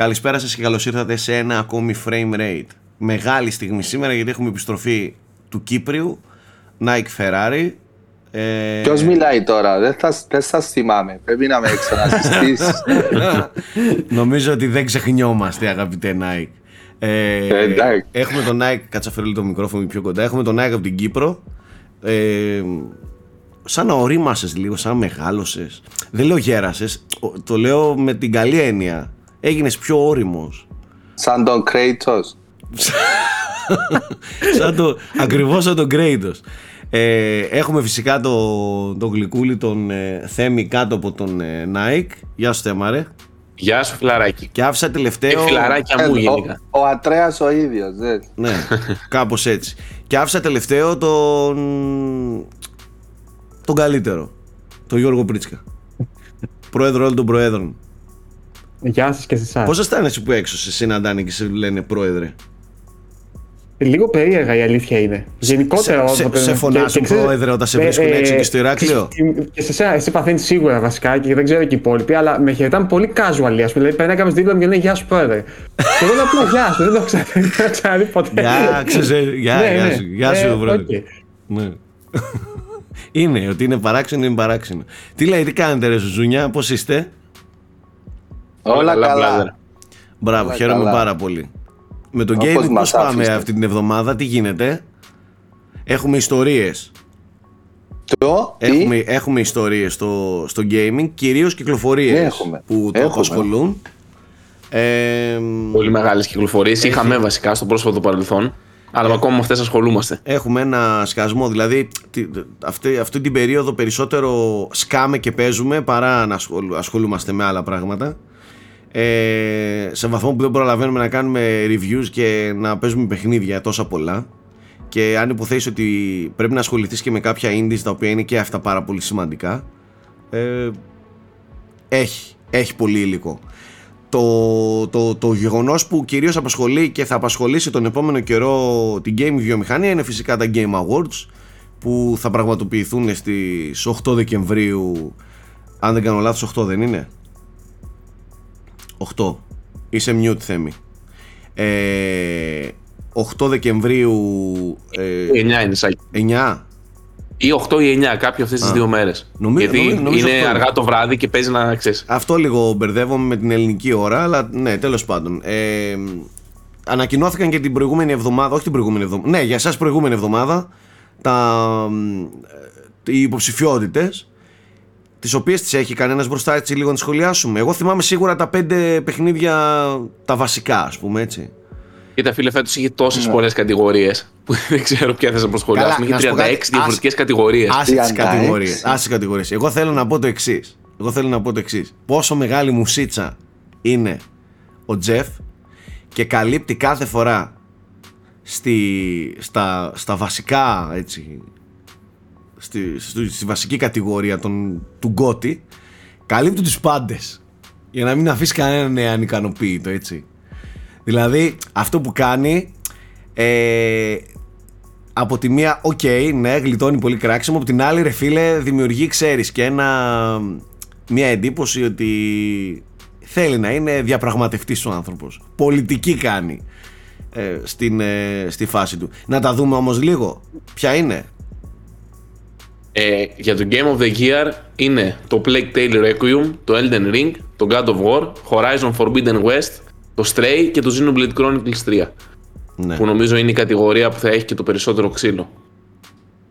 Καλησπέρα σας και καλώς ήρθατε σε ένα ακόμη frame rate. Μεγάλη στιγμή σήμερα γιατί έχουμε επιστροφή του Κύπριου, Nike Ferrari. Ε... Ποιος μιλάει τώρα, δεν θα, δεν σας θυμάμαι. Πρέπει να με ξανασυστήσει. Νομίζω ότι δεν ξεχνιόμαστε, αγαπητέ Nike. Ε, ε έχουμε τον Nike, κάτσα φέρω το μικρόφωνο πιο κοντά. Έχουμε τον Nike από την Κύπρο. Ε, σαν να ορίμασες λίγο, σαν να μεγάλωσες. Δεν λέω γέρασες, το λέω με την καλή έννοια. Έγινες πιο όριμος. Σαν τον Κρέιτος. σαν το, ακριβώς σαν τον Κρέιτος. Ε, έχουμε φυσικά το, το γλυκούλι τον ε, Θέμη κάτω από τον ε, Nike. Γεια σου Θέμαρε. Γεια σου φιλαράκι. Και άφησα τελευταίο... Ε, φιλαράκια μου γενικά. Ο, ο Ατρέας ο ίδιος. Ναι, κάπως έτσι. Και άφησα τελευταίο τον τον καλύτερο. Τον Γιώργο Πρίτσκα. πρόεδρο όλων των προέδρων. Γεια σας και σε εσάς. Πώς αισθάνεσαι που έξω σε συναντάνε και σε λένε πρόεδρε; Λίγο περίεργα η αλήθεια είναι. Γενικότερα σε, σε, σε φωνάζουν πρόεδρε όταν σε βρίσκουν ε, έξω και στο Ηράκλειο; Και σε εσένα, εσύ παθαίνεις σίγουρα βασικά και δεν ξέρω και οι υπόλοιποι, αλλά με χαιρετάνε πολύ casual. Α πούμε, δηλαδή περνάει κάποιος δίπλα μου και λέει Γεια σου πρόεδρε. και εγώ απλά Γεια σου, δεν το έχω ξαναδεί ποτέ. Γεια, ναι, σου, γεια σου, ναι. πρόεδρε. Ναι. είναι, ότι είναι παράξενο, είναι παράξενο. Τι λέει, τι κάνετε, ρε Ζουνιά, πώς είστε; Όλα καλά. Μπράβο, χαίρομαι πάρα πολύ. Με τον gaming πώς πάμε αυτή την εβδομάδα, τι γίνεται; Έχουμε ιστορίες. Το, έχουμε, έχουμε ιστορίες στο, στο gaming, κυρίως κυκλοφορίες που το απασχολούν. Ε, Πολύ μεγάλες κυκλοφορίες. Είχαμε βασικά στο πρόσφατο παρελθόν. Αλλά ε, ακόμα με αυτές ασχολούμαστε. Έχουμε ένα σκασμό. Δηλαδή, αυτή, αυτή την περίοδο περισσότερο σκάμε και παίζουμε παρά να ασχολούμαστε με άλλα πράγματα. Ε, σε βαθμό που δεν προλαβαίνουμε να κάνουμε reviews και να παίζουμε παιχνίδια τόσα πολλά. Και αν υποθέσεις ότι πρέπει να ασχοληθείς και με κάποια indies τα οποία είναι και αυτά πάρα πολύ σημαντικά. Ε, έχει, έχει πολύ υλικό το, το, το γεγονός που κυρίως απασχολεί και θα απασχολήσει τον επόμενο καιρό την game βιομηχανία είναι φυσικά τα Game Awards που θα πραγματοποιηθούν στις 8 Δεκεμβρίου αν δεν κάνω λάθος 8 δεν είναι; 8 είσαι mute Θέμη ε, 8 Δεκεμβρίου ε, 9 είναι σάκι 9 ή 8 ή 9, κάποιο αυτές τις δύο μέρες. Γιατί νομίζω, είναι αργά το βράδυ και παίζει να ξέρεις. Αυτό λίγο μπερδεύομαι με την ελληνική ώρα, αλλά ναι, τέλος πάντων. Ε, ανακοινώθηκαν και την προηγούμενη εβδομάδα, όχι την προηγούμενη εβδομάδα, ναι, για εσάς προηγούμενη εβδομάδα, τα, ε, οι υποψηφιότητες, τις οποίες τις έχει κανένας μπροστά, έτσι λίγο να σχολιάσουμε. Εγώ θυμάμαι σίγουρα τα πέντε παιχνίδια, τα βασικά, ας πούμε έτσι. Κοίτα, φίλε, φέτος είχε τόσες ναι. πολλές κατηγορίες που δεν ξέρω ποια θα να προσχολιάσουμε. Είχε 36 διαφορετικές κατηγορίες. Άσε τις κατηγορίες. Άσε κατηγορίες. Εγώ θέλω να πω το εξής. Εγώ θέλω να πω το εξής. Πόσο μεγάλη μουσίτσα είναι ο Τζεφ και καλύπτει κάθε φορά στη, στα, στα βασικά έτσι, στη, στη, βασική κατηγορία των, του Γκότι καλύπτει τους πάντες για να μην αφήσει κανέναν ανικανοποίητο έτσι Δηλαδή αυτό που κάνει ε, από τη μία, OK, okay, ναι, γλιτώνει πολύ κράξιμο. Από την άλλη, ρε φίλε, δημιουργεί, ξέρεις, και ένα, μια εντύπωση ότι θέλει να είναι διαπραγματευτής ο άνθρωπος. Πολιτική κάνει ε, στην, ε, στη φάση του. Να τα δούμε όμως λίγο. Ποια είναι; Ε, για το Game of the Year είναι το Plague Tale Requiem, το Elden Ring, το God of War, Horizon Forbidden West, το Stray και το Xenoblade Chronicles 3. Ναι. Που νομίζω είναι η κατηγορία που θα έχει και το περισσότερο ξύλο.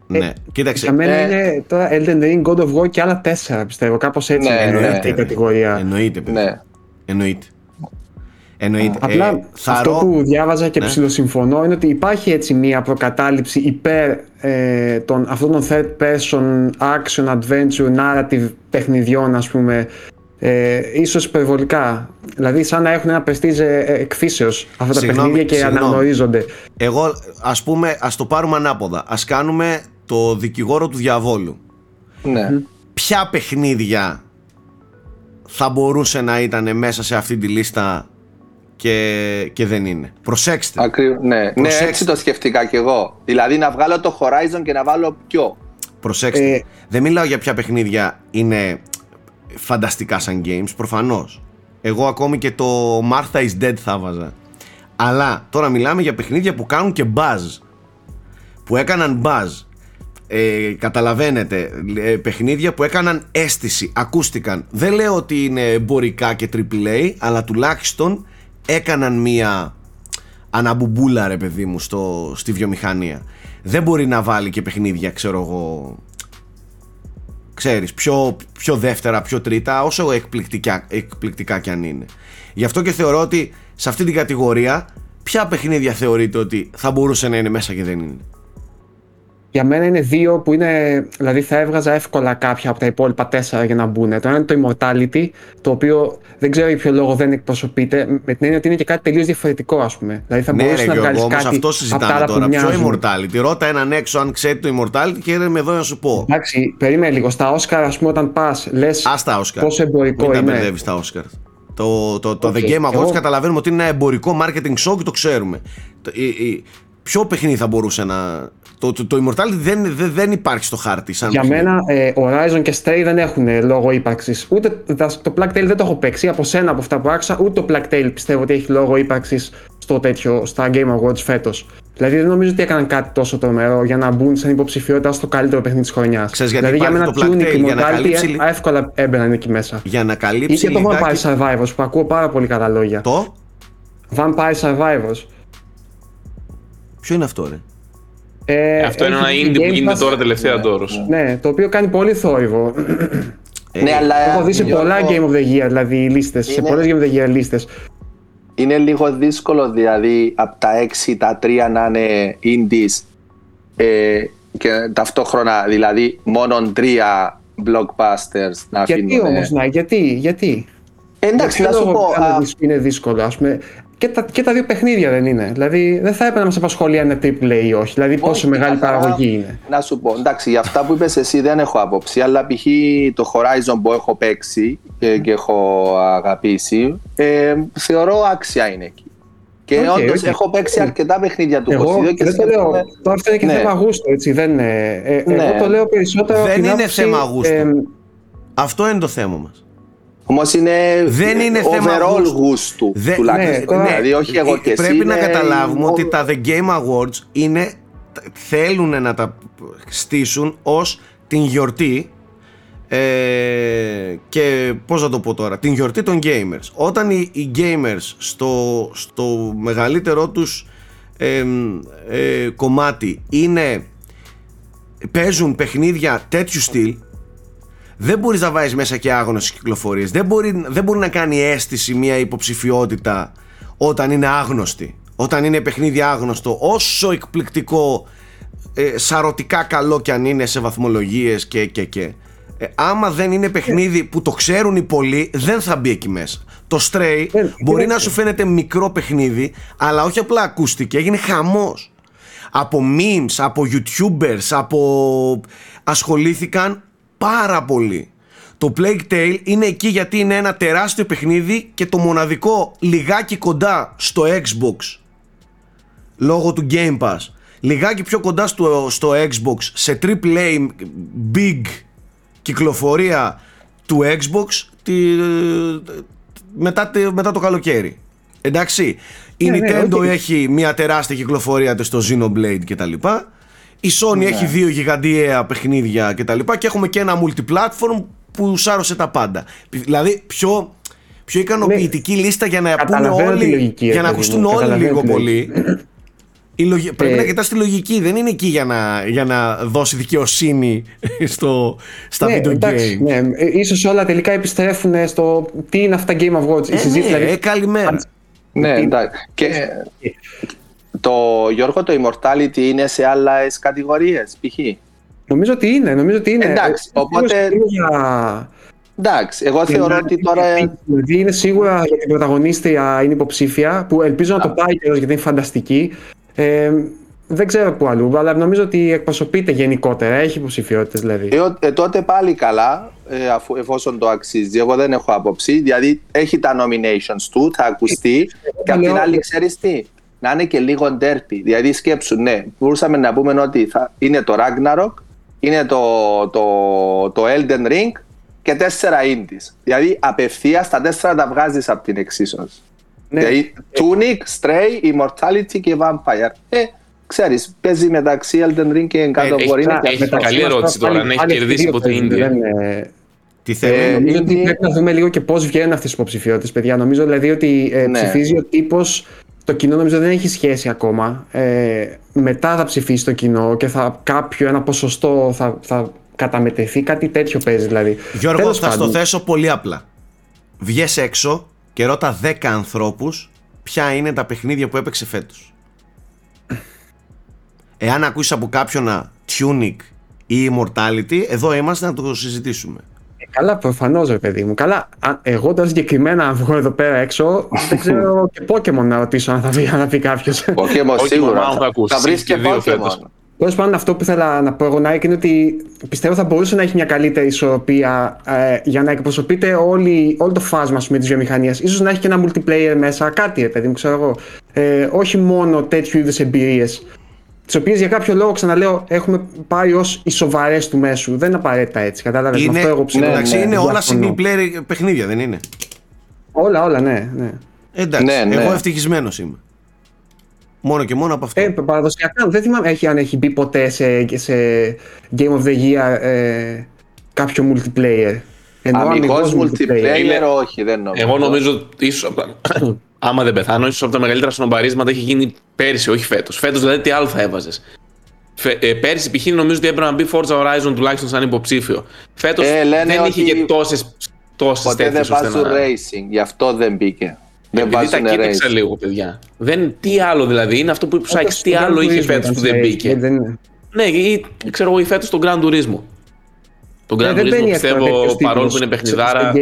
Ναι, ε, κοίταξε. Για μένα ε, είναι τώρα Elden Ring, God of War και άλλα τέσσερα πιστεύω. Κάπως έτσι ναι, είναι ναι, η κατηγορία. Εννοείται, παιδιά. Ναι. Εννοείται. Εννοείται. Απλά ε, αυτό που διάβαζα και ναι. ψηλοσυμφωνώ είναι ότι υπάρχει έτσι μια προκατάληψη υπέρ ε, των, αυτών των third person action adventure narrative παιχνιδιών ας πούμε ε, ίσως υπερβολικά. Δηλαδή σαν να έχουν ένα πεστίζε εκφύσεως αυτά τα παιχνίδια και συγγνώμη. αναγνωρίζονται. Εγώ ας πούμε, ας το πάρουμε ανάποδα. Ας κάνουμε το δικηγόρο του διαβόλου. Ναι. Ποια παιχνίδια θα μπορούσε να ήταν μέσα σε αυτή τη λίστα και, και δεν είναι. Προσέξτε. Ακρι... Ναι. ναι, έτσι το σκεφτήκα κι εγώ. Δηλαδή να βγάλω το Horizon και να βάλω πιο. Προσέξτε. Ε... Δεν μιλάω για ποια παιχνίδια είναι φανταστικά σαν games, προφανώς. Εγώ ακόμη και το Martha is Dead θα βάζα. Αλλά τώρα μιλάμε για παιχνίδια που κάνουν και buzz. Που έκαναν buzz. Ε, καταλαβαίνετε, ε, παιχνίδια που έκαναν αίσθηση, ακούστηκαν. Δεν λέω ότι είναι εμπορικά και AAA, αλλά τουλάχιστον έκαναν μία αναμπουμπούλα ρε παιδί μου στο, στη βιομηχανία. Δεν μπορεί να βάλει και παιχνίδια, ξέρω εγώ, ξέρεις, πιο, πιο δεύτερα, πιο τρίτα, όσο εκπληκτικά, εκπληκτικά κι αν είναι. Γι' αυτό και θεωρώ ότι σε αυτή την κατηγορία, ποια παιχνίδια θεωρείτε ότι θα μπορούσε να είναι μέσα και δεν είναι; Για μένα είναι δύο που είναι. Δηλαδή θα έβγαζα εύκολα κάποια από τα υπόλοιπα τέσσερα για να μπουν. Το ένα είναι το Immortality, το οποίο δεν ξέρω για ποιο λόγο δεν εκπροσωπείται, με την έννοια ότι είναι και κάτι τελείως διαφορετικό, ας πούμε. Δηλαδή θα ναι, μπορούσε να βγάλεις κάτι. αυτό συζητάμε τώρα. Ποιο Immortality; Ρώτα έναν έξω αν ξέρει το Immortality και έρχομαι εδώ να σου πω. Εντάξει, περίμενε λίγο. Στα Oscar, ας πούμε, όταν πας, λες πόσο εμπορικό Μην είναι. Μην τα μπερδεύει στα Oscar. Το, το, το, okay. The Game Awards Εγώ... καταλαβαίνουμε ότι είναι ένα εμπορικό marketing show και το ξέρουμε. Ποιο παιχνίδι θα μπορούσε να, το, το, το Immortality δεν, δεν, δεν υπάρχει στο χάρτη. Σαν Για μένα, ε, Horizon και Stray δεν έχουν ε, λόγο ύπαρξης. Ούτε το Black Tail δεν το έχω παίξει. Από σένα από αυτά που άκουσα, ούτε το Black Tail πιστεύω ότι έχει λόγο ύπαρξης στο τέτοιο, στα Game Awards φέτος. Δηλαδή δεν νομίζω ότι έκαναν κάτι τόσο τρομερό για να μπουν σαν υποψηφιότητα στο καλύτερο παιχνίδι της χρονιάς. Δηλαδή για μένα το Tunic και καλύψει... εύκολα έμπαιναν εκεί μέσα. Για να καλύψει. Ή και το Vampire Survivors που ακούω πάρα πολύ καλά λόγια. Το; Vampire Survivors. Ποιο είναι αυτό, ρε; Ε, αυτό είναι ένα indie που γίνεται τώρα τελευταία ναι, τώρα. Ναι, το οποίο κάνει πολύ θόρυβο. Ε, ναι, αλλά έχω δει σε πολλά Game of the Year, δηλαδή λίστες, σε πολλές Game of the Year λίστες. Είναι λίγο δύσκολο δηλαδή από τα 6 τα 3 να είναι indies ε, και ταυτόχρονα δηλαδή μόνο 3 blockbusters να αφήνουν. Γιατί όμως, να, γιατί, γιατί; Εντάξει, να σου πω. Είναι δύσκολο, ας πούμε και τα, και τα δύο παιχνίδια δεν είναι. Δηλαδή δεν θα έπρεπε να μας απασχολεί αν είναι triple ή όχι. Δηλαδή πόσο μεγάλη παραγωγή είναι. Να σου πω, εντάξει, για αυτά που είπες εσύ δεν έχω άποψη, αλλά π.χ. το Horizon που έχω παίξει και, και έχω αγαπήσει, ε, θεωρώ άξια είναι εκεί. Και okay, όντως okay. έχω παίξει αρκετά παιχνίδια του εγώ, και δεν το λέω. Τώρα αυτό είναι και ναι. θέμα γούστου, έτσι. Δεν είναι. Ε, ναι. Εγώ το λέω περισσότερο. Δεν είναι θέμα γούστου. Ε, αυτό είναι το θέμα μας. Όμως είναι, δεν είναι overall γούστου. Δε, τουλάχιστον. Ναι, δηλαδή, όχι εγώ και Πρέπει εσύ, να καταλάβουμε ότι τα The Game Awards είναι, θέλουν να τα στήσουν ως την γιορτή ε, και πώς θα το πω τώρα την γιορτή των gamers. Όταν οι, οι gamers στο, στο μεγαλύτερό τους ε, ε, κομμάτι είναι παίζουν παιχνίδια τέτοιου στυλ δεν μπορείς να βάζεις μέσα και άγνωσε κυκλοφορίες. Δεν μπορεί, δεν μπορεί να κάνει αίσθηση μια υποψηφιότητα όταν είναι άγνωστη. Όταν είναι παιχνίδι άγνωστο, όσο εκπληκτικό, ε, σαρωτικά καλό κι αν είναι σε βαθμολογίες και και και. Ε, άμα δεν είναι παιχνίδι που το ξέρουν οι πολλοί, δεν θα μπει εκεί μέσα. Το Stray ε, μπορεί να σου φαίνεται μικρό παιχνίδι, αλλά όχι απλά ακούστηκε, έγινε χαμός. Από memes, από youtubers, από... ασχολήθηκαν πάρα πολύ. Το Plague Tale είναι εκεί γιατί είναι ένα τεράστιο παιχνίδι και το μοναδικό λιγάκι κοντά στο Xbox λόγω του Game Pass. Λιγάκι πιο κοντά στο, στο Xbox σε AAA big κυκλοφορία του Xbox τη, μετά, μετά το καλοκαίρι. Εντάξει η ναι, ναι, Nintendo έχει μια τεράστια κυκλοφορία στο Xenoblade και τα λοιπά η Sony ναι. έχει δύο γιγαντιαία παιχνίδια και τα λοιπά και έχουμε και ένα multiplatform που σάρωσε τα πάντα. Δηλαδή πιο, πιο ικανοποιητική ναι. λίστα για να πούνε όλοι, λογική, για να ακουστούν όλοι λίγο πολύ. Η λογι... Πρέπει να ε. κοιτάς τη λογική, δεν είναι εκεί για να, για να δώσει δικαιοσύνη στο, στα ναι, video εντάξει, Ναι, ίσως όλα τελικά επιστρέφουν στο τι είναι αυτά Game of Words. Ε, ναι, δηλαδή... ε, καλημέρα. Ναι, εντάξει. Και, το Γιώργο, το Immortality είναι σε άλλες κατηγορίες, π.χ. Νομίζω ότι είναι, νομίζω ότι είναι. Εντάξει, οπότε. Εντάξει, εγώ θεωρώ ότι τώρα. Δηλαδή είναι σίγουρα για την πρωταγωνίστρια είναι υποψήφια, που ελπίζω να το πάει και γιατί είναι φανταστική. Ε, δεν ξέρω πού αλλού, αλλά νομίζω ότι εκπροσωπείται γενικότερα. Έχει υποψηφιότητες δηλαδή. Ε, ε, τότε πάλι καλά, ε, αφού, εφόσον το αξίζει. Εγώ δεν έχω άποψη. Δηλαδή έχει τα nominations του, θα ακουστεί. Ε, και απ' την άλλη, ξέρεις τι να είναι και λίγο ντέρπι. Δηλαδή σκέψου, ναι, μπορούσαμε να πούμε ότι θα είναι το Ragnarok, είναι το, το, το Elden Ring και τέσσερα indies. Δηλαδή απευθείας τα τέσσερα τα βγάζεις από την εξίσωση. Ναι. Δηλαδή, Tunic, Stray, Immortality και Vampire. Ε, ξέρεις, παίζει μεταξύ Elden Ring και God of War. Έχει καλή ερώτηση τώρα, αν έχει κερδίσει ποτέ Ινδία. Τι θέλει. Ε, νομίζω ότι πρέπει να δούμε λίγο και πώς βγαίνουν αυτέ τι υποψηφιότητες, παιδιά. Νομίζω δηλαδή ότι ε, ναι. ψηφίζει ο τύπος. Το κοινό νομίζω δεν έχει σχέση ακόμα. Ε, μετά θα ψηφίσει το κοινό και θα κάποιο ένα ποσοστό θα, θα καταμετρηθεί. Κάτι τέτοιο παίζει δηλαδή. Γιώργο, Τέλος θα στο θέσω πολύ απλά. Βγες έξω και ρώτα 10 ανθρώπους ποια είναι τα παιχνίδια που έπαιξε φέτος. Εάν ακούσεις από κάποιον Tunic ή Immortality, εδώ είμαστε να το συζητήσουμε. Καλά, προφανώς, ρε παιδί μου. Καλά, εγώ τώρα συγκεκριμένα βγω εδώ πέρα έξω, δεν ξέρω και Pokémon να ρωτήσω αν θα πει, αν θα πει κάποιος. Pokémon σίγουρα. Θα βρεις και Pokémon. Τέλος πάντων, αυτό που ήθελα να πω εγώ να είναι ότι πιστεύω θα μπορούσε να έχει μια καλύτερη ισορροπία ε, για να εκπροσωπείται όλη, όλο το φάσμα της βιομηχανίας. σω να έχει και ένα multiplayer μέσα, κάτι, ρε παιδί μου, ξέρω εγώ. Ε, όχι μόνο τέτοιου είδους εμπειρίες τις οποίες για κάποιο λόγο, ξαναλέω, έχουμε πάει ως οι σοβαρές του μέσου. Δεν είναι απαραίτητα έτσι. Κατάλαβες αυτό εγώ ψήνω. Εντάξει, ναι, είναι όλα single player παιχνίδια, δεν είναι; Όλα, όλα, ναι. ναι. Εντάξει, ναι, ναι. εγώ ευτυχισμένος είμαι. Μόνο και μόνο από αυτό. Ε, παραδοσιακά δεν θυμάμαι έχει, αν έχει μπει ποτέ σε, σε Game of the Year ε, κάποιο multiplayer. Αμυγός multiplayer, όχι, δεν νομίζω. Εγώ νομίζω ίσως άμα δεν πεθάνω, ίσως από τα μεγαλύτερα σνομπαρίσματα έχει γίνει πέρυσι, όχι φέτος. Φέτος δηλαδή τι άλλο θα έβαζες; Ε, πέρυσι π.χ. νομίζω ότι έπρεπε να μπει Forza Horizon τουλάχιστον σαν υποψήφιο. Φέτος ε, δεν είχε και τόσες τόσες Ποτέ δεν βάζουν racing, γι' αυτό δεν μπήκε. Δεν Επειδή τα κοίταξα λίγο, παιδιά. Δεν, τι άλλο δηλαδή, είναι αυτό που είπες ο τι άλλο είχε φέτος που δεν μπήκε; Ναι, ή ξέρω εγώ, φέτος τον Gran Turismo. Τον ε, Gran Turismo πιστεύω παρόλο που είναι παιχνιδάρα.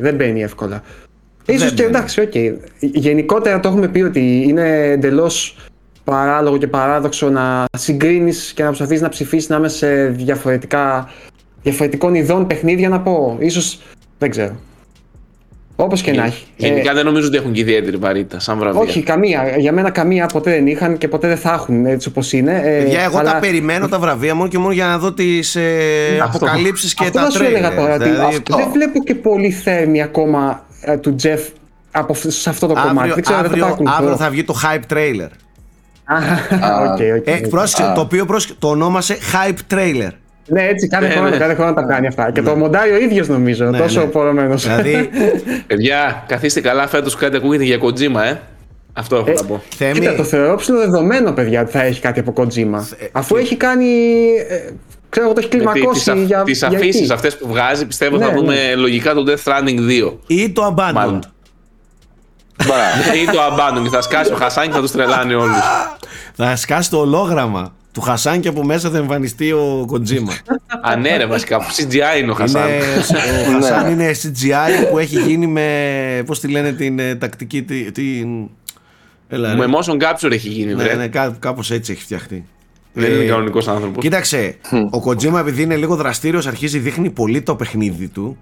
Δεν μπαίνει εύκολα. Ίσως και εντάξει, OK. Okay. Γενικότερα το έχουμε πει ότι είναι εντελώς παράλογο και παράδοξο να συγκρίνεις και να προσπαθείς να ψηφίσεις ανάμεσα σε διαφορετικά, διαφορετικών ειδών παιχνίδια να πω. Ίσως, δεν ξέρω. Όπως και να έχει. Γενικά ε, δεν νομίζω ότι έχουν και ιδιαίτερη βαρύτητα σαν βραβεία. Όχι, καμία. Για μένα καμία ποτέ δεν είχαν και ποτέ δεν θα έχουν έτσι όπως είναι. Ε, για εγώ αλλά... τα περιμένω τα βραβεία μόνο και μόνο για να δω τις ε, αποκαλύψεις και τα τρέλια. Δηλαδή... Δεν βλέπω και πολύ θέρμη ακόμα ε, του Jeff από, σε αυτό το αύριο, κομμάτι. Δεν ξέρω, αύριο, δεν θα αύριο θα βγει το hype trailer. okay, okay, ε, πρόσεξε, το οποίο πρόσεξε, το ονόμασε hype trailer. Ναι, έτσι κάθε χρόνο, ναι. κάθε χρόνο τα κάνει αυτά. Και το ναι. μοντάρει ο ίδιος νομίζω, ναι, τόσο ναι. Δηλαδή. Παιδιά, καθίστε καλά φέτος που κάτι ακούγεται για Kojima, ε. Αυτό έχω ε, να πω. Θέμη... Κοίτα, το θεωρώ ψηλοδεδομένο, παιδιά, ότι θα έχει κάτι από Kojima. Ε, Αφού έχει κάνει ε, Ξέρω εγώ το έχει κλιμακώσει τις, για. Τις αφήσεις αυτές που βγάζει πιστεύω ναι, θα δούμε ναι. λογικά το Death Stranding 2. Ή το Abandoned. Ή το Abandoned. Θα σκάσει ο Χασάν και θα τους τρελάνει όλους. θα σκάσει το ολόγραμμα του Χασάν και από μέσα θα εμφανιστεί ο Κοντζίμα. Α, ναι, ρε, βασικά. CGI είναι ο Χασάν. ο Χασάν είναι CGI που έχει γίνει με. Πώς τη λένε την ε, τακτική. Την... με motion capture έχει γίνει, ναι, ναι, κάπως έτσι έχει φτιαχτεί. Δεν είναι ε, κανονικός άνθρωπος. Κοίταξε, ο Κοτζίμα επειδή είναι λίγο δραστήριος, αρχίζει δείχνει πολύ το παιχνίδι του.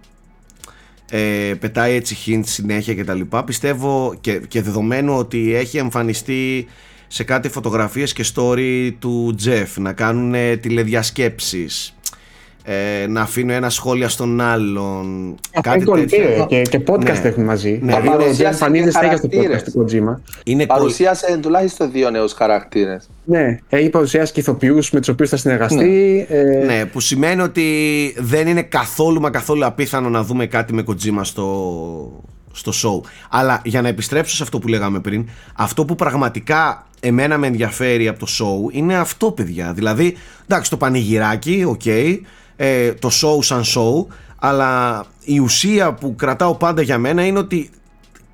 Ε, πετάει έτσι hints συνέχεια κτλ. Πιστεύω και, και δεδομένου ότι έχει εμφανιστεί σε κάτι φωτογραφίες και story του Τζεφ να κάνουν τηλεδιασκέψεις ε, να αφήνω ένα σχόλιο στον άλλον. κάτι τέτοιο. Και, και podcast ναι. έχουν μαζί. Ναι, δηλαδή, εμφανίζεται στέγια στο podcast του Kojima. Είναι παρουσίασε τουλάχιστον δύο νέους χαρακτήρες. Ναι, έχει παρουσιάσεις και ηθοποιούς με τους οποίους θα συνεργαστεί. Ναι. Ε... ναι, που σημαίνει ότι δεν είναι καθόλου μα καθόλου απίθανο να δούμε κάτι με Kojima στο, στο show. Αλλά για να επιστρέψω σε αυτό που λέγαμε πριν, αυτό που πραγματικά εμένα με ενδιαφέρει από το show είναι αυτό, παιδιά. Δηλαδή, εντάξει, το πανηγυράκι, OK, okay, ε, το show σαν show αλλά η ουσία που κρατάω πάντα για μένα είναι ότι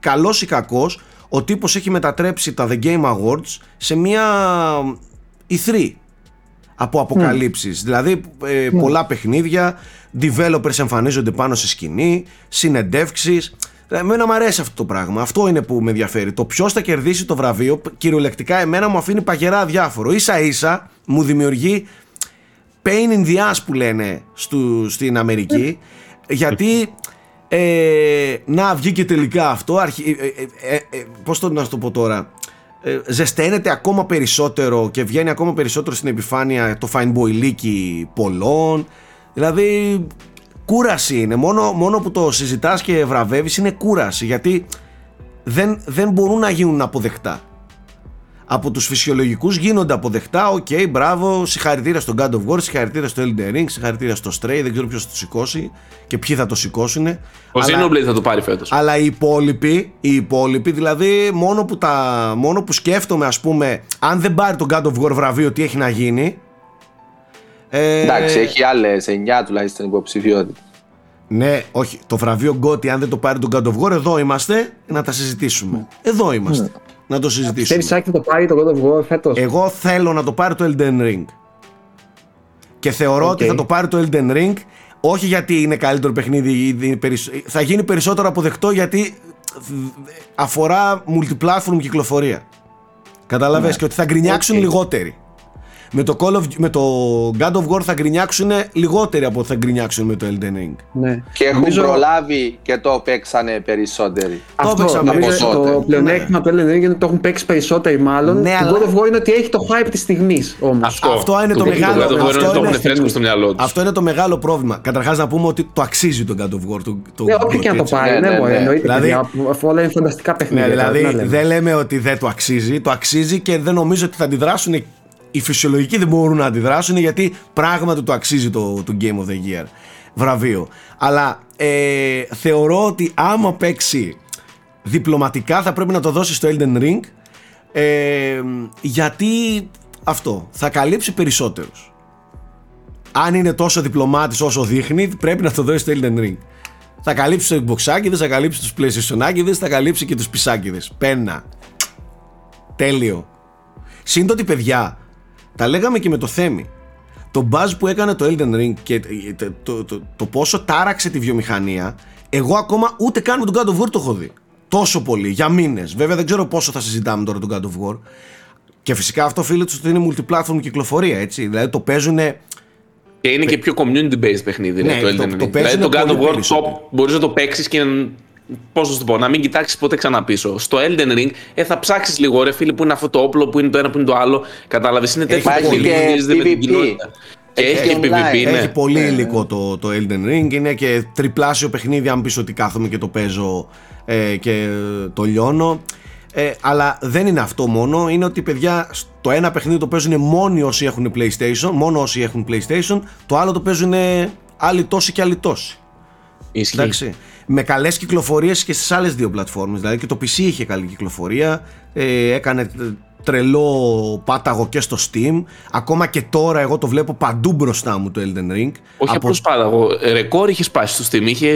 καλός ή κακός ο τύπος έχει μετατρέψει τα The Game Awards σε μια E3 από αποκαλύψεις δηλαδή ε, πολλά παιχνίδια developers εμφανίζονται πάνω σε σκηνή συνεντεύξεις Εμένα μου αρέσει αυτό το πράγμα. Αυτό είναι που με ενδιαφέρει. Το ποιος θα κερδίσει το βραβείο, κυριολεκτικά εμένα μου αφήνει παγερά διάφορο. σα ίσα μου δημιουργεί pain in the ass που λένε στου, στην Αμερική γιατί ε, να βγει και τελικά αυτό αρχι, ε, ε, ε, πώς το να το πω τώρα ε, ζεσταίνεται ακόμα περισσότερο και βγαίνει ακόμα περισσότερο στην επιφάνεια το fanboy πολλών δηλαδή κούραση είναι. Μόνο, μόνο που το συζητάς και βραβεύεις είναι κούραση γιατί δεν, δεν μπορούν να γίνουν αποδεκτά. Από τους φυσιολογικούς γίνονται αποδεκτά, OK, okay, μπράβο, συγχαρητήρια στον God of War, συγχαρητήρια στο Elden Ring, συγχαρητήρια στο Stray, δεν ξέρω ποιος θα το σηκώσει και ποιοι θα το σηκώσουν. Ο Xenoblade θα το πάρει φέτος. Αλλά οι υπόλοιποι, οι υπόλοιποι, δηλαδή μόνο που, τα, μόνο που σκέφτομαι ας πούμε, αν δεν πάρει τον God of War βραβείο, τι έχει να γίνει, ε... Εντάξει, έχει άλλες 9 τουλάχιστον υποψηφιότητες. Ναι, όχι. Το βραβείο Γκότι, αν δεν το πάρει τον God of War, εδώ είμαστε να τα συζητήσουμε. Εδώ είμαστε. Ναι. Να το συζητήσουμε. Θέλεις να το πάρει το God of War φέτος; Εγώ θέλω να το πάρει το Elden Ring. Και θεωρώ okay. ότι θα το πάρει το Elden Ring όχι γιατί είναι καλύτερο παιχνίδι, θα γίνει περισσότερο αποδεκτό γιατί αφορά multiplatform κυκλοφορία. Κατάλαβες ναι. και ότι θα γκρινιάξουν okay. λιγότεροι με το, Call of, με το God of War θα γκρινιάξουν λιγότεροι από ό,τι θα γκρινιάξουν με το Elden Ring. Ναι. Και έχουν νομίζω... προλάβει και το παίξανε περισσότεροι. Αυτό το παίξαμε περισσότερο. Το πλεονέκτημα ναι. του Elden Ring είναι ότι το έχουν παίξει περισσότεροι μάλλον. Ναι, το αλλά... God of War είναι ότι έχει το hype της στιγμής όμως. Αυτό, αυτό είναι το, το μεγάλο το αυτό, είναι, φρέσκο στο μυαλό τους. αυτό είναι το μεγάλο πρόβλημα. Καταρχάς να πούμε ότι το αξίζει το God of War. Το, το ναι, όποιο και να το πάρει. Ναι, ναι, ναι, εννοείται. Δηλαδή, αφού όλα είναι φανταστικά παιχνίδια. Δηλαδή δεν λέμε ότι δεν το αξίζει. Το αξίζει και δεν νομίζω ότι θα αντιδράσουν οι φυσιολογικοί δεν μπορούν να αντιδράσουν γιατί πράγματι το αξίζει το, το Game of the Year βραβείο. Αλλά ε, θεωρώ ότι άμα παίξει διπλωματικά θα πρέπει να το δώσει στο Elden Ring ε, γιατί αυτό θα καλύψει περισσότερους. Αν είναι τόσο διπλωμάτης όσο δείχνει πρέπει να το δώσει στο Elden Ring. Θα καλύψει τους Xbox θα καλύψει τους PlayStation θα καλύψει και τους πισάκιδες. Πένα. Τέλειο. Σύντοτι παιδιά, τα λέγαμε και με το Θέμη. Το buzz που έκανε το Elden Ring και το, το, το, το πόσο τάραξε τη βιομηχανία, εγώ ακόμα ούτε καν με τον God of War το έχω δει. Τόσο πολύ, για μήνες. Βέβαια δεν ξέρω πόσο θα συζητάμε τώρα τον God of War. Και φυσικά αυτό οφείλεται ότι είναι multiplatform κυκλοφορία, έτσι. Δηλαδή το παίζουν. Και είναι και πιο community based παιχνίδι ναι, το Elden Ring. Το, δηλαδή το God of War μπορείς να το παίξεις και Πώς να σου το πω, να μην κοιτάξεις ποτέ ξανά πίσω. Στο Elden Ring ε, θα ψάξεις λίγο, ρε φίλε, που είναι αυτό το όπλο, που είναι το ένα, που είναι το άλλο. Κατάλαβες, είναι τέτοιο παιχνίδι με την κοινότητα. έχει, και PvP, ναι. Έχει πολύ υλικό το, το Elden Ring. Είναι και τριπλάσιο παιχνίδι, αν πεις ότι κάθομαι και το παίζω ε, και το λιώνω. Ε, αλλά δεν είναι αυτό μόνο. Είναι ότι παιδιά, το ένα παιχνίδι το παίζουν μόνοι όσοι έχουν PlayStation, μόνο όσοι έχουν PlayStation. Το άλλο το παίζουν άλλοι τόσοι και άλλοι τόσοι. Ισχύει. Εντάξει με καλές κυκλοφορίες και στις άλλες δύο πλατφόρμες δηλαδή και το PC είχε καλή κυκλοφορία ε, έκανε τρελό πάταγο και στο Steam ακόμα και τώρα εγώ το βλέπω παντού μπροστά μου το Elden Ring όχι από... απλώς πάταγο, ρεκόρ είχε σπάσει στο Steam είχε,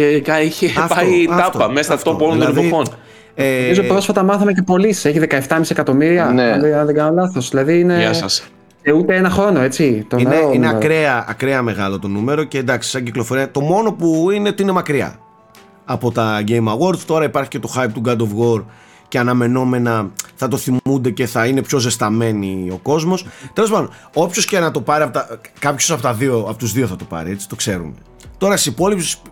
είχε αυτό, πάει αυτό, τάπα μέσα στα top όλων των δηλαδή, εποχών ε... Νομίζω πρόσφατα μάθαμε και πωλήσεις. Έχει 17,5 εκατομμύρια. Ναι. Αν δεν κάνω λάθος. Δηλαδή είναι. Γεια σας. Και ούτε ένα χρόνο, έτσι. Το είναι είναι ακραία, ακραία μεγάλο το νούμερο και εντάξει, σαν κυκλοφορία. Το μόνο που είναι ότι είναι μακριά από τα Game Awards. Τώρα υπάρχει και το hype του God of War και αναμενόμενα θα το θυμούνται και θα είναι πιο ζεσταμένοι ο κόσμος. Τέλος πάντων, όποιος και να το πάρει, κάποιος από, τα δύο, από τους δύο θα το πάρει, έτσι το ξέρουμε. Τώρα στις υπόλοιπες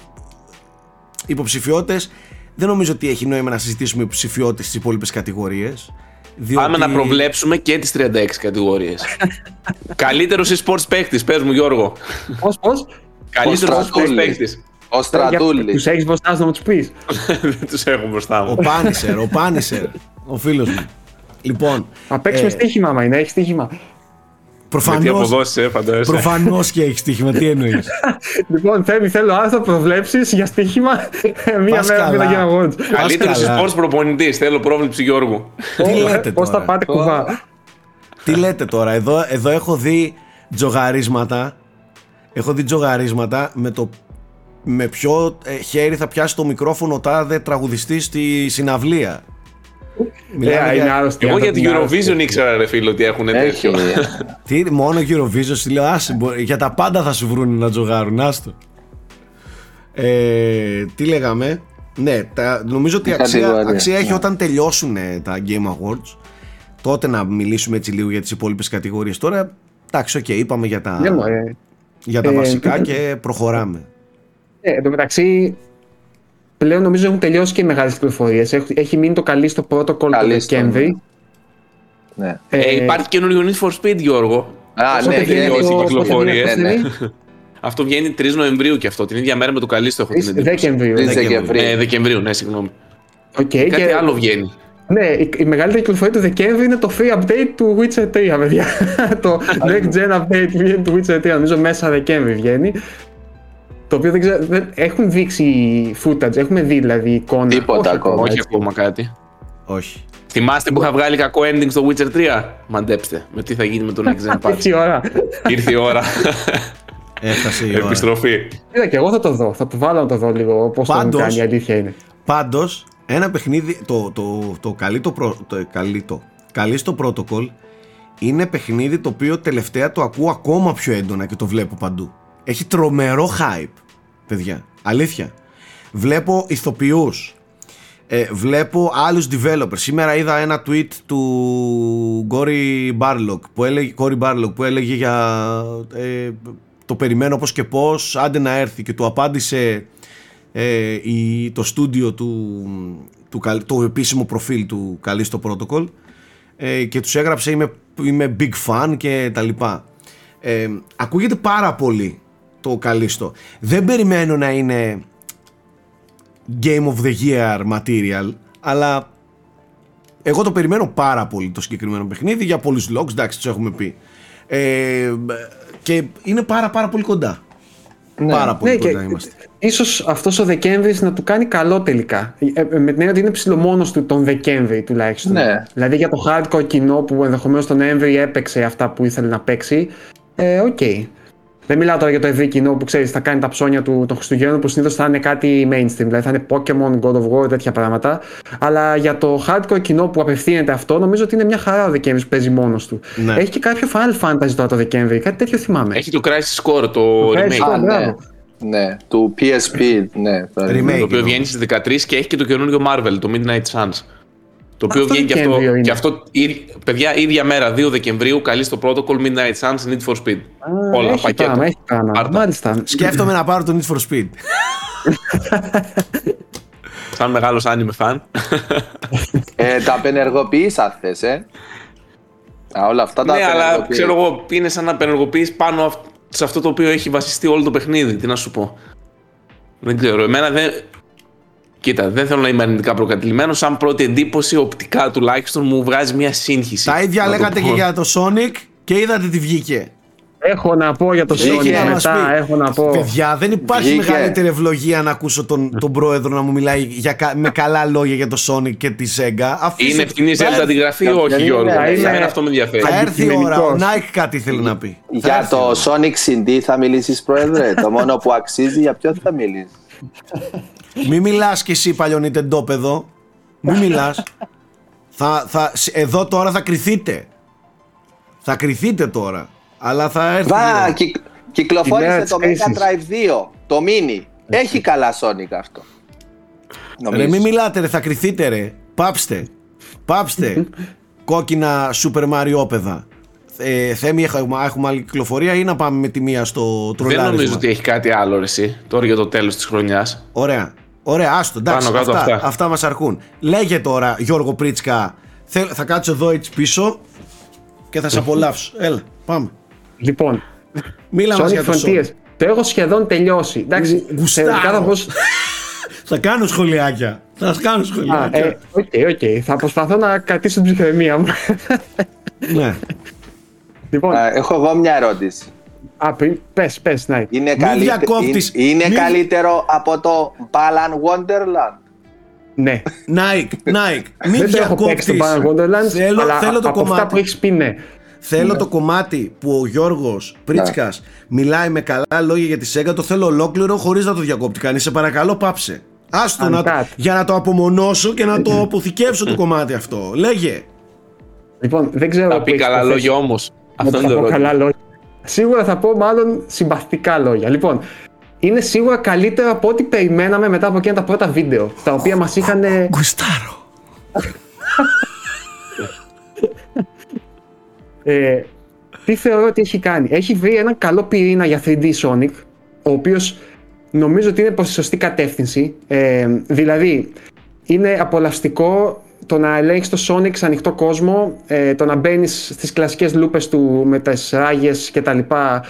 υποψηφιότητες, δεν νομίζω ότι έχει νόημα να συζητήσουμε υποψηφιότητες στις υπόλοιπες κατηγορίες. Διότι... Πάμε να προβλέψουμε και τις 36 κατηγορίες. Καλύτερος e-sports παίκτης, πες μου Γιώργο. Πώς, πώς; Καλύτερος e-sports παίκτης. Ο Στρατούλης. Τους έχεις μπροστά να μου τους πεις. Δεν τους έχω μπροστά μου. Ο Πάνισερ, ο Πάνισερ. ο φίλος μου. Λοιπόν. Θα παίξουμε ε, στοίχημα, άμα είναι, έχεις στοίχημα. Προφανώς. Ε, Προφανώς και έχεις στοίχημα, τι εννοείς. λοιπόν, Θέμη, θέλω άρθρο προβλέψεις για στοίχημα μία μέρα μετά για αγώνα. Καλύτερος sport προπονητής. Θέλω πρόβλεψη Γιώργου. Τι λέτε Πώς θα πάτε κουβά. Τι λέτε τώρα, εδώ, εδώ έχω δει τζογαρίσματα. Έχω δει τζογαρίσματα με το με ποιο ε, χέρι θα πιάσει το μικρόφωνο τάδε τραγουδιστή στη συναυλία. Μιλάμε για... Εγώ για την Eurovision ήξερα ρε φίλο ότι έχουν τέτοιο. Τι, μόνο Eurovision, λέω άσε, για τα πάντα θα σου βρουν να τζογάρουν, άστο. Ε, τι λέγαμε, ναι, τα, νομίζω ότι αξία, αξία έχει ναι. όταν τελειώσουν τα Game Awards τότε να μιλήσουμε έτσι λίγο για τις υπόλοιπες κατηγορίες. Τώρα, εντάξει, οκ, είπαμε για τα, ναι, για τα ε, βασικά και προχωράμε. Ε, εν τω μεταξύ, πλέον νομίζω έχουν τελειώσει και οι μεγάλες κυκλοφορίες. Έχει, έχει μείνει το Callisto Protocol το Δεκέμβρη. Ναι. Ε, ε, υπάρχει καινούριο Need for Speed, Γιώργο. Α, ναι, έχει τελειώσει οι κυκλοφορίες. Ναι, ναι. Αυτό βγαίνει 3 Νοεμβρίου και αυτό. Την ίδια μέρα με το Callisto έχω την εντύπωση. Δεκεμβρίου. Τρεις ναι. Δεκεμβρίου. Ε, Δεκεμβρίου, ναι, συγγνώμη. Οκ, Κάτι και- άλλο βγαίνει. Ναι, η, η μεγαλύτερη κυκλοφορία του Δεκέμβρη είναι το free update του Witcher 3, παιδιά. το next gen update βγαίνει του Witcher 3, νομίζω μέσα Δεκέμβρη βγαίνει. Το οποίο δεν ξέρω, δεν, έχουν δείξει footage, έχουμε δει δηλαδή εικόνα. Τίποτα Όχι ακόμα. Όχι έτσι. ακόμα κάτι. Όχι. Θυμάστε που είχα βγάλει κακό ending στο Witcher 3. Μαντέψτε με τι θα γίνει με το Next Gen Patch. Τέτοια ώρα. Ήρθε η ώρα. Έφτασε η ώρα. Επιστροφή. Είδα και εγώ θα το δω, θα το βάλω να το δω λίγο πώς το έχουν Πάντως- κάνει, η αλήθεια είναι. Πάντως, ένα παιχνίδι. Το, το, το, καλή το, προ- το, καλή το, καλή στο protocol είναι παιχνίδι το οποίο τελευταία το ακούω ακόμα πιο έντονα και το βλέπω παντού. Έχει τρομερό hype, παιδιά. Αλήθεια. Βλέπω ηθοποιούς. Ε, βλέπω άλλους developers. Σήμερα είδα ένα tweet του Gory Barlock που έλεγε, Cory Barlock που έλεγε για ε, το περιμένω πώς και πώς, άντε να έρθει και του απάντησε ε, η, το στούντιο του, του, Καλ- το επίσημο προφίλ του Καλίστο Protocol ε, και τους έγραψε είμαι, είμαι big fan και τα λοιπά. Ε, ακούγεται πάρα πολύ το Καλίστο. Δεν περιμένω να είναι Game of the Year material, αλλά εγώ το περιμένω πάρα πολύ το συγκεκριμένο παιχνίδι για πολλούς logs, εντάξει, τους έχουμε πει. Ε, και είναι πάρα πάρα πολύ κοντά. Ναι. Πάρα πολύ Ναι, και κοντά είμαστε. ίσως αυτός ο Δεκέμβρης να του κάνει καλό τελικά. Ε, ε, με την έννοια ότι είναι ψηλομόνος του τον Δεκέμβρη τουλάχιστον. Ναι. Δηλαδή για το hardcore κοινό που ενδεχομένως τον Νοέμβρη έπαιξε αυτά που ήθελε να παίξει. Ε, οκ. Δεν μιλάω τώρα για το ευρύ κοινό που ξέρεις, θα κάνει τα ψώνια του των Χριστουγέννων που συνήθως θα είναι κάτι mainstream, δηλαδή θα είναι Pokémon, God of War, τέτοια πράγματα. Αλλά για το hardcore κοινό που απευθύνεται αυτό, νομίζω ότι είναι μια χαρά ο Δεκέμβρης που παίζει μόνος του. Ναι. Έχει και κάποιο Final Fantasy τώρα το Δεκέμβρη, κάτι τέτοιο θυμάμαι. Έχει το Crisis Core, το Crisis remake. Core. Α, ναι. μπράβο. ναι. Του PSP, ναι. το Remake. Το οποίο εννοώ. βγαίνει στις 13 και έχει και το καινούργιο Marvel, το Midnight Suns. Το οποίο Αυτό βγαίνει και αυτό, Δεκέμβριο είναι. και αυτό. η- Παιδιά, ίδια μέρα, 2 Δεκεμβρίου, Callisto Protocol Midnight Suns, Need for Speed. Α, Όλα, έχει πακέτο. πράγμα, έχει πράγμα. Πάρτα. Μάλιστα. Σκέφτομαι να πάρω το Need for Speed. Σαν μεγάλος anime fan. Ε, τα απενεργοποίησα χθες, ε. Α, όλα αυτά τα ναι, αλλά απενεργοποίησα. ξέρω εγώ, είναι σαν να απενεργοποιείς πάνω αυ- σε αυτό το οποίο έχει βασιστεί όλο το παιχνίδι. Τι να σου πω. Δεν ξέρω. Εμένα δεν. Κοίτα, δεν θέλω να είμαι αρνητικά προκατηλημένος. Σαν πρώτη εντύπωση, οπτικά τουλάχιστον μου βγάζει μια σύγχυση. Τα ίδια Να το λέγατε πω. και για το Sonic και είδατε τι βγήκε. Έχω να πω για το Είχε Sonic να μας μετά, πει. έχω να πω. Παιδιά, δεν υπάρχει Βγήκε. μεγαλύτερη ευλογία να ακούσω τον, τον πρόεδρο να μου μιλάει για, κα- με καλά λόγια για το Sonic και τη Sega. Αφήστε- Είναι ευθυνή θα, Zelda αντιγραφή ή όχι, είναι- Γιώργο. θα είναι- Εμένα αυτό με ενδιαφέρει. θα έρθει η ώρα. Ο Αντικειμενικός. Nike κάτι θέλει να πει. Θα Για έρθει η το ώρα. Sonic CD θα μιλήσεις, Πρόεδρε; το μόνο που αξίζει, για ποιο θα μιλήσεις; Μη μιλάς κι εσύ παλιονιτεντόπεδο. Μη μιλάς. θα, θα, σ- εδώ τώρα θα κρυθείτε. Θα κρυθείτε τώρα. Αλλά θα έρθει. η Βα, ώρα. κυκ, Η μέρα κυκλοφόρησε της το κρίσης. Mega Drive 2, το Mini. Έχει καλά Sonic αυτό. Ρε Νομίζω. μη μιλάτε ρε, θα κρυθείτε ρε. Πάψτε. Πάψτε. Κόκκινα Super Mario όπεδα. Ε, Θέμη, έχουμε, έχουμε άλλη κυκλοφορία ή να πάμε με τη μία στο Δεν τρολάρισμα; νομίζω ότι έχει κάτι άλλο ρε, εσύ, τώρα για το τέλος της χρονιάς. Ωραία. Ωραία, άστο. Εντάξει, Πάνω κάτω αυτά, αυτά. αυτά. μας αρκούν. Λέγε τώρα, Γιώργο Πρίτσκα, θέλ- θα κάτσω εδώ έτσι πίσω και θα σε απολαύσω. Έλα, πάμε. Λοιπόν, Μίλα μας Sonic για το Frontiers. Sonic. Το έχω σχεδόν τελειώσει. Εντάξει, Γουστάρω. θεωρητικά θα πω σ- Θα κάνω σχολιάκια. Θα κάνω Α, σχολιάκια. ε, ok, ok. Θα προσπαθώ να κρατήσω την ψυχραιμία μου. Ναι. λοιπόν, Α, Έχω εγώ μια ερώτηση. α, πριν, πες, πες, ναι. Είναι, Μη καλύτε- διακόπτεις. είναι, είναι Μη- καλύτερο από το Balan Wonderland; Ναι. Nike, Nike, μην Δεν το έχω παίξει το διακόπτεις. Balan Wonderlands, Θέλω, αλλά θέλω το από αυτά κομμάτι. που έχεις πει, ναι. Θέλω το κομμάτι που ο Γιώργος Πρίτσκας μιλάει με καλά λόγια για τη Σέγγα, το θέλω ολόκληρο χωρίς να το διακόπτει κανείς. Σε παρακαλώ πάψε. Άστο να, Uncut. για να το απομονώσω και να το αποθηκεύσω το κομμάτι αυτό. Λέγε. Λοιπόν, δεν ξέρω. Θα που πει έχεις καλά το λόγια θέσει. Όμως. Να Αυτό είναι θα το πω ερώτημα. καλά λόγια. Σίγουρα θα πω μάλλον συμπαθητικά λόγια. Λοιπόν, είναι σίγουρα καλύτερο από ό,τι περιμέναμε μετά από εκείνα τα πρώτα βίντεο. Τα οποία μας είχαν. Γκουστάρω. Ε, τι θεωρώ ότι έχει κάνει. Έχει βρει έναν καλό πυρήνα για 3D Sonic, ο οποίος νομίζω ότι είναι προς τη σωστή κατεύθυνση. Ε, δηλαδή, είναι απολαυστικό το να ελέγχεις το Sonic σε ανοιχτό κόσμο, ε, το να μπαίνεις στις κλασικές λούπες του με τις ράγες και τα λοιπά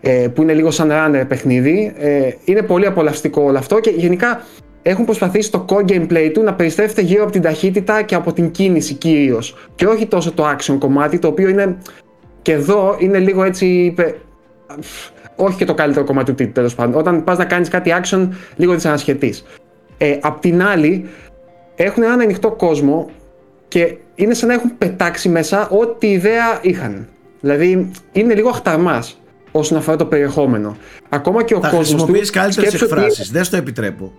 ε, που είναι λίγο σαν runner παιχνίδι. Ε, είναι πολύ απολαυστικό όλο αυτό και γενικά έχουν προσπαθήσει το core gameplay του να περιστρέφεται γύρω από την ταχύτητα και από την κίνηση κυρίως. Και όχι τόσο το action κομμάτι, το οποίο είναι και εδώ είναι λίγο έτσι. Όχι και το καλύτερο κομμάτι του τίτλου τέλος πάντων. Όταν πας να κάνεις κάτι action, λίγο δυσανασχετής. Ε, απ' την άλλη, έχουν έναν ανοιχτό κόσμο και είναι σαν να έχουν πετάξει μέσα ό,τι ιδέα είχαν. Δηλαδή, είναι λίγο αχταρμάς όσον αφορά το περιεχόμενο. Ακόμα και ο κόσμος. Χρησιμοποιεί καλύτερες εκφράσει. Ότι... Δεν στο επιτρέπω.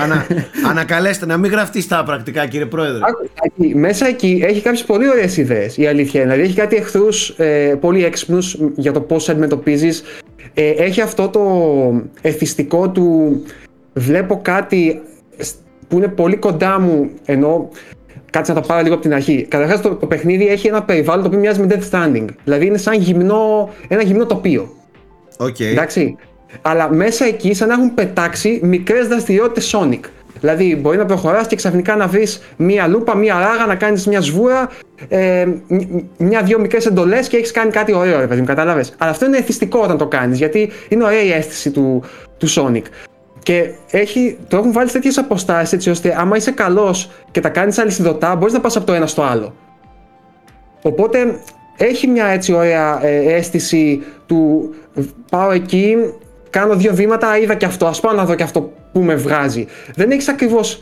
Ανα, ανακαλέστε να μην γραφτείς στα πρακτικά, κύριε Πρόεδρε. Μέσα εκεί έχει κάποιες πολύ ωραίες ιδέες. Η αλήθεια είναι. Δηλαδή έχει κάτι εχθρούς ε, πολύ έξυπνους για το πώς αντιμετωπίζεις. Ε, έχει αυτό το εθιστικό του. Βλέπω κάτι που είναι πολύ κοντά μου ενώ Κάτσε να το πάρω λίγο από την αρχή. Καταρχάς, το, το παιχνίδι έχει ένα περιβάλλον το οποίο μοιάζει με Death Stranding. Δηλαδή είναι σαν γυμνό, ένα γυμνό τοπίο. Okay. Εντάξει. Αλλά μέσα εκεί σαν να έχουν πετάξει μικρές δραστηριότητες Sonic. Δηλαδή, μπορεί να προχωράς και ξαφνικά να βρεις μία λούπα, μία ράγα, να κάνεις μια σβούρα, ε, μια-δυο μικρές εντολές και έχεις κάνει κάτι ωραίο, ρε παιδί μου, κατάλαβες. Αλλά αυτό είναι εθιστικό όταν το κάνεις, γιατί είναι ωραία η αίσθηση του, του Sonic. Και έχει, το έχουν βάλει σε τέτοιες αποστάσεις έτσι ώστε άμα είσαι καλός και τα κάνεις αλυσιδωτά, μπορείς να πας από το ένα στο άλλο. Οπότε έχει μια έτσι ωραία ε, αίσθηση του πάω εκεί, κάνω δύο βήματα, είδα και αυτό, ας πάω να δω και αυτό που με βγάζει. Δεν έχεις ακριβώς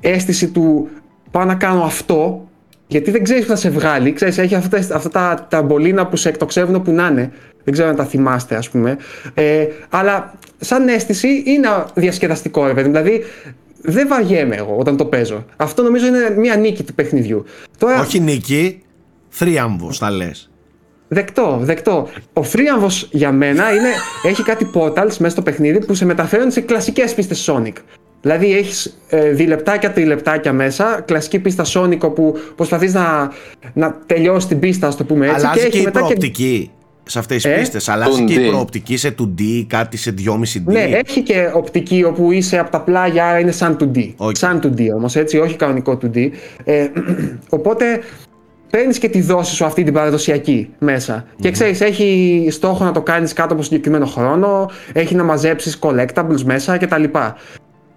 αίσθηση του πάω να κάνω αυτό, γιατί δεν ξέρεις που θα σε βγάλει, ξέρεις, έχει αυτά, αυτά τα ταμπολίνα που σε εκτοξεύουν που να είναι, δεν ξέρω αν τα θυμάστε ας πούμε, ε, αλλά σαν αίσθηση είναι διασκεδαστικό ρε παιδί, δηλαδή δεν βαριέμαι εγώ όταν το παίζω. Αυτό νομίζω είναι μια νίκη του παιχνιδιού. Τώρα... Όχι νίκη, θρίαμβος θα λες. Δεκτό, δεκτό. Ο θρίαμβο για μένα είναι, έχει κάτι portals μέσα στο παιχνίδι που σε μεταφέρουν σε κλασικές πίστες Sonic. Δηλαδή έχεις ε, διλεπτάκια, τριλεπτάκια μέσα, κλασική πίστα Sonic όπου προσπαθείς να, να τελειώσεις την πίστα, ας το πούμε έτσι. Αλλάζει και, και η προοπτική σε αυτές τις ε; πίστες. Αλλάζει και η προοπτική σε 2D, κάτι σε 2,5D. Ναι, έχει και οπτική όπου είσαι από τα πλάγια, άρα είναι σαν 2D. Okay. Σαν 2D όμως, έτσι, όχι κανονικό 2D. Ε, οπότε παίρνεις και τη δόση σου αυτή την παραδοσιακή μέσα. Mm-hmm. Και ξέρεις, έχει στόχο να το κάνεις κάτω από συγκεκριμένο χρόνο, έχει να μαζέψεις collectables μέσα κτλ.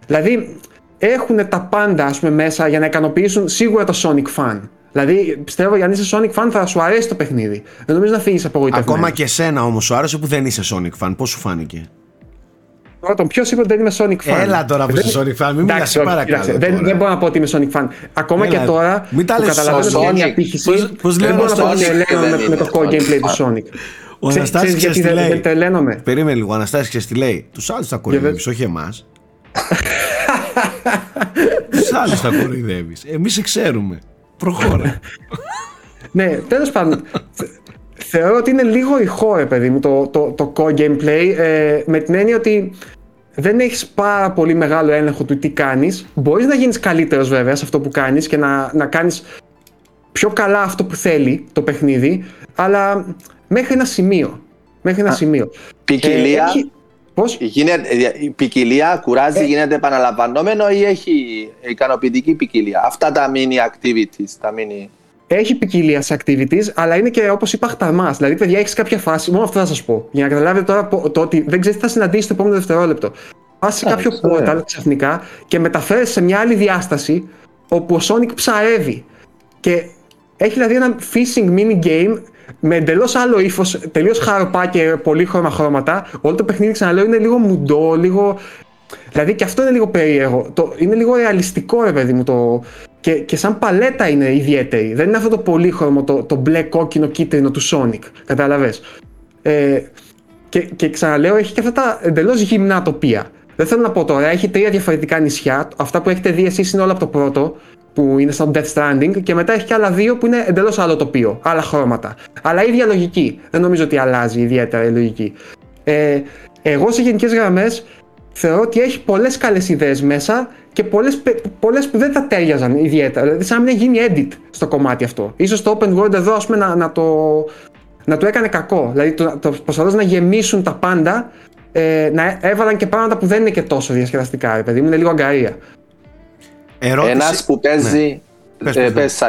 Δηλαδή, έχουν τα πάντα ας πούμε, μέσα για να ικανοποιήσουν σίγουρα το Sonic fan. Δηλαδή, πιστεύω για να είσαι Sonic fan θα σου αρέσει το παιχνίδι. Δεν νομίζω να φύγεις απογοητευμένος. Ακόμα και εσένα όμως σου άρεσε που δεν είσαι Sonic fan; Πώς σου φάνηκε; Πρώτον, ποιο είπε ότι δεν είμαι Sonic fan. Έλα τώρα που είσαι Sonic fan, μην μιλάς σε παρακαλώ. Δεν, δεν μπορώ να πω ότι είμαι Sonic fan. Ακόμα Έλα, και τώρα μην τα που καταλαβαίνω ότι είναι μια απήχηση, πώς, δεν μπορώ να πω ότι ελέγχομαι με, με το core gameplay του Sonic. Ο Αναστάσης ξέρεις γιατί δεν τρελαίνομαι. Περίμενε λίγο, ο Αναστάσης ξέρεις τι λέει. Τους άλλους θα κοροϊδεύεις, όχι εμάς. Τους άλλους θα κοροϊδεύεις. Εμείς ξέρουμε. Προχώρα. ναι, τέλος πάντων θεωρώ ότι είναι λίγο ηχό, ρε παιδί μου, το, το, το core gameplay, ε, με την έννοια ότι δεν έχεις πάρα πολύ μεγάλο έλεγχο του τι κάνεις. Μπορείς να γίνεις καλύτερος βέβαια σε αυτό που κάνεις και να, να κάνεις πιο καλά αυτό που θέλει το παιχνίδι, αλλά μέχρι ένα σημείο. Μέχρι ένα σημείο. Ποικιλία, ε, έχει... Πώς; Γίνεται, η ποικιλία κουράζει, ε... γίνεται επαναλαμβανόμενο ή έχει ικανοποιητική ποικιλία; Αυτά τα mini activities, τα mini έχει ποικιλία σε activities, αλλά είναι και όπως είπα χταμάς. Δηλαδή, παιδιά, έχεις κάποια φάση. Μόνο αυτό θα σας πω. Για να καταλάβετε τώρα το ότι δεν ξέρεις τι θα συναντήσεις το επόμενο δευτερόλεπτο. Πας σε κάποιο portal ξαφνικά και μεταφέρει σε μια άλλη διάσταση όπου ο Sonic ψαρεύει. Και έχει δηλαδή ένα fishing mini game με εντελώς άλλο ύφος, τελείως χαροπά και πολύχρωμα χρώματα. Όλο το παιχνίδι, ξαναλέω, είναι λίγο μουντό, λίγο. Δηλαδή και αυτό είναι λίγο περίεργο. Το, είναι λίγο ρεαλιστικό, ρε παιδί μου, το, και, και σαν παλέτα είναι ιδιαίτερη. Δεν είναι αυτό το πολύχρωμο, το, το μπλε, κόκκινο, κίτρινο του Sonic. Κατάλαβες; Ε, και, και ξαναλέω, έχει και αυτά τα εντελώς γυμνά τοπία. Δεν θέλω να πω τώρα, έχει τρία διαφορετικά νησιά. Αυτά που έχετε δει εσείς είναι όλα από το πρώτο, που είναι σαν Death Stranding, και μετά έχει και άλλα δύο που είναι εντελώς άλλο τοπίο, άλλα χρώματα. Αλλά ίδια λογική. Δεν νομίζω ότι αλλάζει ιδιαίτερα η λογική. Ε, εγώ σε γενικές γραμμές θεωρώ ότι έχει πολλές καλές ιδέες μέσα και πολλές που δεν θα τέριαζαν ιδιαίτερα. Δηλαδή, σαν να μην γίνει edit στο κομμάτι αυτό. σω το open world εδώ, ας πούμε, να, να, το, να το έκανε κακό. Δηλαδή, το, το να γεμίσουν τα πάντα, ε, να έβαλαν και πράγματα που δεν είναι και τόσο διασκεδαστικά, ρε παιδί μου, είναι λίγο αγκαρία. Ερώτηση... Ένας που παίζει... Ναι. Πες, ε, πες,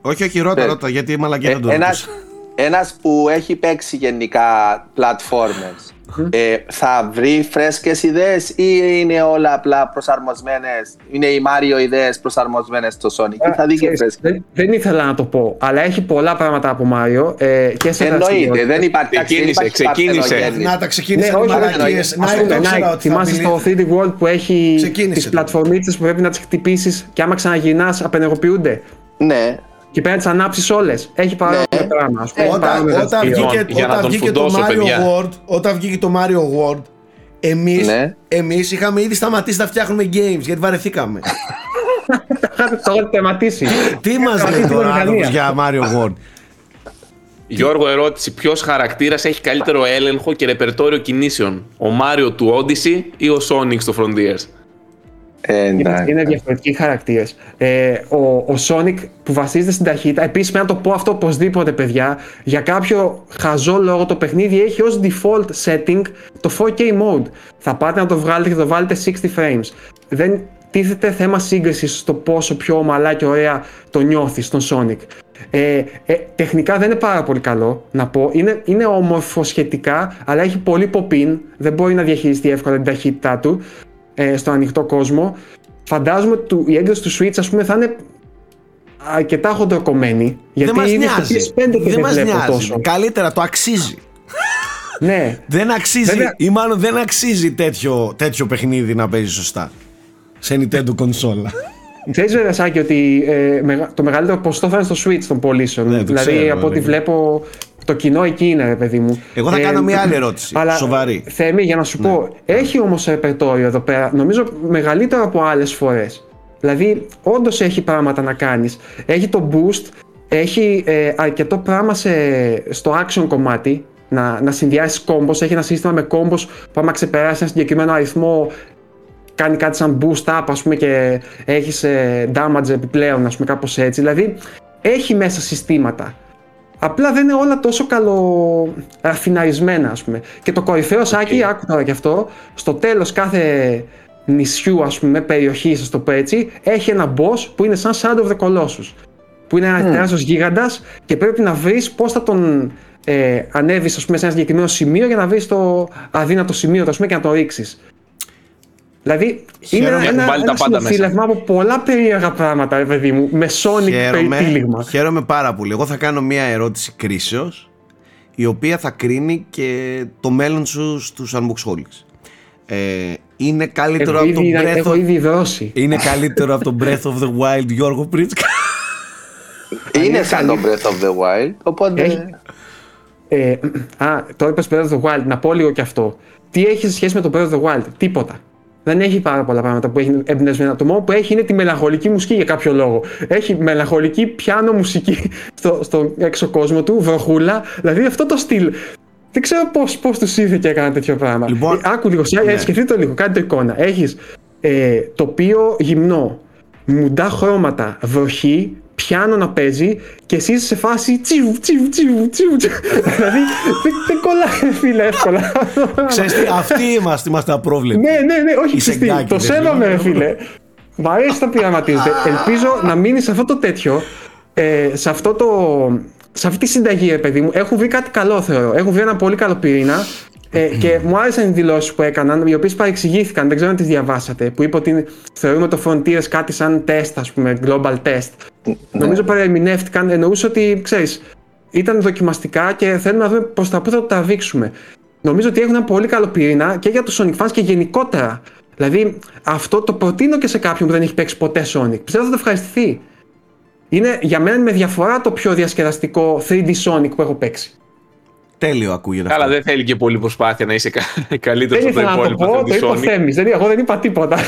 Όχι, όχι, ρώτα, ρώτα, γιατί η μαλακία δεν το ένας, ένας που έχει παίξει γενικά platformers ε, θα βρει φρέσκες ιδέες ή είναι όλα απλά προσαρμοσμένες, είναι οι Mario ιδέες προσαρμοσμένες στο Sonic; Ή θα δει και φρέσκες; Δεν, δεν ήθελα να το πω, αλλά έχει πολλά πράγματα από Mario ε, και σε Εννοείται, δραστηριότητες. δεν υπάρχει Ξεκίνησε, δεν υπάρχει ξεκίνησε. παρθενογέννης. Να τα ξεκίνησε Ναι, όχι, μαλακίες. όχι, Να, όχι. το Πούμε, ξέρω Nike, ότι θα θυμάσαι μιλήσει. το 3D World που έχει Ξεκίνησε τις το. πλατφορμίτσες που πρέπει να τις χτυπήσεις και άμα ξαναγυρνάς απενεργοποιούνται; Ναι, Και πρέπει να τις ανάψεις όλες. Έχει παρόμοιο Ναι. πράγμα. Ας πούμε. Έχει Όταν, παρόμοιο όταν, δραστήριο. βγήκε, Για να όταν τον βγήκε το φουντώσω, Mario παιδιά. World, όταν βγήκε το Mario World, εμείς, Ναι. εμείς είχαμε ήδη σταματήσει να φτιάχνουμε games γιατί βαρεθήκαμε. Το έχω τερματίσει. Τι μας λέει Αυτή τώρα την άνθρωπος μηχανία. για Mario World; Γιώργο, ερώτηση. Ποιος χαρακτήρας έχει καλύτερο έλεγχο και ρεπερτόριο κινήσεων, ο Μάριο του Odyssey ή ο Sonic στο Frontiers; Ε, Είναι, εντάξει. είναι διαφορετικοί χαρακτήρες. Ε, ο, ο Sonic που βασίζεται στην ταχύτητα, επίσης πρέπει να το πω αυτό οπωσδήποτε, παιδιά. Για κάποιο χαζό λόγο το παιχνίδι έχει ως default setting το 4K mode. Θα πάτε να το βγάλετε και το βάλετε 60 frames. Δεν τίθεται θέμα σύγκρισης στο πόσο πιο ομαλά και ωραία το νιώθεις στον Sonic. Ε, ε, τεχνικά δεν είναι πάρα πολύ καλό να πω. Είναι, είναι όμορφο σχετικά, αλλά έχει πολύ pop-in. Δεν μπορεί να διαχειριστεί εύκολα την ταχύτητά του ε, στον ανοιχτό κόσμο. Φαντάζομαι ότι του- η έκδοση του Switch, ας πούμε, θα είναι αρκετά χοντροκομμένη. Γιατί δεν μας ήδη στο νοιάζει. PS5 και Δεν δεν μας βλέπω νοιάζει. τόσο. Καλύτερα, το αξίζει. Ναι. Δεν αξίζει, Βέβαια- ή μάλλον δεν αξίζει τέτοιο, τέτοιο παιχνίδι να παίζει σωστά. Σε Nintendo κονσόλα. Ξέρεις βέβαια Σάκη ότι ε, μεγα- το μεγαλύτερο ποσοστό θα είναι στο Switch των πωλήσεων. Ναι, το δηλαδή ξέρω, από ό,τι ναι. βλέπω το κοινό εκεί είναι ρε παιδί μου. Εγώ θα κάνω μια άλλη ερώτηση, Αλλά σοβαρή. Θέμη για να σου Ναι. πω, έχει όμως ρεπερτόριο εδώ πέρα, νομίζω μεγαλύτερο από άλλες φορές. Δηλαδή όντως έχει πράγματα να κάνεις. Έχει το boost, έχει ε, αρκετό πράγμα σε, στο action κομμάτι, να, να συνδυάσεις κόμπος, έχει ένα σύστημα με κόμπος που άμα ξεπεράσεις ένα συγκεκριμένο αριθμό κάνει κάτι σαν boost up ας πούμε και έχεις ε, damage επιπλέον ας πούμε κάπως έτσι δηλαδή έχει μέσα συστήματα απλά δεν είναι όλα τόσο καλο ραφιναρισμένα ας πούμε. Και το κορυφαίο σάκι άκου τώρα και αυτό στο τέλος κάθε νησιού ας πούμε περιοχής σας το πω έτσι έχει ένα boss που είναι σαν Shadow of the Colossus που είναι ένας τεράστιος γίγαντας και πρέπει να βρεις πώς θα τον ε, ανέβεις ας πούμε σε ένα συγκεκριμένο σημείο για να βρεις το αδύνατο σημείο του, ας πούμε, και να το ρίξεις Δηλαδή είναι Χαίρομαι, ένα, έχουν βάλει ένα τα πάντα συνοθήλευμα από πολλά περίεργα πράγματα, ρε παιδί μου, με Sonic περιτύλιγμα. χαίρομαι πάρα πολύ. Εγώ θα κάνω μια ερώτηση κρίσεως η οποία θα κρίνει και το μέλλον σου στους Unboxholics. Ε, είναι καλύτερο Έχω από το ήδη, Breath έχω of... ήδη δρώσει. Είναι καλύτερο από το Breath of the Wild Γιώργο Πρίτσκα. Είναι σαν το Breath of the Wild, οπότε... Έχει- Ε, α, τώρα είπες Breath of the Wild, να πω λίγο και αυτό. Τι έχει σε σχέση με το Breath of the Wild, τίποτα. Δεν έχει πάρα πολλά πράγματα που έχει εμπνευσμένα. Το μόνο που έχει είναι τη μελαγχολική μουσική για κάποιο λόγο. Έχει μελαγχολική πιάνο μουσική στο, στο έξω κόσμο του, βροχούλα. Δηλαδή αυτό το στυλ. Δεν ξέρω πώς πώς τους ήρθε και έκανα τέτοιο πράγμα. Λοιπόν, Ε, άκου λίγο, ναι. ναι. σκεφτείτε το λίγο, κάντε το εικόνα. Έχεις ε, τοπίο γυμνό, μουντά χρώματα, βροχή, πιάνο να παίζει και εσύ είσαι σε φάση τσιου, τσιου, τσιου, τσιου. τσιου. δηλαδή δεν, δεν κολλάει, φίλε, εύκολα. Ξέρεις τι, αυτοί είμαστε, είμαστε απρόβλεπτοι. Ναι, ναι, ναι, όχι Είσαι ξυστή. γκάκι, Το δεν σέβομαι, λέω. ρε φίλε. Μ' αρέσει τα πειραματίζετε. Ελπίζω να μείνει σε αυτό το τέτοιο. Ε, σε αυτό το. Σε αυτή τη συνταγή, ρε παιδί μου, έχουν βρει κάτι καλό, θεωρώ. Έχουν βρει ένα πολύ καλό πυρήνα. Ε, και μου άρεσαν οι δηλώσεις που έκαναν, οι οποίες παρεξηγήθηκαν, δεν ξέρω αν τις διαβάσατε. Που είπε ότι θεωρούμε το Frontiers κάτι σαν τεστ, ας πούμε, global test. Νομίζω παρεμηνεύτηκαν, εννοούσε ότι ξέρεις, ήταν δοκιμαστικά και θέλουμε να δούμε προς τα πού θα το τραβήξουμε. Νομίζω ότι έχουν ένα πολύ καλό πυρήνα και για τους Sonic fans και γενικότερα. Δηλαδή, αυτό το προτείνω και σε κάποιον που δεν έχει παίξει ποτέ Sonic. Πιστεύω θα το ευχαριστηθεί. Είναι για μένα με διαφορά το πιο διασκεδαστικό 3D Sonic που έχω παίξει. Τέλειο ακούγεται Καλά, αυτό. δεν θέλει και πολύ προσπάθεια να είσαι κα- καλύτερο Δεν από το ήθελα να το υπόλοιπο πω, το είπε ο Sonic. Θέμης. Δεν, εγώ δεν είπα τίποτα.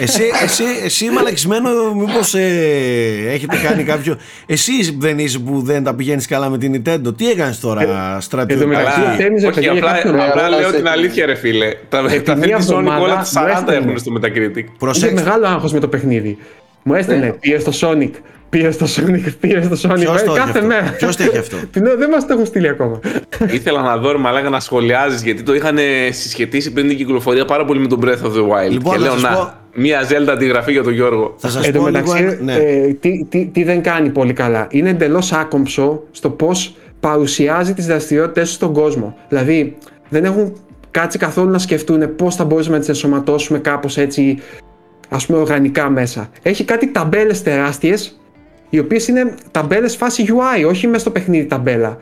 Εσύ, εσύ, εσύ μαλακισμένο, μήπως ε, έχετε κάνει κάποιο... Εσύ δεν είσαι που δεν τα πηγαίνεις καλά με την Nintendo. Τι έκανες τώρα, εν τω στρατιώτη. μεταξύ, Καλά, ο Θέμης, ρε όχι, παιδιά, για απλά, κάποιον απλά λόγο. λέω σε- την αλήθεια ρε φίλε. Τα, Επί τα μία θέλει Sonic εβδομάδα όλα τα 40 έστειλε. έχουν στο Metacritic. Είχε Προσέξτε. μεγάλο άγχος με το παιχνίδι. Μου έστελνε, πήρε στο Sonic, πήρε στο Sonic, πήρε στο Sonic. Ποιος Ε, το έχει κάθε αυτό; μέρα. Ποιος το έχει αυτό; Ναι, δεν μας το έχουν στείλει ακόμα. Ήθελα να δω ρε μαλάκα να σχολιάζεις γιατί το είχαν συσχετίσει πριν την κυκλοφορία πάρα πολύ με τον Breath of the Wild. Λοιπόν, και να λέω σας να, πω- μία Zelda αντιγραφή για τον Γιώργο. Θα σας Εν τω πω λίγο... μεταξύ, ένα- ναι. ε, τι, τι, τι δεν κάνει πολύ καλά. Είναι εντελώς άκομψο στο πώς παρουσιάζει τις δραστηριότητες στον κόσμο. Δηλαδή δεν έχουν κάτσει καθόλου να σκεφτούν πώς θα μπορούσαμε να τις ενσωματώσουμε κάπως έτσι ας πούμε οργανικά μέσα. Έχει κάτι ταμπέλες τεράστιες οι οποίες είναι ταμπέλες φάση UI, όχι μέσα στο παιχνίδι ταμπέλα.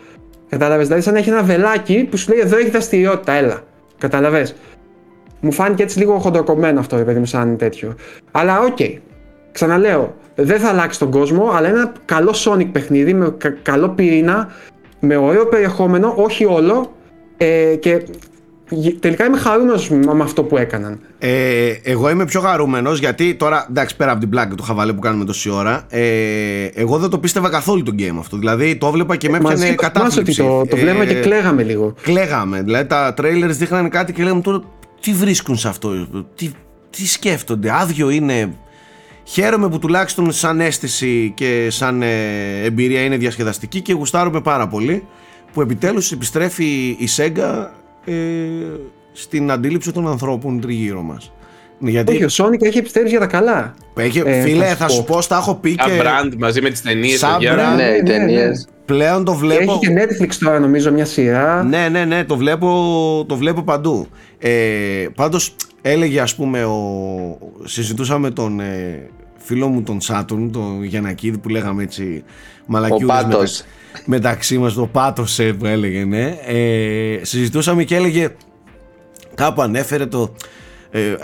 Κατάλαβες, δηλαδή σαν να έχει ένα βελάκι που σου λέει εδώ έχει δραστηριότητα, έλα. Κατάλαβες. Μου φάνηκε έτσι λίγο χοντροκομμένο αυτό, παιδί μου, σαν τέτοιο. Αλλά ok. Okay. Ξαναλέω, δεν θα αλλάξει τον κόσμο, αλλά είναι ένα καλό Sonic παιχνίδι με καλό πυρήνα, με ωραίο περιεχόμενο, όχι όλο. Ε, και τελικά είμαι χαρούμενος με αυτό που έκαναν. Ε, εγώ είμαι πιο χαρούμενος γιατί τώρα, εντάξει, πέρα από την πλάκα του χαβαλέ που κάνουμε τόση ώρα, ε, εγώ δεν το πίστευα καθόλου το game αυτό. Δηλαδή το έβλεπα και με έπιανε κατάθλιψη. Το, το βλέπαμε και κλαίγαμε λίγο. Κλαίγαμε. Δηλαδή τα trailers δείχνανε κάτι και λέγαμε τώρα τι βρίσκουν σε αυτό, τι, τι σκέφτονται, άδειο είναι. Χαίρομαι που τουλάχιστον σαν αίσθηση και σαν ε, εμπειρία είναι διασκεδαστική και γουστάρουμε πάρα πολύ που επιτέλους επιστρέφει η Sega ε, στην αντίληψη των ανθρώπων τριγύρω μας. Γιατί... Όχι, ο Sonic έχει επιστρέψει για τα καλά. Έχει, ε, φίλε, θα, σου πω, τα έχω πει και. Σαν brand μαζί με τις ταινίες. Σαν brand, ναι, οι ταινίες. Πλέον το βλέπω. Έχει και Netflix τώρα, νομίζω, μια σειρά. Ναι, ναι, ναι, το βλέπω, το βλέπω παντού. Ε, Πάντως, έλεγε, ας πούμε, ο... συζητούσαμε τον ε, φίλο μου τον Σάτουν, τον Γιανακίδη, που λέγαμε έτσι μαλακιούδες μετα... μεταξύ μας, το πάτωσε που έλεγε, ναι. Ε, συζητούσαμε και έλεγε, κάπου ανέφερε το ε,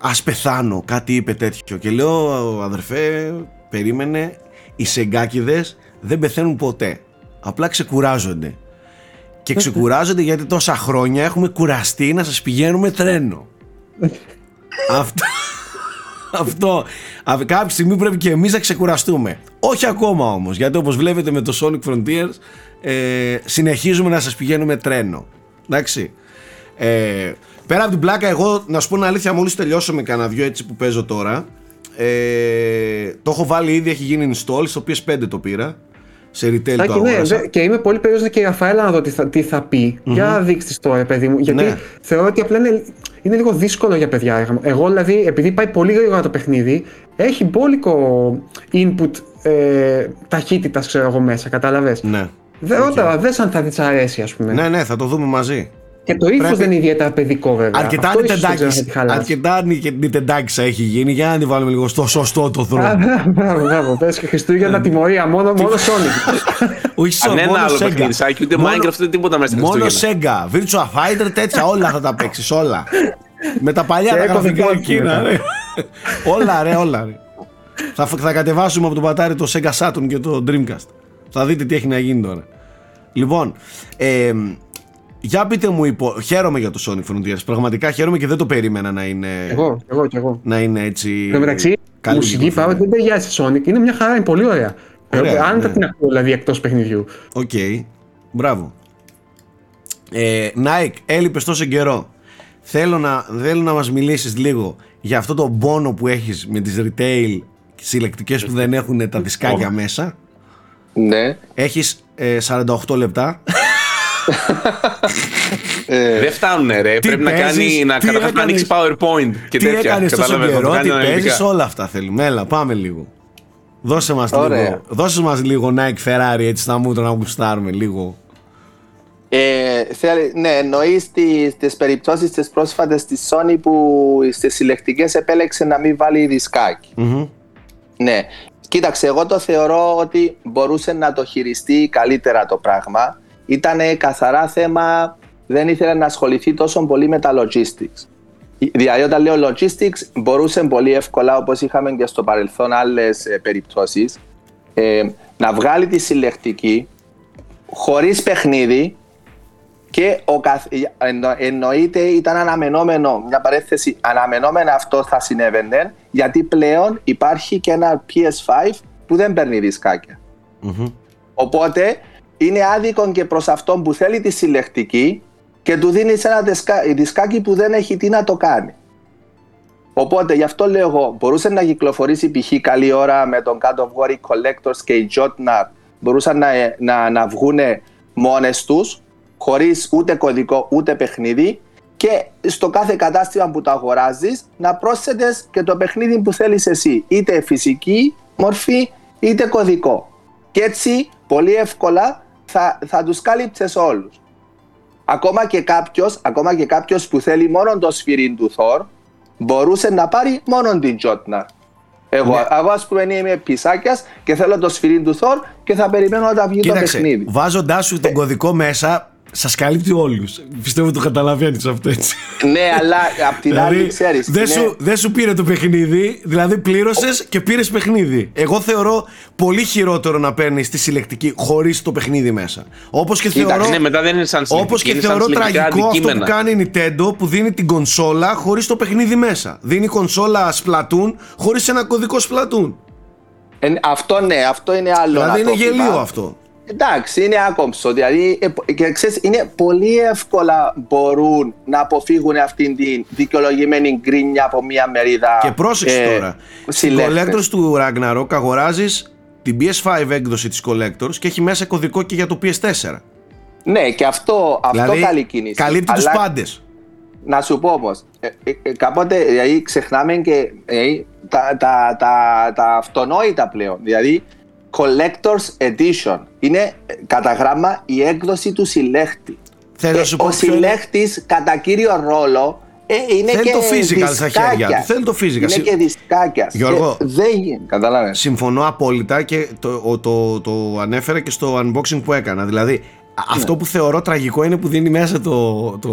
ας πεθάνω, κάτι είπε τέτοιο. Και λέω αδερφέ περίμενε οι σεγκάκιδες δεν πεθαίνουν ποτέ. Απλά ξεκουράζονται και ξεκουράζονται γιατί τόσα χρόνια έχουμε κουραστεί να σας πηγαίνουμε τρένο. Αυτό αυτό. Κάποια στιγμή πρέπει και εμείς να ξεκουραστούμε. Όχι ακόμα όμως, γιατί όπως βλέπετε με το Sonic Frontiers ε, συνεχίζουμε να σας πηγαίνουμε τρένο. Εντάξει. Ε, Πέρα από την πλάκα, εγώ να σου πω την αλήθεια, μόλις τελειώσω με κανένα δυο έτσι που παίζω τώρα. Ε, το έχω βάλει ήδη, έχει γίνει install, στο PS5 το πήρα. Σε retail Τάκη, το ναι, και είμαι πολύ περίεργος και η Ραφαέλα να δω τι θα, τι θα πει. Mm-hmm. Για δείξει τώρα, παιδί μου. Γιατί ναι. θεωρώ ότι απλά είναι, είναι λίγο δύσκολο για παιδιά. Εγώ δηλαδή, επειδή πάει πολύ γρήγορα το παιχνίδι, έχει μπόλικο input ε, ταχύτητας, ξέρω εγώ μέσα. Κατάλαβες; Ναι. Δεν okay. δες αν θα τη αρέσει, ας πούμε. Ναι, ναι, θα το δούμε μαζί. Και το ύφος δεν είναι ιδιαίτερα παιδικό βέβαια. Αρκετά νιτεντάκι έχει γίνει για να τη βάλουμε λίγο στο σωστό το δρόμο. Μπράβο, μπράβο. Πες και Χριστούγεννα τιμωρία, μόνο, μόνο Sonic. Όχι Sonic. Κανένα άλλο παιχνιδισάκι, ούτε Minecraft ούτε τίποτα μέσα Μόνο Sega, Virtua Fighter, τέτοια όλα θα τα παίξεις, όλα. Με τα παλιά τα γραφικά εκείνα, Όλα ρε, όλα ρε. Θα, θα κατεβάσουμε από το πατάρι το Sega Saturn και το Dreamcast. Θα δείτε τι έχει να γίνει τώρα. Λοιπόν, ε, για πείτε μου, υπο... χαίρομαι για το Sonic Frontiers. Πραγματικά χαίρομαι και δεν το περίμενα να είναι. Εγώ, εγώ και εγώ. Να είναι έτσι. Εν μεταξύ, η μουσική πάμε δεν ταιριάζει σε Sonic. Είναι μια χαρά, είναι πολύ ωραία. ωραία Αν ναι. την ακούω δηλαδή εκτός παιχνιδιού. Ok. Okay. Μπράβο. Ε, Nike, έλειπες τόσο καιρό. Θέλω να, θέλω να μας μιλήσεις λίγο για αυτό το πόνο που έχεις με τις retail συλλεκτικές που δεν έχουν τα δισκάκια μέσα. Ναι. Έχεις ε, 48 λεπτά. Ε, δεν φτάνουν ρε, πρέπει να κάνει να καταφέρει να ανοίξεις PowerPoint και τι τέτοια. Τι τόσο καιρό, τι παίζεις; Όλα αυτά θέλουμε, έλα πάμε λίγο. Δώσε μας λίγο, δώσε μας λίγο Nike Ferrari έτσι στα μούτρα να γουστάρουμε λίγο. Ε, ναι, εννοείς τι περιπτώσεις τις πρόσφατες της Sony που στις συλλεκτικές επέλεξε να μην βάλει δισκάκι. Mm-hmm. Ναι. Κοίταξε, εγώ το θεωρώ ότι μπορούσε να το χειριστεί καλύτερα το πράγμα ήταν καθαρά θέμα, δεν ήθελε να ασχοληθεί τόσο πολύ με τα logistics. Δηλαδή, όταν λέω logistics, μπορούσε πολύ εύκολα, όπως είχαμε και στο παρελθόν άλλες περιπτώσεις, ε, να βγάλει τη συλλεκτική χωρίς παιχνίδι και ο καθ... εννο... εννοείται ήταν αναμενόμενο, μια παρέθεση, αναμενόμενο αυτό θα συνέβαινε, γιατί πλέον υπάρχει και ένα PS5 που δεν παίρνει δισκάκια. Mm-hmm. Οπότε είναι άδικο και προς αυτόν που θέλει τη συλλεκτική και του δίνει ένα δισκάκι που δεν έχει τι να το κάνει. Οπότε γι' αυτό λέω εγώ, μπορούσε να κυκλοφορήσει π.χ. καλή ώρα με τον God of War Collectors και οι Jotnar μπορούσαν να, να, να βγουν μόνες τους χωρίς ούτε κωδικό ούτε παιχνίδι και στο κάθε κατάστημα που το αγοράζεις να πρόσθετες και το παιχνίδι που θέλεις εσύ είτε φυσική μορφή είτε κωδικό. Και έτσι πολύ εύκολα θα, θα τους κάλυψες όλους. Ακόμα και κάποιος, ακόμα και κάποιος που θέλει μόνο το σφυρί του Θόρ μπορούσε να πάρει μόνο την Τζότναρ. Εγώ, ναι. εγώ ας πούμε είμαι πισάκιας και θέλω το σφυρί του Θόρ και θα περιμένω να τα βγει το παιχνίδι. Βάζοντάς σου τον κωδικό μέσα Σας καλύπτει όλους. Πιστεύω το καταλαβαίνεις αυτό έτσι. ναι, αλλά απ' την άλλη δηλαδή, ξέρεις. Δεν, σου, δεν σου πήρε το παιχνίδι, δηλαδή πλήρωσες και πήρες παιχνίδι. Εγώ θεωρώ πολύ χειρότερο να παίρνεις τη συλλεκτική χωρίς το παιχνίδι μέσα. Όπως και θεωρώ. Ναι, μετά δεν είναι σαν Όπως και θεωρώ τραγικό αυτό που κάνει η Nintendo που δίνει την κονσόλα χωρίς το παιχνίδι μέσα. Δίνει κονσόλα Splatoon χωρίς ένα κωδικό Splatoon. Ε, αυτό ναι, αυτό είναι άλλο. Δηλαδή είναι γελίο αυτό. Εντάξει, είναι άκομψο. Δηλαδή, ε, και ξέρεις, είναι πολύ εύκολα μπορούν να αποφύγουν αυτήν την δικαιολογημένη γκρίνια από μια μερίδα. Και πρόσεξε ε, τώρα. Στην Collectors του Ragnarok αγοράζεις την PS5 έκδοση της Collectors και έχει μέσα κωδικό και για το PS4. Ναι, και αυτό, αυτό δηλαδή, καλή κίνηση. Καλύπτει τους πάντες. Να σου πω όμως, ε, ε, ε, κάποτε δηλαδή, ξεχνάμε και τα, τα, τα, τα αυτονόητα πλέον. Δηλαδή, Collector's Edition. Είναι κατά γράμμα η έκδοση του συλλέχτη. Θέλω ε, ο συλλέχτης κατά κύριο ρόλο ε, είναι Θέλει και το physical στα χέρια του. Θέλει το physical. Είναι και δισκάκια. Γιώργο, ε, δεν γίνει. Καταλάβες. Συμφωνώ απόλυτα και το, το, το, ανέφερα και στο unboxing που έκανα. Δηλαδή, ναι. αυτό που θεωρώ τραγικό είναι που δίνει μέσα το, το,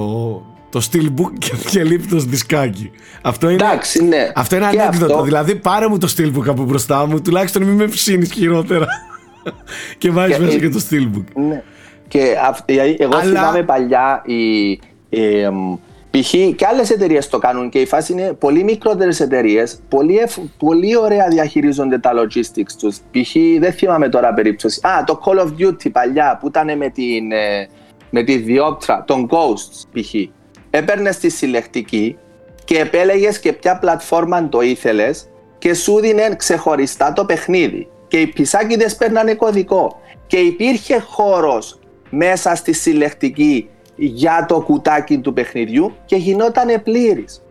το steelbook και, και λείπει το δισκάκι. Αυτό είναι, Εντάξει, ναι. αυτό είναι ανέκδοτο. Αυτό... Δηλαδή, πάρε μου το steelbook από μπροστά μου, τουλάχιστον μην με ψήνεις χειρότερα. και βάζεις μέσα και το steelbook. Ναι. Και εγώ Αλλά... θυμάμαι παλιά η, η, π.χ. και άλλες εταιρείες το κάνουν και η φάση είναι πολύ μικρότερες εταιρείες, πολύ, πολύ ωραία διαχειρίζονται τα logistics τους. Π.χ. δεν θυμάμαι τώρα περίπτωση. Α, το Call of Duty παλιά που ήταν με, την, ε, με τη Dioptra, τον Ghosts π.χ έπαιρνες τη συλλεκτική και επέλεγες και ποια πλατφόρμα το ήθελες και σου δίνει ξεχωριστά το παιχνίδι. Και οι πισάκιδες παίρνανε κωδικό. Και υπήρχε χώρος μέσα στη συλλεκτική για το κουτάκι του παιχνιδιού και γινόταν πλήρης.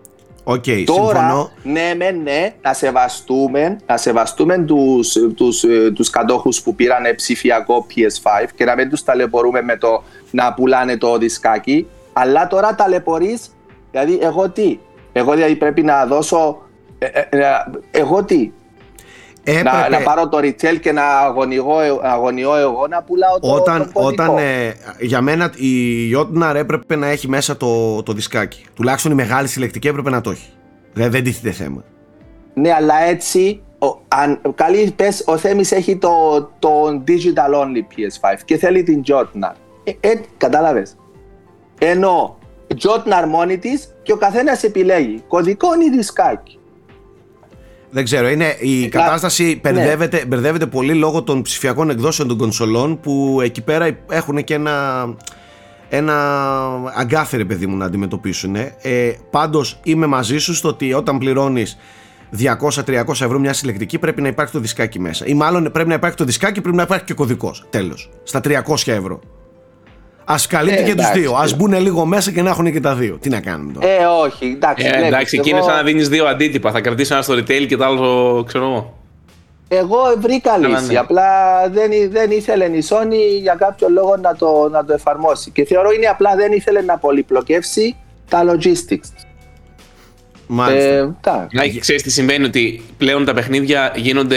Okay, Τώρα, συμφωνώ. ναι, ναι, ναι, να σεβαστούμε, να σεβαστούμε τους, τους, τους κατόχους που πήραν ψηφιακό PS5 και να μην τους ταλαιπωρούμε με το να πουλάνε το δισκάκι αλλά τώρα ταλαιπωρείς, δηλαδή εγώ τι, εγώ δηλαδή πρέπει να δώσω, ε, ε, ε εγώ τι, να, να, πάρω το retail και να αγωνιώ, αγωνιώ εγώ να πουλάω το, όταν, το Όταν ε, για μένα η Yotnar έπρεπε να έχει μέσα το, το δισκάκι. Τουλάχιστον η μεγάλη συλλεκτική έπρεπε να το έχει. Δηλαδή δεν τίθεται θέμα. Ναι, αλλά έτσι, ο, αν, καλή πες, ο Θέμης έχει το, το digital only PS5 και θέλει την Yotnar. Ε, ε, κατάλαβες. Ενώ Τζότναρ μόνη τη και ο καθένας επιλέγει κωδικό ή δισκάκι. Δεν ξέρω, είναι, η ε, κατάσταση ναι. μπερδεύεται, μπερδεύεται πολύ λόγω των ψηφιακών εκδόσεων των κονσολών που εκεί πέρα έχουν και ένα, ένα αγκάθι παιδί μου να αντιμετωπίσουν. Ε, πάντως είμαι μαζί σου στο ότι όταν πληρώνεις 200-300 ευρώ μια συλλεκτική πρέπει να υπάρχει το δισκάκι μέσα. Ή μάλλον πρέπει να υπάρχει το δισκάκι, πρέπει να υπάρχει και κωδικός. Τέλος. Στα 300 ευρώ. Α καλύπτει ε, και τους δύο. Α μπουν λίγο μέσα και να έχουν και τα δύο. Τι να κάνουμε τώρα; Ε, όχι, εντάξει. Ε, εντάξει, εκεί είναι σαν να δίνεις δύο αντίτυπα. Θα κρατήσει ένα στο retail και το άλλο, ξέρω εγώ. Εγώ βρήκα λύση. Ναι. Απλά δεν, δεν ήθελε η Sony για κάποιο λόγο να το, να το εφαρμόσει. Και θεωρώ είναι απλά δεν ήθελε να πολυπλοκεύσει τα logistics. Μάλιστα. Ε, να, ξέρεις τι συμβαίνει ότι πλέον τα παιχνίδια γίνονται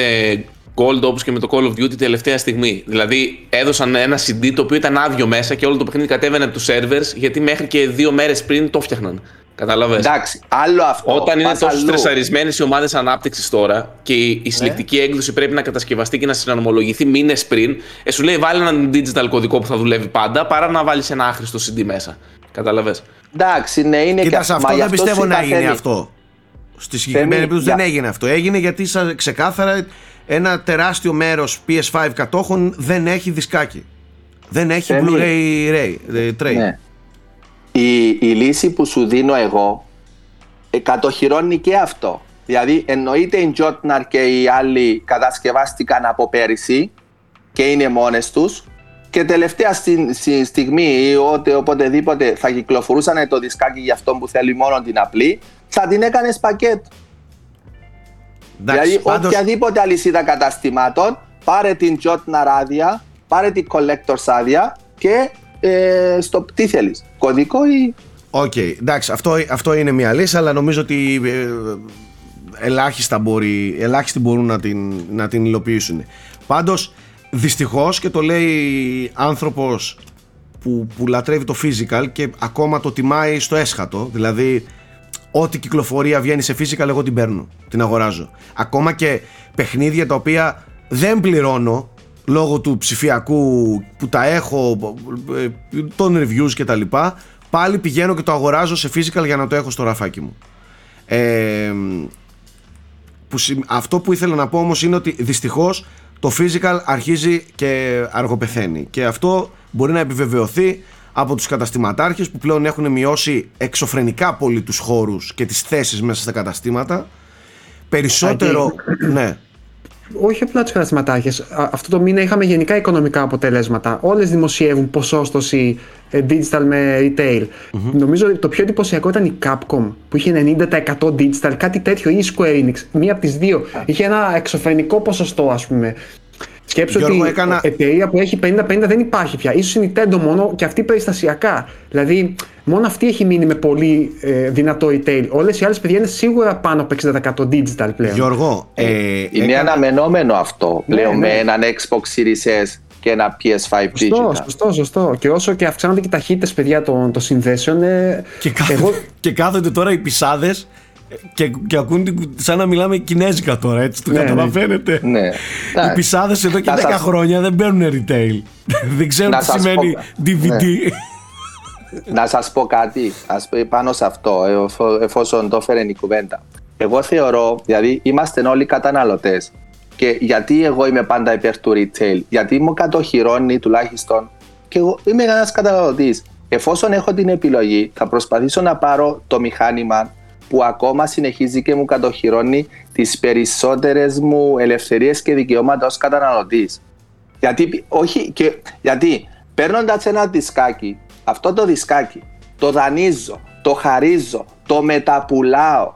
Gold όπως και με το Call of Duty τελευταία στιγμή. Δηλαδή έδωσαν ένα CD το οποίο ήταν άδειο μέσα και όλο το παιχνίδι κατέβαινε από τους servers γιατί μέχρι και δύο μέρες πριν το φτιάχναν. Κατάλαβε. Εντάξει, άλλο αυτό. Όταν είναι τόσο στρεσαρισμένες οι ομάδες ανάπτυξης τώρα και η, η συλλεκτική ναι. έκδοση πρέπει να κατασκευαστεί και να συναρμολογηθεί μήνες πριν, ε, σου λέει βάλει έναν digital κωδικό που θα δουλεύει πάντα παρά να βάλεις ένα άχρηστο CD μέσα. Κατάλαβε. Εντάξει, ναι, είναι Κοίτας, και αυτό δεν πιστεύω να γίνει αυτό. Στη συγκεκριμένη περίπτωση δεν έγινε αυτό. Έγινε γιατί ξεκάθαρα ένα τεράστιο μέρος PS5 κατόχων δεν έχει δισκάκι. Δεν έχει Blu-ray Ray, ε, tray. Ναι. Η, η λύση που σου δίνω εγώ ε, κατοχυρώνει και αυτό. Δηλαδή εννοείται η Jotnar και οι άλλοι κατασκευάστηκαν από πέρυσι και είναι μόνες τους και τελευταία στη, στη στιγμή ή όποτε, οποτεδήποτε θα κυκλοφορούσαν το δισκάκι για αυτό που θέλει μόνο την απλή θα την έκανες πακέτο. Εντάξει, δηλαδή, πάντως... οποιαδήποτε αλυσίδα καταστημάτων, πάρε την Jotna ράδια πάρε την collector's άδεια και ε, στο τι θέλεις. Κωδικό ή. Οκ, okay, εντάξει, αυτό, αυτό είναι μια λύση, αλλά νομίζω ότι ε, ελάχιστα μπορεί, ελάχιστοι μπορούν να την, να την υλοποιήσουν. Πάντως, δυστυχώς και το λέει άνθρωπος που, που λατρεύει το physical και ακόμα το τιμάει στο έσχατο, δηλαδή ό,τι κυκλοφορία βγαίνει σε physical εγώ την παίρνω, την αγοράζω. Ακόμα και παιχνίδια τα οποία δεν πληρώνω λόγω του ψηφιακού που τα έχω, ε, των reviews και τα λοιπά, πάλι πηγαίνω και το αγοράζω σε physical για να το έχω στο ραφάκι μου. Ε, που, αυτό που ήθελα να πω όμως είναι ότι δυστυχώς το physical αρχίζει και αργοπεθαίνει και αυτό μπορεί να επιβεβαιωθεί από τους καταστηματάρχες που πλέον έχουν μειώσει εξωφρενικά πολύ τους χώρους και τις θέσεις μέσα στα καταστήματα περισσότερο ναι όχι απλά τους καταστηματάρχες. Αυτό το μήνα είχαμε γενικά οικονομικά αποτελέσματα. Όλες δημοσιεύουν ποσόστοση ε, digital με retail. Νομίζω ότι το πιο εντυπωσιακό ήταν η Capcom που είχε 90% digital, κάτι τέτοιο, ή η Square Enix. Μία από τις δύο. Είχε ένα εξωφρενικό ποσοστό, ας πούμε. Σκέψω ότι έκανα... εταιρεία που έχει 50-50 δεν υπάρχει πια. Ίσως η Nintendo μόνο και αυτή περιστασιακά. Δηλαδή, μόνο αυτή έχει μείνει με πολύ ε, δυνατό retail. Όλες οι άλλες παιδιά είναι σίγουρα πάνω από 60% digital πλέον. Γιώργο, ε, ε, είναι έκανα... αναμενόμενο αυτό ναι, πλέον ναι. με έναν Xbox Series S και ένα PS5 digital. Σωστό, σωστό. Και όσο και αυξάνονται και οι ταχύτητες, παιδιά, των, των συνδέσεων. Ε, και, κάθονται, εγώ... και κάθονται τώρα οι πισάδες και, και ακούν σαν να μιλάμε κινέζικα τώρα, έτσι το ναι, καταλαβαίνετε. Ναι. Οι πισάδες εδώ και 10 σας... χρόνια δεν παίρνουν retail. δεν ξέρουν τι σημαίνει DVD. Ναι. να σας πω κάτι ας πω, πάνω σε αυτό, εφόσον το έφερε η κουβέντα. Εγώ θεωρώ, δηλαδή είμαστε όλοι καταναλωτές. Και γιατί εγώ είμαι πάντα υπέρ του retail, γιατί μου κατοχυρώνει τουλάχιστον και εγώ είμαι ένας καταναλωτής. Εφόσον έχω την επιλογή, θα προσπαθήσω να πάρω το μηχάνημα που ακόμα συνεχίζει και μου κατοχυρώνει τις περισσότερες μου ελευθερίες και δικαιώματα ως καταναλωτής. Γιατί, όχι, και, γιατί παίρνοντας ένα δισκάκι, αυτό το δισκάκι το δανείζω, το χαρίζω, το μεταπουλάω,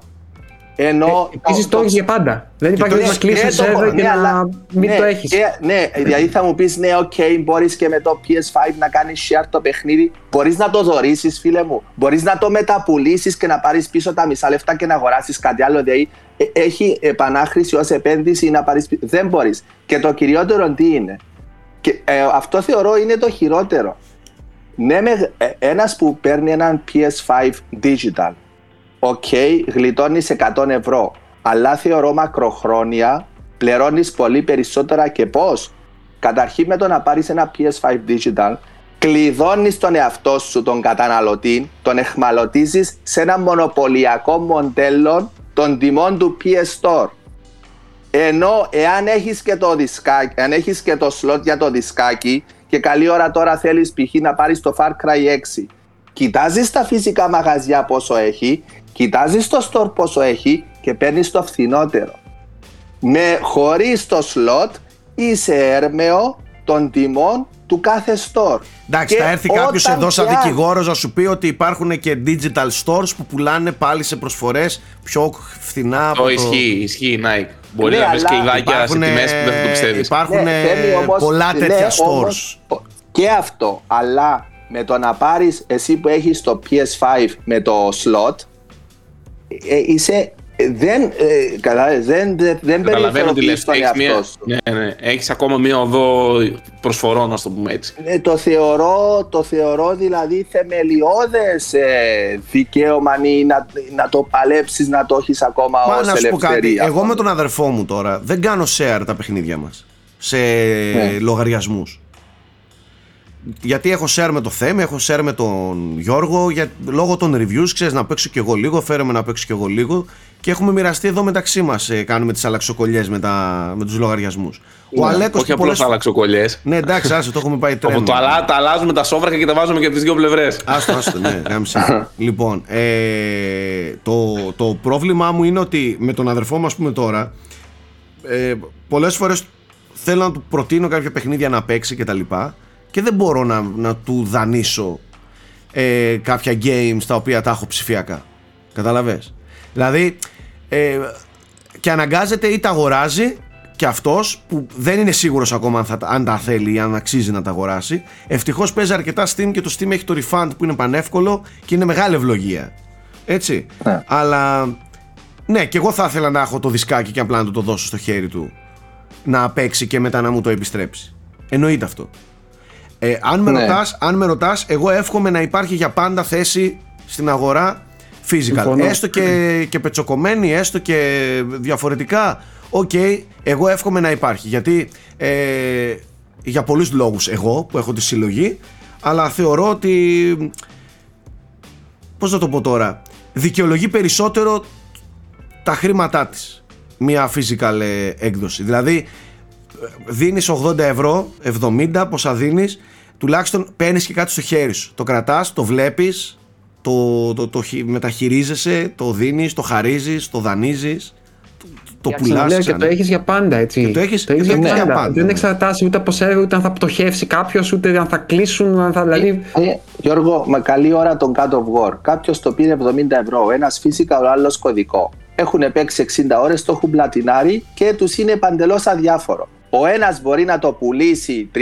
ενώ. Ε, Επίσης το έχει για πάντα. Δεν υπάρχει να κλείσει σερβερ και, και ναι, να μην ναι, το έχει. Ναι, δηλαδή θα μου πεις, ναι, ok, okay, μπορείς και με το PS5 να κάνεις share το παιχνίδι. Μπορείς να το δωρήσει, φίλε μου. Μπορείς να το μεταπουλήσεις και να πάρεις πίσω τα μισά λεφτά και να αγοράσεις κάτι άλλο. Δηλαδή ε, έχει επανάχρηση ως επένδυση να πάρεις πίσω. Δεν μπορείς. Και το κυριότερο τι είναι; Και, ε, αυτό θεωρώ είναι το χειρότερο. Ναι, ε, ένας που παίρνει έναν PS5 digital ok, okay, γλιτώνεις 100 ευρώ. Αλλά θεωρώ μακροχρόνια πληρώνεις πολύ περισσότερα και πώς; Καταρχήν με το να πάρεις ένα PS5 Digital, κλειδώνεις τον εαυτό σου, τον καταναλωτή, τον αιχμαλωτίζεις σε ένα μονοπωλιακό μοντέλο των τιμών του PS Store. Ενώ εάν έχεις και το δισκάκι, αν έχεις και το slot για το δισκάκι και καλή ώρα τώρα θέλεις π.χ. να πάρεις το Far Cry 6 κοιτάζεις τα φυσικά μαγαζιά πόσο έχει Κοιτάζεις το store πόσο έχει και παίρνεις το φθηνότερο. Με χωρίς το slot είσαι έρμεο των τιμών του κάθε store. Εντάξει, θα έρθει κάποιος εδώ σαν δικηγόρος να σου πει ότι υπάρχουν και digital stores που πουλάνε πάλι σε προσφορές πιο φθηνά. Το ισχύει, ισχύει Nike. Μπορεί ναι, να βρεις και ειδάκια σε τιμές που δεν θα το πιστεύεις. Υπάρχουν ναι, πολλά τέτοια ναι, stores. και αυτό, αλλά με το να πάρεις εσύ που έχεις το PS5 με το slot, ε, είσαι δεν, ε, καλά, δεν, δεν περιφεροποιείς τον εαυτό σου. Ναι, ναι. Έχεις ακόμα μία οδό προσφορών, να το πούμε έτσι. Ναι, το, θεωρώ, το θεωρώ δηλαδή θεμελιώδες ε, δικαίωμα να, να το παλέψεις, να το έχεις ακόμα Μα, ως να σου πω κάτι, εγώ με τον αδερφό μου τώρα δεν κάνω share τα παιχνίδια μας σε ναι. λογαριασμούς γιατί έχω share με το Θέμη, έχω share με τον Γιώργο, για, λόγω των reviews, ξέρεις να παίξω κι εγώ λίγο, φέρομαι να παίξω κι εγώ λίγο και έχουμε μοιραστεί εδώ μεταξύ μας. Ε, κάνουμε τις αλλαξοκολλιές με, με τους λογαριασμούς. Ο ναι, Αλέκος. Όχι απλώς πολλές... αλλαξοκολλιές. Ναι, εντάξει, άσε, το έχουμε πάει τρένο. Από το αλά, τα αλλάζουμε τα σόβρακα και τα βάζουμε και από τις δύο πλευρές. Άστο, άστο, ναι, γάμισε. λοιπόν, ε, το, το πρόβλημά μου είναι ότι με τον αδερφό μου, ας πούμε τώρα, ε, πολλές φορές θέλω να του προτείνω κάποια παιχνίδια να παίξει κτλ και δεν μπορώ να, να του δανείσω ε, κάποια games τα οποία τα έχω ψηφιακά. Καταλαβες; Δηλαδή, ε, και αναγκάζεται ή τα αγοράζει και αυτός που δεν είναι σίγουρος ακόμα αν, θα, αν τα θέλει ή αν αξίζει να τα αγοράσει ευτυχώς παίζει αρκετά Steam και το Steam έχει το refund που είναι πανεύκολο και είναι μεγάλη ευλογία έτσι ναι. αλλά ναι και εγώ θα ήθελα να έχω το δισκάκι και απλά να το δώσω στο χέρι του να παίξει και μετά να μου το επιστρέψει εννοείται αυτό ε, αν, με ναι. ρωτάς, αν με ρωτάς εγώ εύχομαι να υπάρχει για πάντα θέση στην αγορά physical. Έστω και, και πετσοκομμένη έστω και διαφορετικά Ok, okay, εγώ εύχομαι να υπάρχει. Γιατί ε, για πολλούς λόγους εγώ που έχω τη συλλογή αλλά θεωρώ ότι πώς να το πω τώρα δικαιολογεί περισσότερο τα χρήματά της μια physical ε, έκδοση. Δηλαδή δίνεις 80 ευρώ 70 πόσα δίνεις τουλάχιστον παίρνεις και κάτι στο χέρι σου το κρατάς, το βλέπεις το, το, το, το μεταχειρίζεσαι το δίνεις, το χαρίζεις, το δανείζεις το πουλάς. Και το έχεις για πάντα, έτσι. Και το έχει για, για, πάντα. Δεν εξαρτάσαι ούτε από σένα, ούτε αν θα πτωχεύσει κάποιος, ούτε αν θα κλείσουν. Αν θα, δηλαδή... Ε, ε, Γιώργο, με καλή ώρα τον God of War. Κάποιος το πήρε 70 ευρώ, ένας φυσικά, ο άλλος κωδικό. Έχουν παίξει 60 ώρες, το έχουν πλατινάρει και τους είναι παντελώς αδιάφορο. Ο ένας μπορεί να το πουλήσει 35-40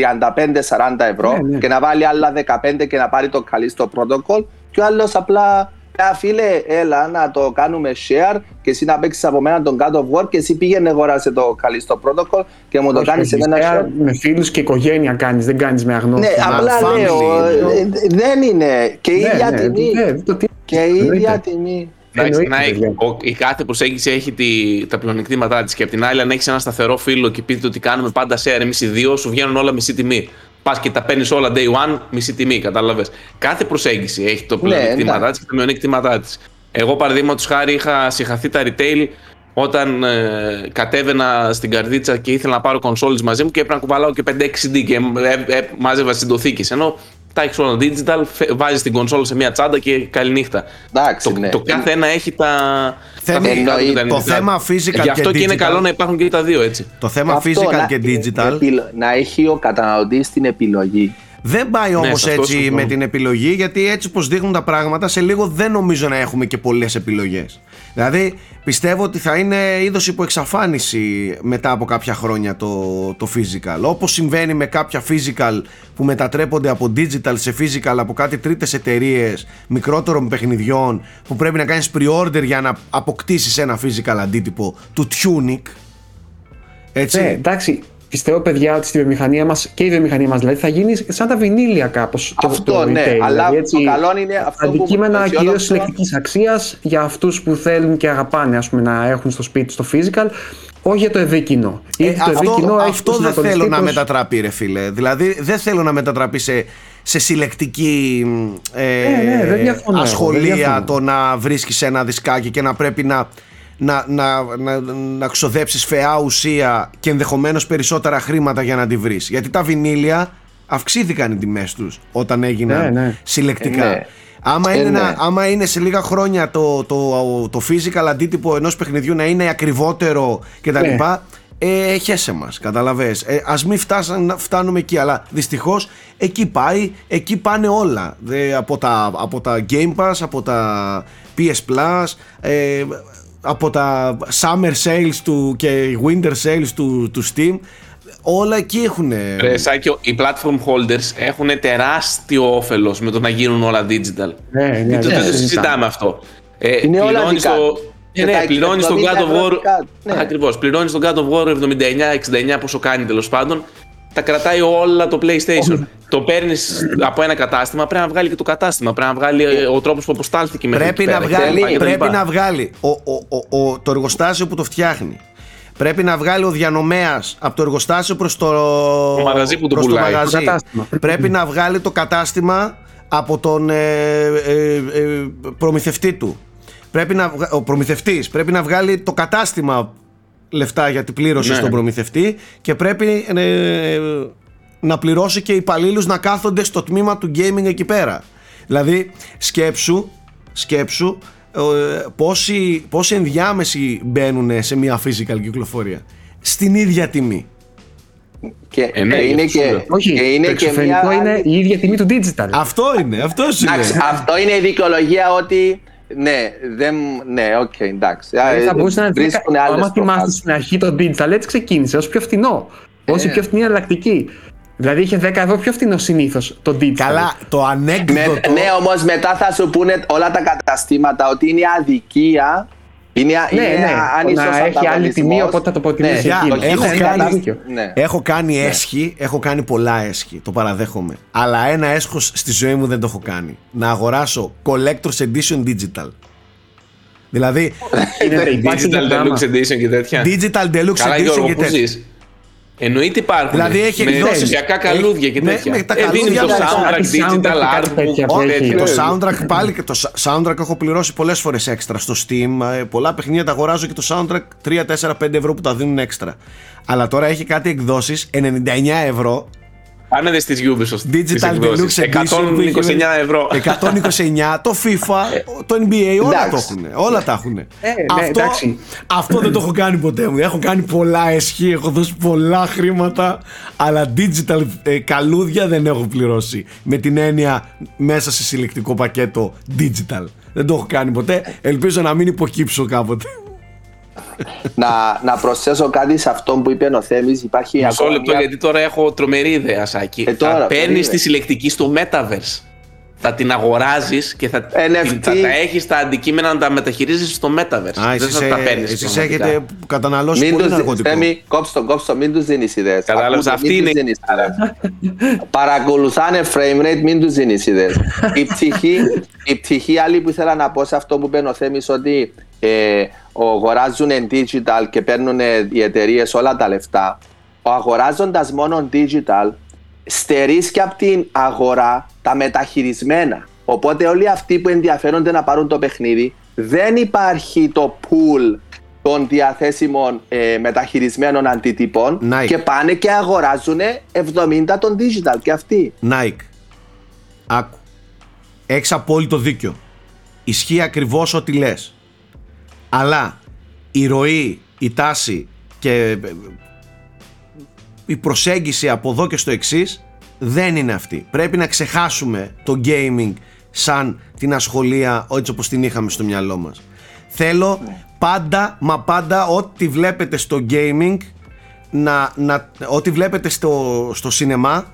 ευρώ ναι, ναι. και να βάλει άλλα 15 και να πάρει το καλή στο protocol και ο άλλος απλά Α, φίλε, έλα να το κάνουμε share και εσύ να παίξεις από μένα τον God of War και εσύ πήγαινε αγοράσει το καλή στο protocol και μου το κάνεις σε ένα share. Με φίλους και οικογένεια κάνεις, δεν κάνεις με αγνώστους. Ναι, απλά λέω. Ε, δεν είναι. Και η ναι, ίδια ναι, τιμή. Ναι, και η ίδια τιμή. Εντάξει, να έχει, η κάθε προσέγγιση έχει τη, τα πλεονεκτήματά της. Και από την άλλη, αν έχεις ένα σταθερό φίλο και πείτε ότι κάνουμε πάντα share εμείς οι δύο, σου βγαίνουν όλα μισή τιμή πας και τα παίρνεις όλα day one, μισή τιμή, κατάλαβες. Κάθε προσέγγιση έχει το πλεονεκτήματά ναι, της και το μειονεκτήματά της. Εγώ, παραδείγματος χάρη, είχα συγχαθεί τα retail όταν ε, κατέβαινα στην καρδίτσα και ήθελα να πάρω consoles μαζί μου και έπρεπε να κουβαλάω και 5-6 CD και ε, ε, μάζευα συντοθήκε. Ενώ τα έχεις όλα digital, βάζεις την κονσόλα σε μια τσάντα και καληνύχτα. Εντάξει, το, ναι. το κάθε ένα έχει τα. Θέμα, τα το θέμα physical Γι' αυτό και, και είναι καλό να υπάρχουν και τα δύο έτσι. Το θέμα αυτό, physical να, και digital. Να έχει ο καταναλωτής την επιλογή. Δεν πάει ναι, όμως έτσι με την επιλογή, γιατί έτσι όπω δείχνουν τα πράγματα, σε λίγο δεν νομίζω να έχουμε και πολλές επιλογές. Δηλαδή, πιστεύω ότι θα είναι είδος υπό εξαφάνιση μετά από κάποια χρόνια το, το physical. Όπως συμβαίνει με κάποια physical που μετατρέπονται από digital σε physical από κάτι τρίτες εταιρείες μικρότερων παιχνιδιών που πρέπει να κάνεις pre-order για να αποκτήσεις ένα physical αντίτυπο του Tunic. Έτσι. Ναι, εντάξει, πιστεύω, παιδιά, ότι στη βιομηχανία μας και η βιομηχανία μας δηλαδή θα γίνεις σαν τα βινίλια κάπως. Αυτό, το, ναι, retail, αλλά δηλαδή, έτσι, το καλό είναι αυτό Αντικείμενα κυρίως συλλεκτικής αξίας για αυτούς που θέλουν και αγαπάνε ας πούμε, να έχουν στο σπίτι στο physical. Όχι για το ευήκυνο. Ε, το αυτό αυτό δεν θέλω να μετατραπεί, ρε φίλε. Δηλαδή, δεν θέλω να μετατραπεί σε, σε συλλεκτική ε, ναι, ναι, διαφωνώ, ασχολία το να βρίσκεις ένα δισκάκι και να πρέπει να να, να, να, να ξοδέψεις φαιά ουσία και ενδεχομένως περισσότερα χρήματα για να τη βρεις. Γιατί τα βινίλια αυξήθηκαν οι τιμές τους όταν έγιναν ναι, ναι. συλλεκτικά. Ε, ναι. Άμα, είναι ε, άμα είναι σε λίγα χρόνια το, το, το physical αντίτυπο ενός παιχνιδιού να είναι ακριβότερο κτλ. Ναι. Ε, χέσε μας, καταλαβες. Ε, ας μην φτάσαν, φτάνουμε εκεί, αλλά δυστυχώς εκεί πάει, εκεί πάνε όλα. από, τα, από τα Game Pass, από τα PS Plus, ε, από τα summer sales του και winter sales του, του Steam όλα εκεί έχουν. Ρε Σάκιο, οι platform holders έχουν τεράστιο όφελος με το να γίνουν όλα digital. Ναι, ναι, ναι, δεν το συζητάμε αυτό. Ε, είναι όλα το, ε, ναι, πληρώνεις τον God of War. Ναι. Ακριβώς. Πληρώνεις τον God of War 79-69, πόσο κάνει τέλος πάντων τα κρατάει όλα το PlayStation. Το παίρνεις από ένα κατάστημα, πρέπει να βγάλει και το κατάστημα. Πρέπει να βγάλει ε, ο τρόπος που αποστάλθηκε μέχρι Πρέπει, να βγάλει, πρέπει να βγάλει ο, ο, ο, το εργοστάσιο που το φτιάχνει. Πρέπει να βγάλει ο διανομέας από το εργοστάσιο προς το, το μαγαζί που το πουλάει. πρέπει να βγάλει το κατάστημα από τον ε, ε, ε, προμηθευτή του. Πρέπει να, ο προμηθευτής πρέπει να βγάλει το κατάστημα λεφτά γιατί πλήρωσε ναι. στον προμηθευτή και πρέπει ε, να πληρώσει και οι υπαλλήλους να κάθονται στο τμήμα του gaming εκεί πέρα. Δηλαδή σκέψου, σκέψου ε, πόσοι, πόσοι ενδιάμεσοι μπαίνουν σε μια physical κυκλοφορία στην ίδια τιμή. Και, ε, ναι, είναι και, όχι, και είναι το και μια... είναι η ίδια τιμή του digital. Αυτό είναι, αυτό είναι. αυτό είναι η δικαιολογία ότι ναι, δεν, ναι, ok, okay, εντάξει. Δηλαδή θα μπορούσε να είναι. Αν θυμάστε στην αρχή το digital, έτσι ξεκίνησε ως πιο φθηνό. Ως η πιο φθηνή εναλλακτική. Δηλαδή είχε 10 ευρώ πιο φθηνό συνήθως το digital. Καλά, το ανέκδοτο. Με, ναι, όμως μετά θα σου πούνε όλα τα καταστήματα ότι είναι αδικία είναι, ναι, είναι ναι. να έχει άλλη τιμή, οπότε θα το προτιμήσει ναι, εκεί. Έχω, ναι, κάνει, ναι. έχω κάνει ναι. έσχη, έχω κάνει πολλά έσχη, το παραδέχομαι. Αλλά ένα έσχος στη ζωή μου δεν το έχω κάνει. Να αγοράσω Collector's Edition Digital. Δηλαδή. Digital Deluxe Edition και τέτοια. Digital Deluxe Edition και τέτοια. Εννοείται υπάρχουν. Δηλαδή έχει με ψηφιακά καλούδια και τέτοια. Με τα ε, καλούδια το soundtrack, digital art Το soundtrack πάλι και το soundtrack έχω πληρώσει πολλές φορές έξτρα στο Steam. Ε, πολλά παιχνίδια τα αγοράζω και το soundtrack 3, 4, 5 ευρώ που τα δίνουν έξτρα. Αλλά τώρα έχει κάτι εκδόσεις 99 ευρώ Πάνε στι Ubisoft. Digital Deluxe 129 ευρώ. 129, το FIFA, το NBA, όλα το έχουν. Όλα τα έχουν. Ε, ναι, αυτό, αυτό δεν το έχω κάνει ποτέ μου. Έχω κάνει πολλά εσχή, έχω δώσει πολλά χρήματα, αλλά digital ε, καλούδια δεν έχω πληρώσει. Με την έννοια μέσα σε συλλεκτικό πακέτο digital. Δεν το έχω κάνει ποτέ. Ελπίζω να μην υποκύψω κάποτε να, να προσθέσω κάτι σε αυτό που είπε ο Θέμης. Υπάρχει Μισό λεπτό γιατί τώρα έχω τρομερή ιδέα Σάκη. Ε, θα παίρνεις τη συλλεκτική στο Metaverse θα την αγοράζεις και θα, NFT. θα τα έχεις τα αντικείμενα να τα μεταχειρίζεις στο Metaverse. Α, δεν θα τα παίρνεις εσείς έχετε καταναλώσει μην πολύ τους, ναρκωτικό. Θέμη, κόψω, κόψω, μην τους δίνεις ιδέες. Κατάλαβες, αυτή είναι Παρακολουθάνε frame rate, μην τους δίνεις ιδέες. Η, πτυχή, η πτυχή άλλη που ήθελα να πω σε αυτό που είπε ο Θέμης ότι ε, αγοράζουν digital και παίρνουν οι εταιρείες όλα τα λεφτά, ο αγοράζοντας μόνο digital στερείς και από την αγορά τα μεταχειρισμένα. Οπότε όλοι αυτοί που ενδιαφέρονται να πάρουν το παιχνίδι δεν υπάρχει το pool των διαθέσιμων ε, μεταχειρισμένων αντιτυπών Nike. και πάνε και αγοράζουν 70 των digital και αυτοί. Nike, άκου, έχεις απόλυτο δίκιο. Ισχύει ακριβώς ό,τι λες. Αλλά η ροή, η τάση και η προσέγγιση από εδώ και στο εξής δεν είναι αυτή. Πρέπει να ξεχάσουμε το gaming σαν την ασχολία έτσι όπως την είχαμε στο μυαλό μας. Θέλω πάντα, μα πάντα ό,τι βλέπετε στο gaming να, να, ό,τι βλέπετε στο, στο σινεμά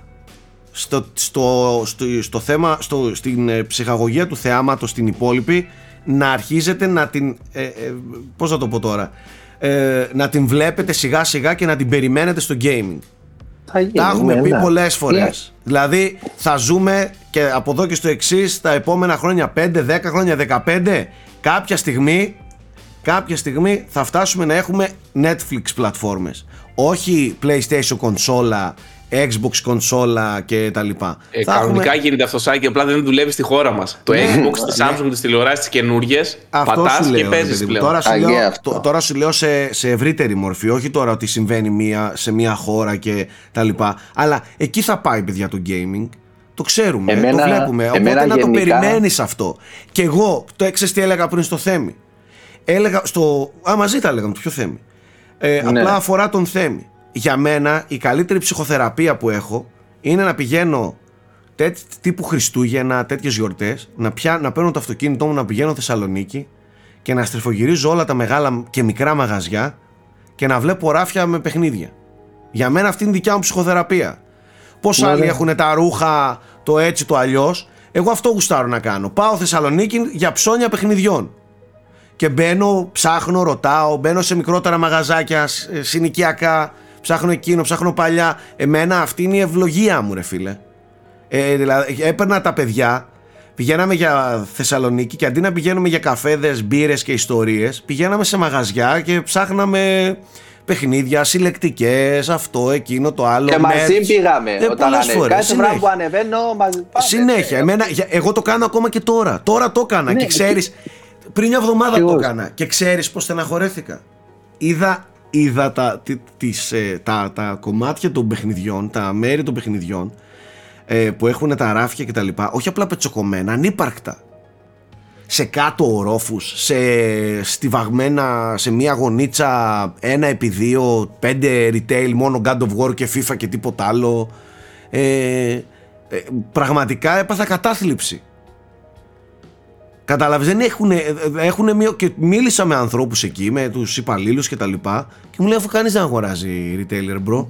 στο, στο, στο, θέμα, στο, στην ε, ψυχαγωγία του θεάματος στην υπόλοιπη να αρχίζετε να την. Ε, ε, πώς θα το πω τώρα. Ε, να την βλέπετε σιγά σιγά και να την περιμένετε στο gaming. Τα έχουμε πει ναι. πολλές φορές. Ναι. Δηλαδή θα ζούμε και από εδώ και στο εξής τα επόμενα χρόνια 5, 10 χρόνια, 15. Κάποια στιγμή, κάποια στιγμή θα φτάσουμε να έχουμε Netflix πλατφόρμες. Όχι PlayStation κονσόλα Xbox κονσόλα και τα λοιπά. Ε, κανονικά έχουμε... γίνεται αυτό σάκι, απλά δεν δουλεύει στη χώρα μας. Το ναι. Xbox, τη Samsung, ναι. τις τηλεοράσεις, τις καινούριε. Πατάς και παίζεις πλέον. Τώρα σου, λέω, τώρα σου λέω σε, σε ευρύτερη μορφή, όχι τώρα ότι συμβαίνει μία, σε μία χώρα και τα λοιπά. Αλλά εκεί θα πάει, παιδιά, το gaming. Το ξέρουμε, εμένα, το βλέπουμε. Οπότε να γενικά... το περιμένεις αυτό. Και εγώ, το έξε τι έλεγα πριν στο Θέμη; Έλεγα στο. Α, μαζί τα έλεγαμε το πιο Θέμη. Ε, ναι. Απλά αφορά τον Θέμη για μένα η καλύτερη ψυχοθεραπεία που έχω είναι να πηγαίνω τέτοι, τύπου Χριστούγεννα, τέτοιες γιορτές, να, να παίρνω το αυτοκίνητό μου να πηγαίνω Θεσσαλονίκη και να στριφογυρίζω όλα τα μεγάλα και μικρά μαγαζιά και να βλέπω ράφια με παιχνίδια. Για μένα αυτή είναι δικιά μου ψυχοθεραπεία. Πώς ναι, άλλοι ναι. έχουν τα ρούχα το έτσι το αλλιώς, εγώ αυτό γουστάρω να κάνω. Πάω Θεσσαλονίκη για ψώνια παιχνιδιών. Και μπαίνω, ψάχνω, ρωτάω, μπαίνω σε μικρότερα μαγαζάκια, συνοικιακά, ψάχνω εκείνο, ψάχνω παλιά. Εμένα αυτή είναι η ευλογία μου, ρε φίλε. Ε, δηλαδή, έπαιρνα τα παιδιά, πηγαίναμε για Θεσσαλονίκη και αντί να πηγαίνουμε για καφέδες, μπύρες και ιστορίες, πηγαίναμε σε μαγαζιά και ψάχναμε παιχνίδια, συλλεκτικές, αυτό, εκείνο, το άλλο. Και μαζί πήγαμε. Ε, όταν ανέβη. Κάθε φορά που ανεβαίνω, μαζί Συνέχεια. Εμένα, εγώ το κάνω ακόμα και τώρα. Τώρα το έκανα ναι, και ξέρεις. Πριν μια εβδομάδα το έκανα και ξέρεις πώς στεναχωρέθηκα. Είδα είδα τα, τις, ε, τα, τα κομμάτια των παιχνιδιών, τα μέρη των παιχνιδιών ε, που έχουν τα ράφια και τα λοιπά, όχι απλά πετσοκομμένα, ανύπαρκτα. Σε κάτω ορόφους, σε στιβαγμένα σε μία γωνίτσα ένα επί δύο, πέντε retail, μόνο God of War και FIFA και τίποτα άλλο. Ε, ε πραγματικά έπαθα κατάθλιψη. Κατάλαβες, δεν έχουν. έχουν μια, και μίλησα με ανθρώπους εκεί, με τους υπαλλήλους και τα λοιπά, και μου λέει αφού κανείς δεν αγοράζει retailer, bro.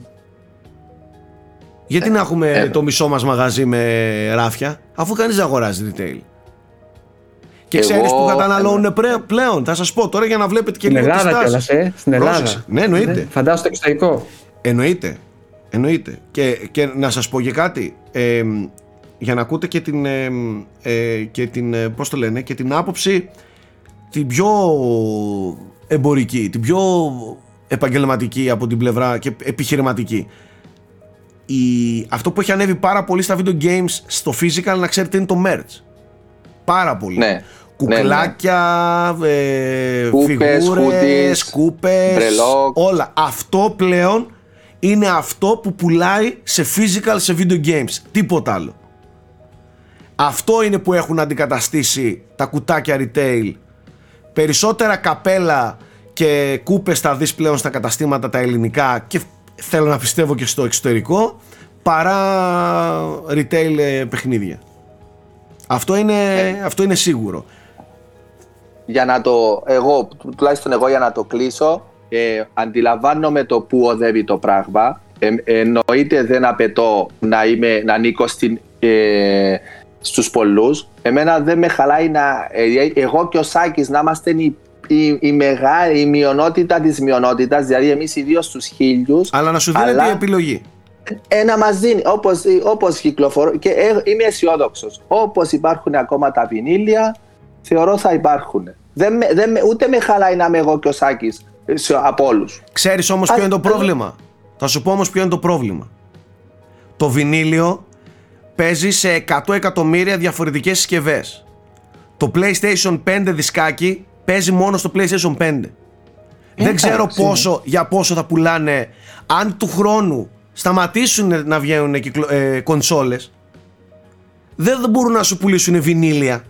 Γιατί να έχουμε ε, το μισό μας μαγαζί με ράφια, αφού κανείς δεν αγοράζει retail; Και ξέρεις που καταναλώνουν πλέον. Θα σας πω τώρα για να βλέπετε και λίγο Στην Ελλάδα κιόλας, ε. Στην Ελλάδα. Ναι, εννοείται. Ναι, φαντάζομαι το εξωτερικό. Εννοείται. Εννοείται. Και, και να σας πω και κάτι. Ε, για να ακούτε και την, ε, ε, και την ε, πώς το λένε, και την άποψη την πιο εμπορική, την πιο επαγγελματική από την πλευρά και επιχειρηματική. Η, αυτό που έχει ανέβει πάρα πολύ στα video games στο physical να ξέρετε είναι το merch. Πάρα πολύ. Ναι. Κουκλάκια, ναι, ναι. κούπες, φιγούρες, κούπες, όλα. Αυτό πλέον είναι αυτό που πουλάει σε physical, σε video games. Τίποτα άλλο. Αυτό είναι που έχουν αντικαταστήσει τα κουτάκια retail. Περισσότερα καπέλα και κούπες θα δεις πλέον στα καταστήματα τα ελληνικά και θέλω να πιστεύω και στο εξωτερικό παρά retail ε, παιχνίδια. Αυτό είναι, ε. αυτό είναι σίγουρο. Για να το, εγώ, τουλάχιστον εγώ για να το κλείσω, ε, αντιλαμβάνομαι το που οδεύει το πράγμα. Ε, εννοείται δεν απαιτώ να, είμαι, να ανήκω στην, ε, στους πολλούς. Εμένα δεν με χαλάει να. Ε, εγώ και ο Σάκης να είμαστε η, η, η, μεγάλη, η μειονότητα της μειονότητας, δηλαδή εμείς οι δύο στους χίλιους. Αλλά να σου δίνει την επιλογή. Ένα μας δίνει, όπως, όπως κυκλοφορώ και ε, είμαι αισιόδοξος. Όπως υπάρχουν ακόμα τα βινίλια, θεωρώ θα υπάρχουν. Δεν, δεν, ούτε με χαλάει να είμαι εγώ και ο Σάκης από όλους. Ξέρεις όμως ποιο είναι το πρόβλημα; Θα σου πω όμως ποιο είναι το πρόβλημα. Το βινίλιο παίζει σε 100 εκατομμύρια διαφορετικές συσκευές. Το PlayStation 5 δισκάκι παίζει μόνο στο PlayStation 5. Δεν ξέρω πόσο, για πόσο θα πουλάνε αν του χρόνου σταματήσουν να βγαίνουν ε, κονσόλες δεν μπορούν να σου πουλήσουν βινίλια.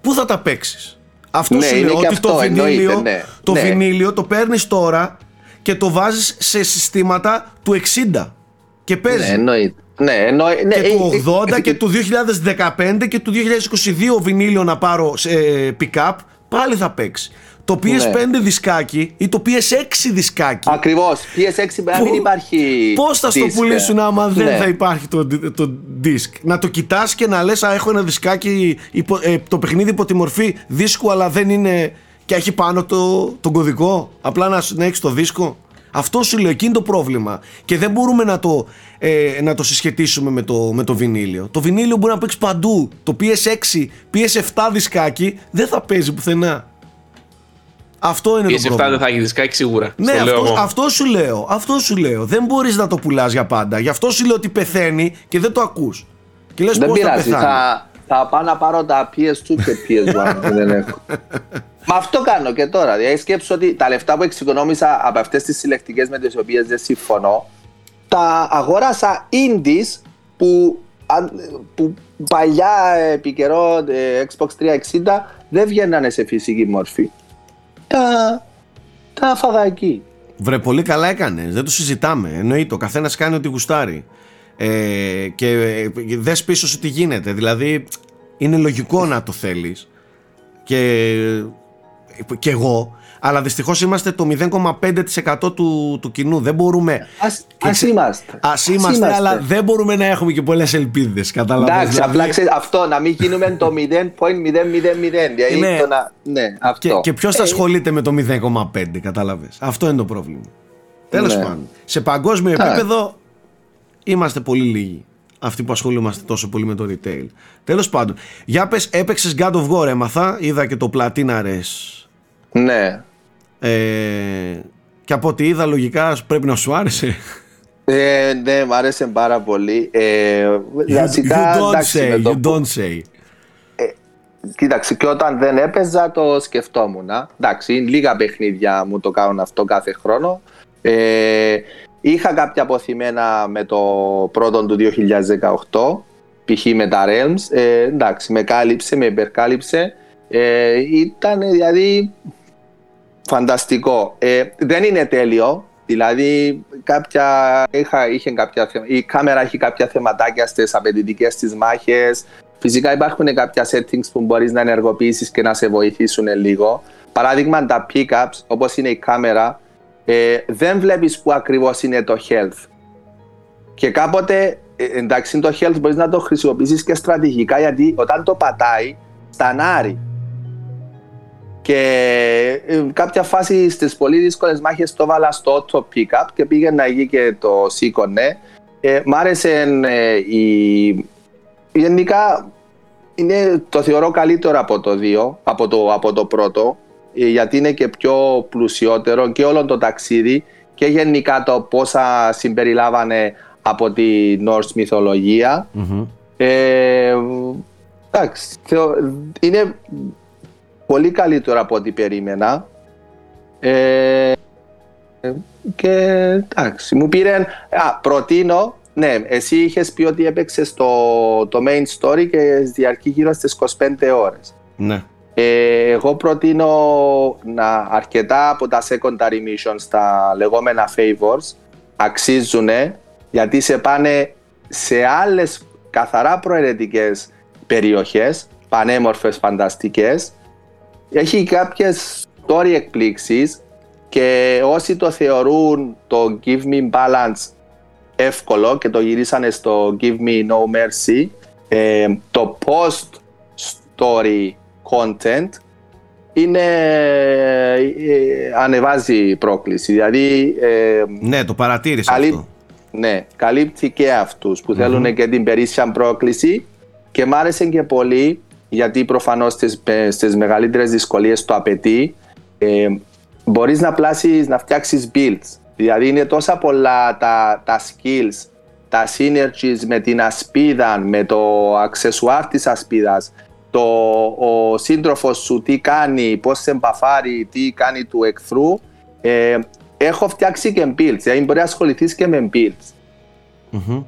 Πού θα τα παίξεις; Αυτό ναι, είναι ότι το, βινίλιο, ναι. το ναι. βινίλιο το παίρνεις τώρα και το βάζεις σε συστήματα του 60 και παίζει. Ναι, εννοείται. Ναι, εννο... ναι, και του 80 ε, ε, και του 2015 και του 2022 βινίλιο να πάρω σε pick-up πάλι θα παίξει. Το PS5 ναι. δισκάκι ή το PS6 δισκάκι. Ακριβώς. PS6 πρέπει να μην υπάρχει. Πώς θα στο πουλήσουν άμα δεν ναι. θα υπάρχει το, το disc; Να το κοιτάς και να λες: Έχω ένα δισκάκι. Υπο, ε, το παιχνίδι υπό τη μορφή δίσκου, αλλά δεν είναι. και έχει πάνω το, τον κωδικό. Απλά να, να έχεις το δίσκο. Αυτό σου λέω, εκείνο το πρόβλημα. Και δεν μπορούμε να το, ε, να το συσχετίσουμε με το, με το βινίλιο. Το βινίλιο μπορεί να παίξει παντού. Το PS6, PS7 δισκάκι δεν θα παίζει πουθενά. Αυτό είναι PS7 το πρόβλημα. δεν θα έχει δισκάκι σίγουρα. Ναι, αυτό, αυτό, σου λέω. Αυτό σου λέω. Δεν μπορείς να το πουλάς για πάντα. Γι' αυτό σου λέω ότι πεθαίνει και δεν το ακούς. Και λες δεν πειράζει. Θα, θα, θα πάω να πάρω τα PS2 και PS1. δεν έχω. Μα αυτό κάνω και τώρα. Δηλαδή, σκέψω ότι τα λεφτά που εξοικονόμησα από αυτές τις συλλεκτικές με τις οποίες δεν συμφωνώ, τα αγόρασα indies που, που παλιά επί καιρό ε, Xbox 360 δεν βγαίνανε σε φυσική μορφή. Τα, τα φαδακή. Βρε, πολύ καλά έκανες. Δεν το συζητάμε. Εννοείται. Ο καθένας κάνει ό,τι γουστάρει. Ε, και ε, δες πίσω σου τι γίνεται. Δηλαδή, είναι λογικό να το θέλεις. Και και εγώ, αλλά δυστυχώς είμαστε το 0,5% του, του κοινού. Δεν μπορούμε. Ας, ας είμαστε. Ας είμαστε, αλλά δεν μπορούμε να έχουμε και πολλές ελπίδες. Καταλαβαίνεις. Εντάξει, δηλαδή... απλά ξέρεις, αυτό να μην γίνουμε το 0,000. Δηλαδή ναι. Το να... ναι, αυτό. Και, και ποιος θα ε, ασχολείται με το 0,5, κατάλαβες; Αυτό είναι το πρόβλημα. Τέλος ναι. πάντων. Σε παγκόσμιο επίπεδο είμαστε πολύ λίγοι αυτοί που ασχολούμαστε τόσο πολύ με το retail. Τέλος πάντων, για πες έπαιξες God of War έμαθα, είδα και το Platina Res ναι. Ε, και από ό,τι είδα λογικά πρέπει να σου άρεσε. Ε, ναι, μου άρεσε πάρα πολύ. Ε, you, don't say, you don't say. Ε, κοίταξε, και όταν δεν έπαιζα το σκεφτόμουν. Εντάξει, λίγα παιχνίδια μου το κάνουν αυτό κάθε χρόνο. Ε, είχα κάποια αποθυμένα με το πρώτο του 2018, π.χ. με τα Realms. Ε, εντάξει, με κάλυψε, με υπερκάλυψε. Ε, ήταν δηλαδή φανταστικό. Ε, δεν είναι τέλειο. Δηλαδή, κάποια, είχα, είχε κάποια, η κάμερα έχει κάποια θεματάκια στις απαιτητικές της μάχες. Φυσικά υπάρχουν κάποια settings που μπορείς να ενεργοποιήσεις και να σε βοηθήσουν λίγο. Παράδειγμα, τα pickups, όπως είναι η κάμερα, ε, δεν βλέπεις που ακριβώς είναι το health. Και κάποτε, ε, εντάξει, το health μπορείς να το χρησιμοποιήσεις και στρατηγικά γιατί όταν το πατάει, στανάρει. Και ε, κάποια φάση στις πολύ δύσκολες μάχες το βάλα στο auto pickup και πήγαινα εκεί και το σήκωνε. Ε, μ' άρεσε ε, η. Γενικά είναι, το θεωρώ καλύτερο από το δύο, από το, από το πρώτο, ε, γιατί είναι και πιο πλουσιότερο και όλο το ταξίδι και γενικά το πόσα συμπεριλάβανε από τη Norse μυθολογία. Mm-hmm. Ε, εντάξει, είναι πολύ καλύτερο από ό,τι περίμενα. Ε, και εντάξει, μου πήρε. Α, προτείνω. Ναι, εσύ είχες πει ότι έπαιξες το, το main story και διαρκεί γύρω στις 25 ώρες. Ναι. Ε, εγώ προτείνω να αρκετά από τα secondary missions, τα λεγόμενα favors, αξίζουν γιατί σε πάνε σε άλλες καθαρά προαιρετικές περιοχές, πανέμορφες, φανταστικές. Έχει κάποιες story εκπλήξεις και όσοι το θεωρούν το Give Me Balance εύκολο και το γυρίσανε στο Give Me No Mercy ε, το post story content είναι ε, ανεβάζει πρόκληση δηλαδή ε, ναι το παρατήρησα αυτό ναι, καλύπτει και αυτούς που θέλουν και την περίσσια πρόκληση και μ' άρεσε και πολύ γιατί προφανώς στις μεγαλύτερες δυσκολίες το απαιτεί. Ε, Μπορείς να πλάσεις, να φτιάξεις builds. Δηλαδή είναι τόσα πολλά τα, τα skills, τα synergies με την ασπίδα, με το αξεσουάρ της ασπίδας, το, ο σύντροφος σου τι κάνει, πώς σε εμπαφάρει, τι κάνει του εχθρού. Ε, έχω φτιάξει και builds, δηλαδή μπορεί να ασχοληθείς και με builds. Mm-hmm.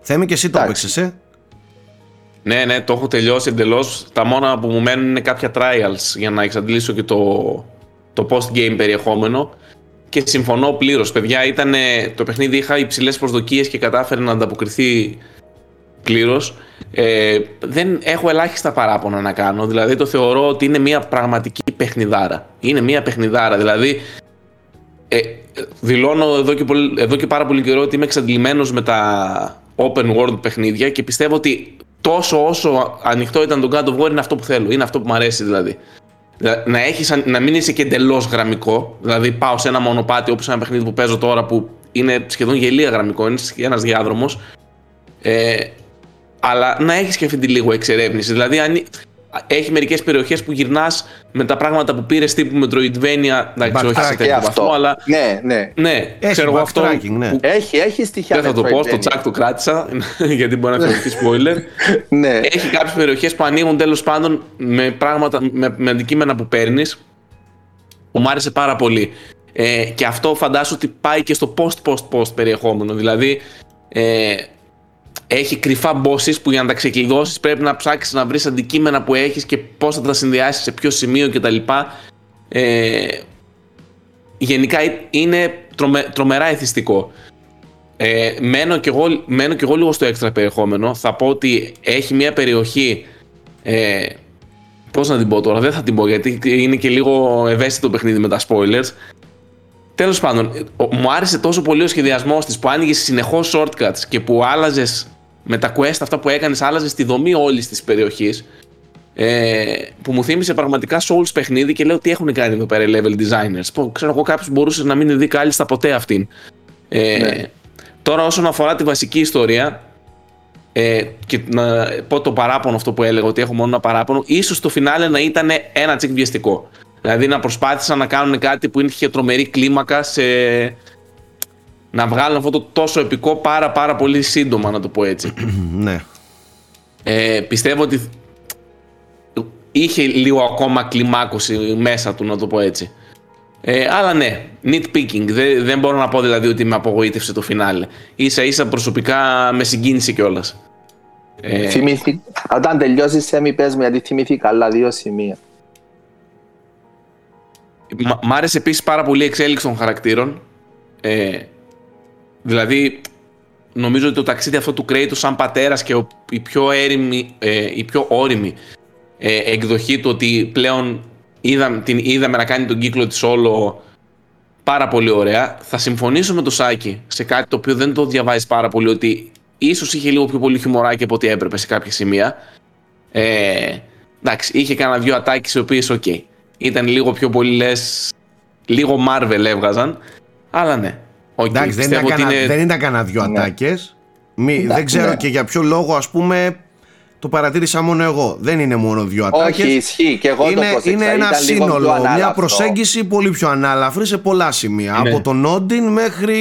Θέμη και εσύ το έπαιξες, ε; Ναι, ναι, το έχω τελειώσει εντελώς. Τα μόνα που μου μένουν είναι κάποια trials για να εξαντλήσω και το, το post-game περιεχόμενο. Και συμφωνώ πλήρως. Παιδιά, ήταν, το παιχνίδι είχα υψηλές προσδοκίες και κατάφερε να ανταποκριθεί πλήρως. Ε, δεν έχω ελάχιστα παράπονα να κάνω. Δηλαδή, το θεωρώ ότι είναι μια πραγματική παιχνιδάρα. Είναι μια παιχνιδάρα. Δηλαδή, ε, δηλώνω εδώ και, πολύ, εδώ και πάρα πολύ καιρό ότι είμαι εξαντλημένος με τα open world παιχνίδια και πιστεύω ότι τόσο όσο ανοιχτό ήταν το God of War είναι αυτό που θέλω. Είναι αυτό που μου αρέσει δηλαδή. Να, έχεις, να μην είσαι και εντελώς γραμμικό. Δηλαδή, πάω σε ένα μονοπάτι όπως ένα παιχνίδι που παίζω τώρα που είναι σχεδόν γελία γραμμικό, είναι ένας διάδρομος. Ε, αλλά να έχεις και αυτή τη λίγο εξερεύνηση. Δηλαδή, αν, έχει μερικές περιοχές που γυρνάς με τα πράγματα που πήρες τύπου Metroidvania. Εντάξει, όχι σε τέτοιο βαθμό, αλλά. Ναι, ναι. Ναι, έχει ξέρω εγώ αυτό. Ναι. Έχει, έχει στοιχεία. Δεν θα το πω, στο τσακ το κράτησα, γιατί μπορεί να θεωρηθεί spoiler. ναι. Έχει κάποιες περιοχές που ανοίγουν τέλος πάντων με πράγματα, με, με αντικείμενα που παίρνεις. Που μου άρεσε πάρα πολύ. Ε, και αυτό φαντάσου ότι πάει και στο post-post-post περιεχόμενο. Δηλαδή, ε, έχει κρυφά bosses που για να τα ξεκλειδώσεις πρέπει να ψάξεις να βρεις αντικείμενα που έχεις και πώς θα τα συνδυάσεις σε ποιο σημείο κτλ. Ε, γενικά είναι τρομε, τρομερά εθιστικό. Ε, μένω, κι εγώ, μένω κι εγώ λίγο στο έξτρα περιεχόμενο. Θα πω ότι έχει μια περιοχή. Ε, Πώς να την πω τώρα, δεν θα την πω γιατί είναι και λίγο ευαίσθητο παιχνίδι με τα spoilers. Τέλος πάντων, μου άρεσε τόσο πολύ ο σχεδιασμός της που άνοιγες συνεχώς shortcuts και που άλλαζες με τα quest αυτά που έκανες άλλαζες τη δομή όλης της περιοχής. Ε, που μου θύμισε πραγματικά Souls παιχνίδι και λέω τι έχουν κάνει εδώ πέρα οι level designers. Πω, ξέρω εγώ κάποιος μπορούσε να μην δει κάλλιστα ποτέ αυτήν. Ε, ναι. Τώρα όσον αφορά τη βασική ιστορία ε, και να πω το παράπονο αυτό που έλεγα ότι έχω μόνο ένα παράπονο ίσως το φινάλε να ήταν ένα τσικ βιαστικό. Δηλαδή να προσπάθησαν να κάνουν κάτι που είχε τρομερή κλίμακα σε, να βγάλουν αυτό το τόσο επικό πάρα πάρα πολύ σύντομα να το πω έτσι. ναι. Ε, πιστεύω ότι είχε λίγο ακόμα κλιμάκωση μέσα του να το πω έτσι. Ε, αλλά ναι, nitpicking. Δεν, δεν μπορώ να πω δηλαδή ότι με απογοήτευσε το φινάλε. Ίσα ίσα προσωπικά με συγκίνησε κιόλας. Ε, Θυμήθη, όταν τελειώσεις, σε μη πες γιατί θυμήθηκα άλλα δύο σημεία. Μ' άρεσε επίσης πάρα πολύ η εξέλιξη των χαρακτήρων Ε, δηλαδή, νομίζω ότι το ταξίδι αυτό του Kratos σαν πατέρας και ο, η πιο, έρημη, ε, η πιο όρημη ε, εκδοχή του ότι πλέον είδα, την είδαμε να κάνει τον κύκλο της όλο πάρα πολύ ωραία. Θα συμφωνήσω με το Σάκη σε κάτι το οποίο δεν το διαβάζει πάρα πολύ ότι ίσως είχε λίγο πιο πολύ χιουμοράκι από ό,τι έπρεπε σε κάποια σημεία. Ε, εντάξει, είχε κανένα δυο ατάκες οι οποίες ok. Okay. Ήταν λίγο πιο πολύ λες, λίγο Marvel έβγαζαν, αλλά ναι. Okay, εντάξει, δεν ήταν, είναι... δεν ήταν κανένα δυο ναι. ατάκες. Μη, δεν ξέρω ναι. και για ποιο λόγο ας πούμε το παρατήρησα μόνο εγώ. Δεν είναι μόνο δύο ατάκες. Όχι, ισχύει. Και εγώ είναι, το προσέξα. Είναι ένα σύνολο, μια προσέγγιση πολύ πιο ανάλαφρη σε πολλά σημεία. Ναι. Από τον Όντιν μέχρι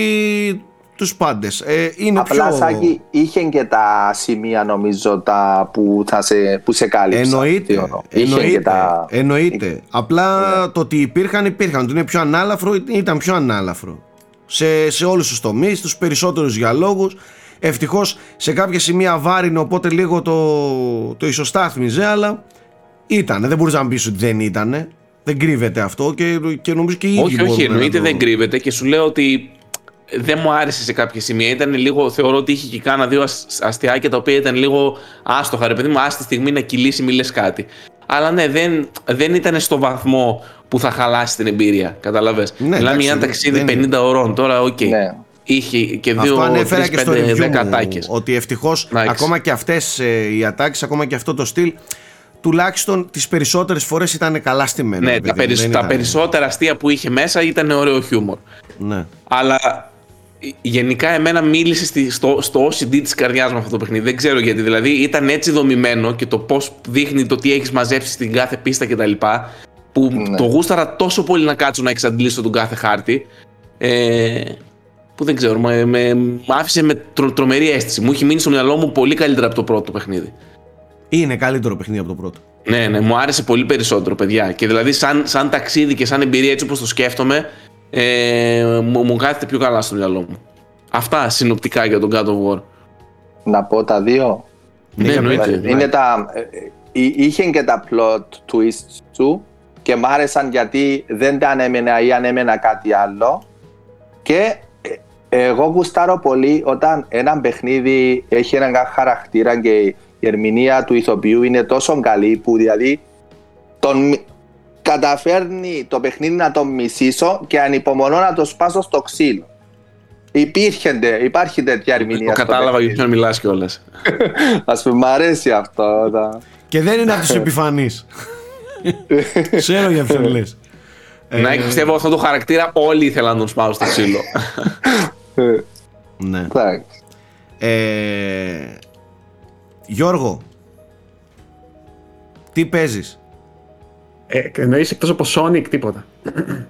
τους πάντες. Ε, είναι Απλά πιο... Σάκη είχε και τα σημεία νομίζω τα που, θα σε, που σε κάλυψα. Εννοείται. Εννοείται. Τα... εννοείται. Απλά ναι. το ότι υπήρχαν υπήρχαν. Ότι είναι πιο ανάλαφρο ήταν πιο ανάλαφρο. Σε, σε όλους τους τομείς, τους περισσότερους για λόγους. Ευτυχώς σε κάποια σημεία βάρινε, οπότε λίγο το, το ισοστάθμιζε, αλλά ήταν. Δεν μπορούσα να πεις ότι δεν ήταν. Δεν κρύβεται αυτό και, και νομίζω και οι ίδιοι Όχι, όχι, εννοείται δεν κρύβεται και σου λέω ότι δεν μου άρεσε σε κάποια σημεία. Ήταν λίγο, θεωρώ ότι είχε και κάνα δύο αστειάκια τα οποία ήταν λίγο άστοχα. Ρε παιδί μου, άστη στιγμή να κυλήσει, μη κάτι. Αλλά ναι, δεν, δεν ήταν στο βαθμό που θα χαλάσει την εμπειρία. Κατάλαβες. Ναι, Μιλάμε για ένα ταξίδι δεν... 50 ωρών. Τώρα, ok. Okay. Ναι είχε και δύο Αυτό ανέφερα και στο review ότι ευτυχώς ακόμα και αυτές ε, οι ατάκες, ακόμα και αυτό το στυλ τουλάχιστον τις περισσότερες φορές ήταν καλά στημένο. Ναι, τα, τα περισσότερα αστεία που είχε μέσα ήταν ωραίο χιούμορ. Ναι. Αλλά ε, γενικά εμένα μίλησε στη, στο, στο OCD της καρδιά μου αυτό το παιχνίδι. Δεν ξέρω γιατί. Δηλαδή ήταν έτσι δομημένο και το πώς δείχνει το τι έχεις μαζέψει στην κάθε πίστα κτλ. Που ναι. το γούσταρα τόσο πολύ να κάτσω να εξαντλήσω τον κάθε χάρτη. Ε, που δεν ξέρω, με, με, άφησε με τρο, τρομερή αίσθηση. Μου έχει μείνει στο μυαλό μου πολύ καλύτερα από το πρώτο παιχνίδι. Είναι καλύτερο παιχνίδι από το πρώτο. Ναι, ναι, μου άρεσε πολύ περισσότερο, παιδιά. Και δηλαδή, σαν, σαν ταξίδι και σαν εμπειρία, έτσι όπως το σκέφτομαι, ε, μου, μου κάθεται πιο καλά στο μυαλό μου. Αυτά συνοπτικά για τον God of War. Να πω τα δύο. Ναι, εννοείται. Είναι τα, ε, ε, είχε και τα plot twists του και μ' άρεσαν γιατί δεν τα ανέμενα ή ανέμενα κάτι άλλο. Και εγώ γουστάρω πολύ όταν ένα παιχνίδι έχει έναν χαρακτήρα και η ερμηνεία του ηθοποιού είναι τόσο καλή που δηλαδή τον καταφέρνει το παιχνίδι να τον μισήσω και ανυπομονώ να το σπάσω στο ξύλο. Υπήρχε, υπάρχει τέτοια ερμηνεία. Το κατάλαβα γιατί να μιλάς κιόλας. Α πούμε, μ' αρέσει αυτό. Και δεν είναι από τους επιφανείς. Ξέρω για ποιον λες. Να ε, πιστεύω αυτό το χαρακτήρα όλοι ήθελαν να τον σπάσω στο ξύλο. ναι. Ε, Γιώργο, τι παίζεις; Ε, εννοείς εκτός από Sonic τίποτα.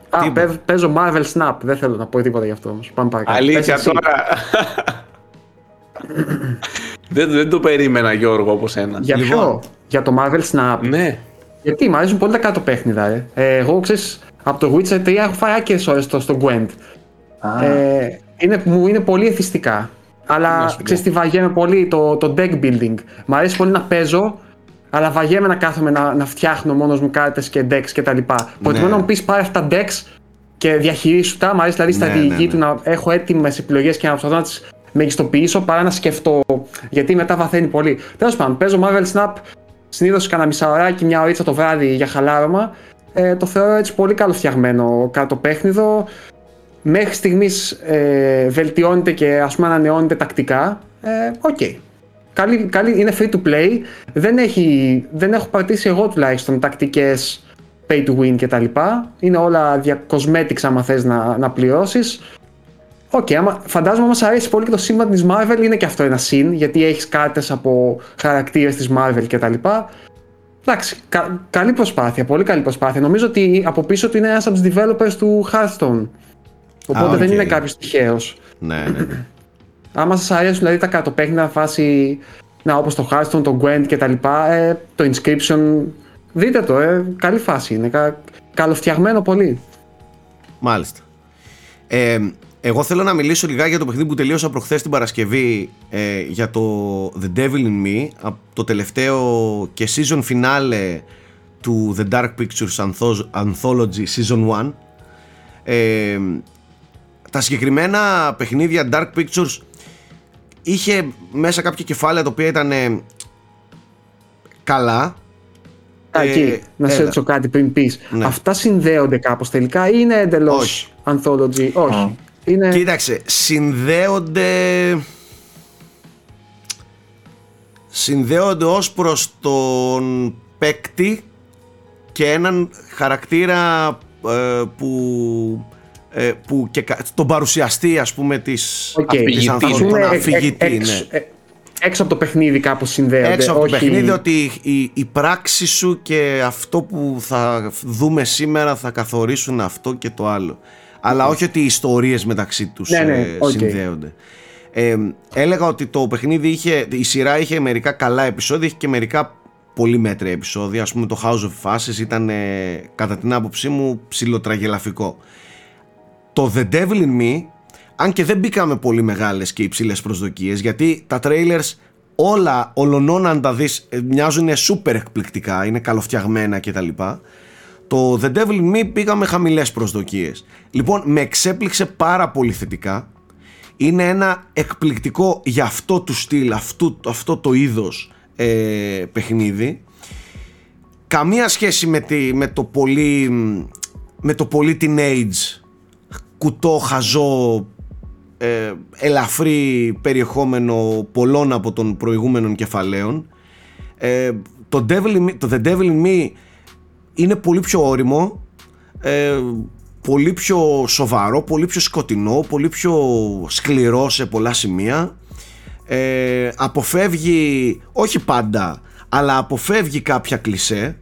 Α, παίζω Marvel Snap. Δεν θέλω να πω τίποτα γι' αυτό όμως. Πάμε παρακάτω. Αλήθεια τώρα. δεν, δεν το περίμενα Γιώργο όπως ένα. Για λοιπόν. ποιο; Για το Marvel Snap. Ναι. Γιατί μου αρέσουν πολύ τα κάτω παιχνίδα. Ε. Ε, εγώ ξέρεις, από το Witcher 3 έχω φάει άκυρες ώρες στο, στο Gwent. Ε, είναι, μου είναι πολύ εθιστικά. Αλλά ξέρεις τι βαγέμαι πολύ το, το deck building. Μ' αρέσει πολύ να παίζω, αλλά βαγέμαι να κάθομαι να, να φτιάχνω μόνος μου κάρτες και decks κτλ. Ναι. Προτιμώ να μου πεις πάρε αυτά τα decks και διαχειρίσου τα. Μ' αρέσει δηλαδή ναι, στρατηγική ναι, ναι, του να έχω έτοιμες επιλογές και να προσπαθώ να τις μεγιστοποιήσω παρά να σκεφτώ. Γιατί μετά βαθαίνει πολύ. Τέλος πάντων, παίζω Marvel Snap συνήθως κανένα μισάωράκι, μια ωρίτσα το βράδυ για χαλάρωμα. Ε, το θεωρώ έτσι πολύ καλοφτιαγμένο κάτω παιχνίδο μέχρι στιγμής ε, βελτιώνεται και ας πούμε ανανεώνεται τακτικά, ε, ok. Okay. Καλή, καλή, είναι free to play. Δεν, έχει, δεν έχω πατήσει εγώ τουλάχιστον τακτικές pay to win κτλ. Είναι όλα για cosmetics άμα θες να, να πληρώσεις. Ok, okay, φαντάζομαι μας αρέσει πολύ και το σύμπαν της Marvel είναι και αυτό ένα συν, γιατί έχεις κάρτες από χαρακτήρες της Marvel κτλ. Εντάξει, κα, καλή προσπάθεια, πολύ καλή προσπάθεια. Νομίζω ότι από πίσω του είναι ένας από τους developers του Hearthstone. Οπότε δεν είναι κάποιος τυχαίος. Ναι, ναι. ναι. Άμα σας αρέσουν δηλαδή τα καρτοπέχνια φάση να, όπως το Hearthstone, το Gwent και τα λοιπά, ε, το Inscription, δείτε το, ε, καλή φάση είναι, κα, καλοφτιαγμένο πολύ. Μάλιστα. Ε, εγώ θέλω να μιλήσω λιγάκι για το παιχνίδι που τελείωσα προχθές την Παρασκευή ε, για το The Devil in Me, το τελευταίο και season finale του The Dark Pictures Anthology Season 1. Ε, τα συγκεκριμένα παιχνίδια Dark Pictures είχε μέσα κάποια κεφάλαια τα οποία ήταν καλά Εκεί, ε, να σε ρωτήσω κάτι πριν πεις. Ναι. Αυτά συνδέονται κάπως τελικά ή είναι εντελώς anthology; Όχι. Είναι... Κοίταξε, συνδέονται συνδέονται ως προς τον παίκτη και έναν χαρακτήρα ε, που ε, που και τον παρουσιαστή ας πούμε της, okay. της τον αφηγητή ναι. Ε, έξω από το παιχνίδι κάπως συνδέονται έξω από το παιχνίδι ότι η, η πράξη σου και αυτό που θα δούμε σήμερα θα καθορίσουν αυτό και το άλλο αλλά όχι ότι οι ιστορίες μεταξύ τους ναι, ναι, συνδέονται ε, έλεγα ότι το παιχνίδι είχε, η σειρά είχε μερικά καλά επεισόδια, είχε και μερικά πολύ μέτρια επεισόδια. Ας πούμε το House of Faces ήταν κατά την άποψή μου ψιλοτραγελαφικό. Το The Devil in Me, αν και δεν μπήκαμε πολύ μεγάλες και υψηλές προσδοκίες, γιατί τα trailers όλα ολονών αν τα δεις ε, μοιάζουν σούπερ εκπληκτικά, είναι καλοφτιαγμένα κτλ. Το The Devil in Me πήγαμε χαμηλές προσδοκίες. Λοιπόν, με εξέπληξε πάρα πολύ θετικά. Είναι ένα εκπληκτικό για αυτό του στυλ, αυτό, αυτό το είδος ε, παιχνίδι. Καμία σχέση με, τη, με το πολύ με το πολύ teenage κουτό, χαζό ε, ελαφρύ περιεχόμενο πολλών από των προηγούμενων κεφαλαίων. Ε, το, Devil το The Devil in Me είναι πολύ πιο όριμο ε, πολύ πιο σοβαρό, πολύ πιο σκοτεινό, πολύ πιο σκληρό σε πολλά σημεία. Ε, αποφεύγει, όχι πάντα, αλλά αποφεύγει κάποια κλισέ.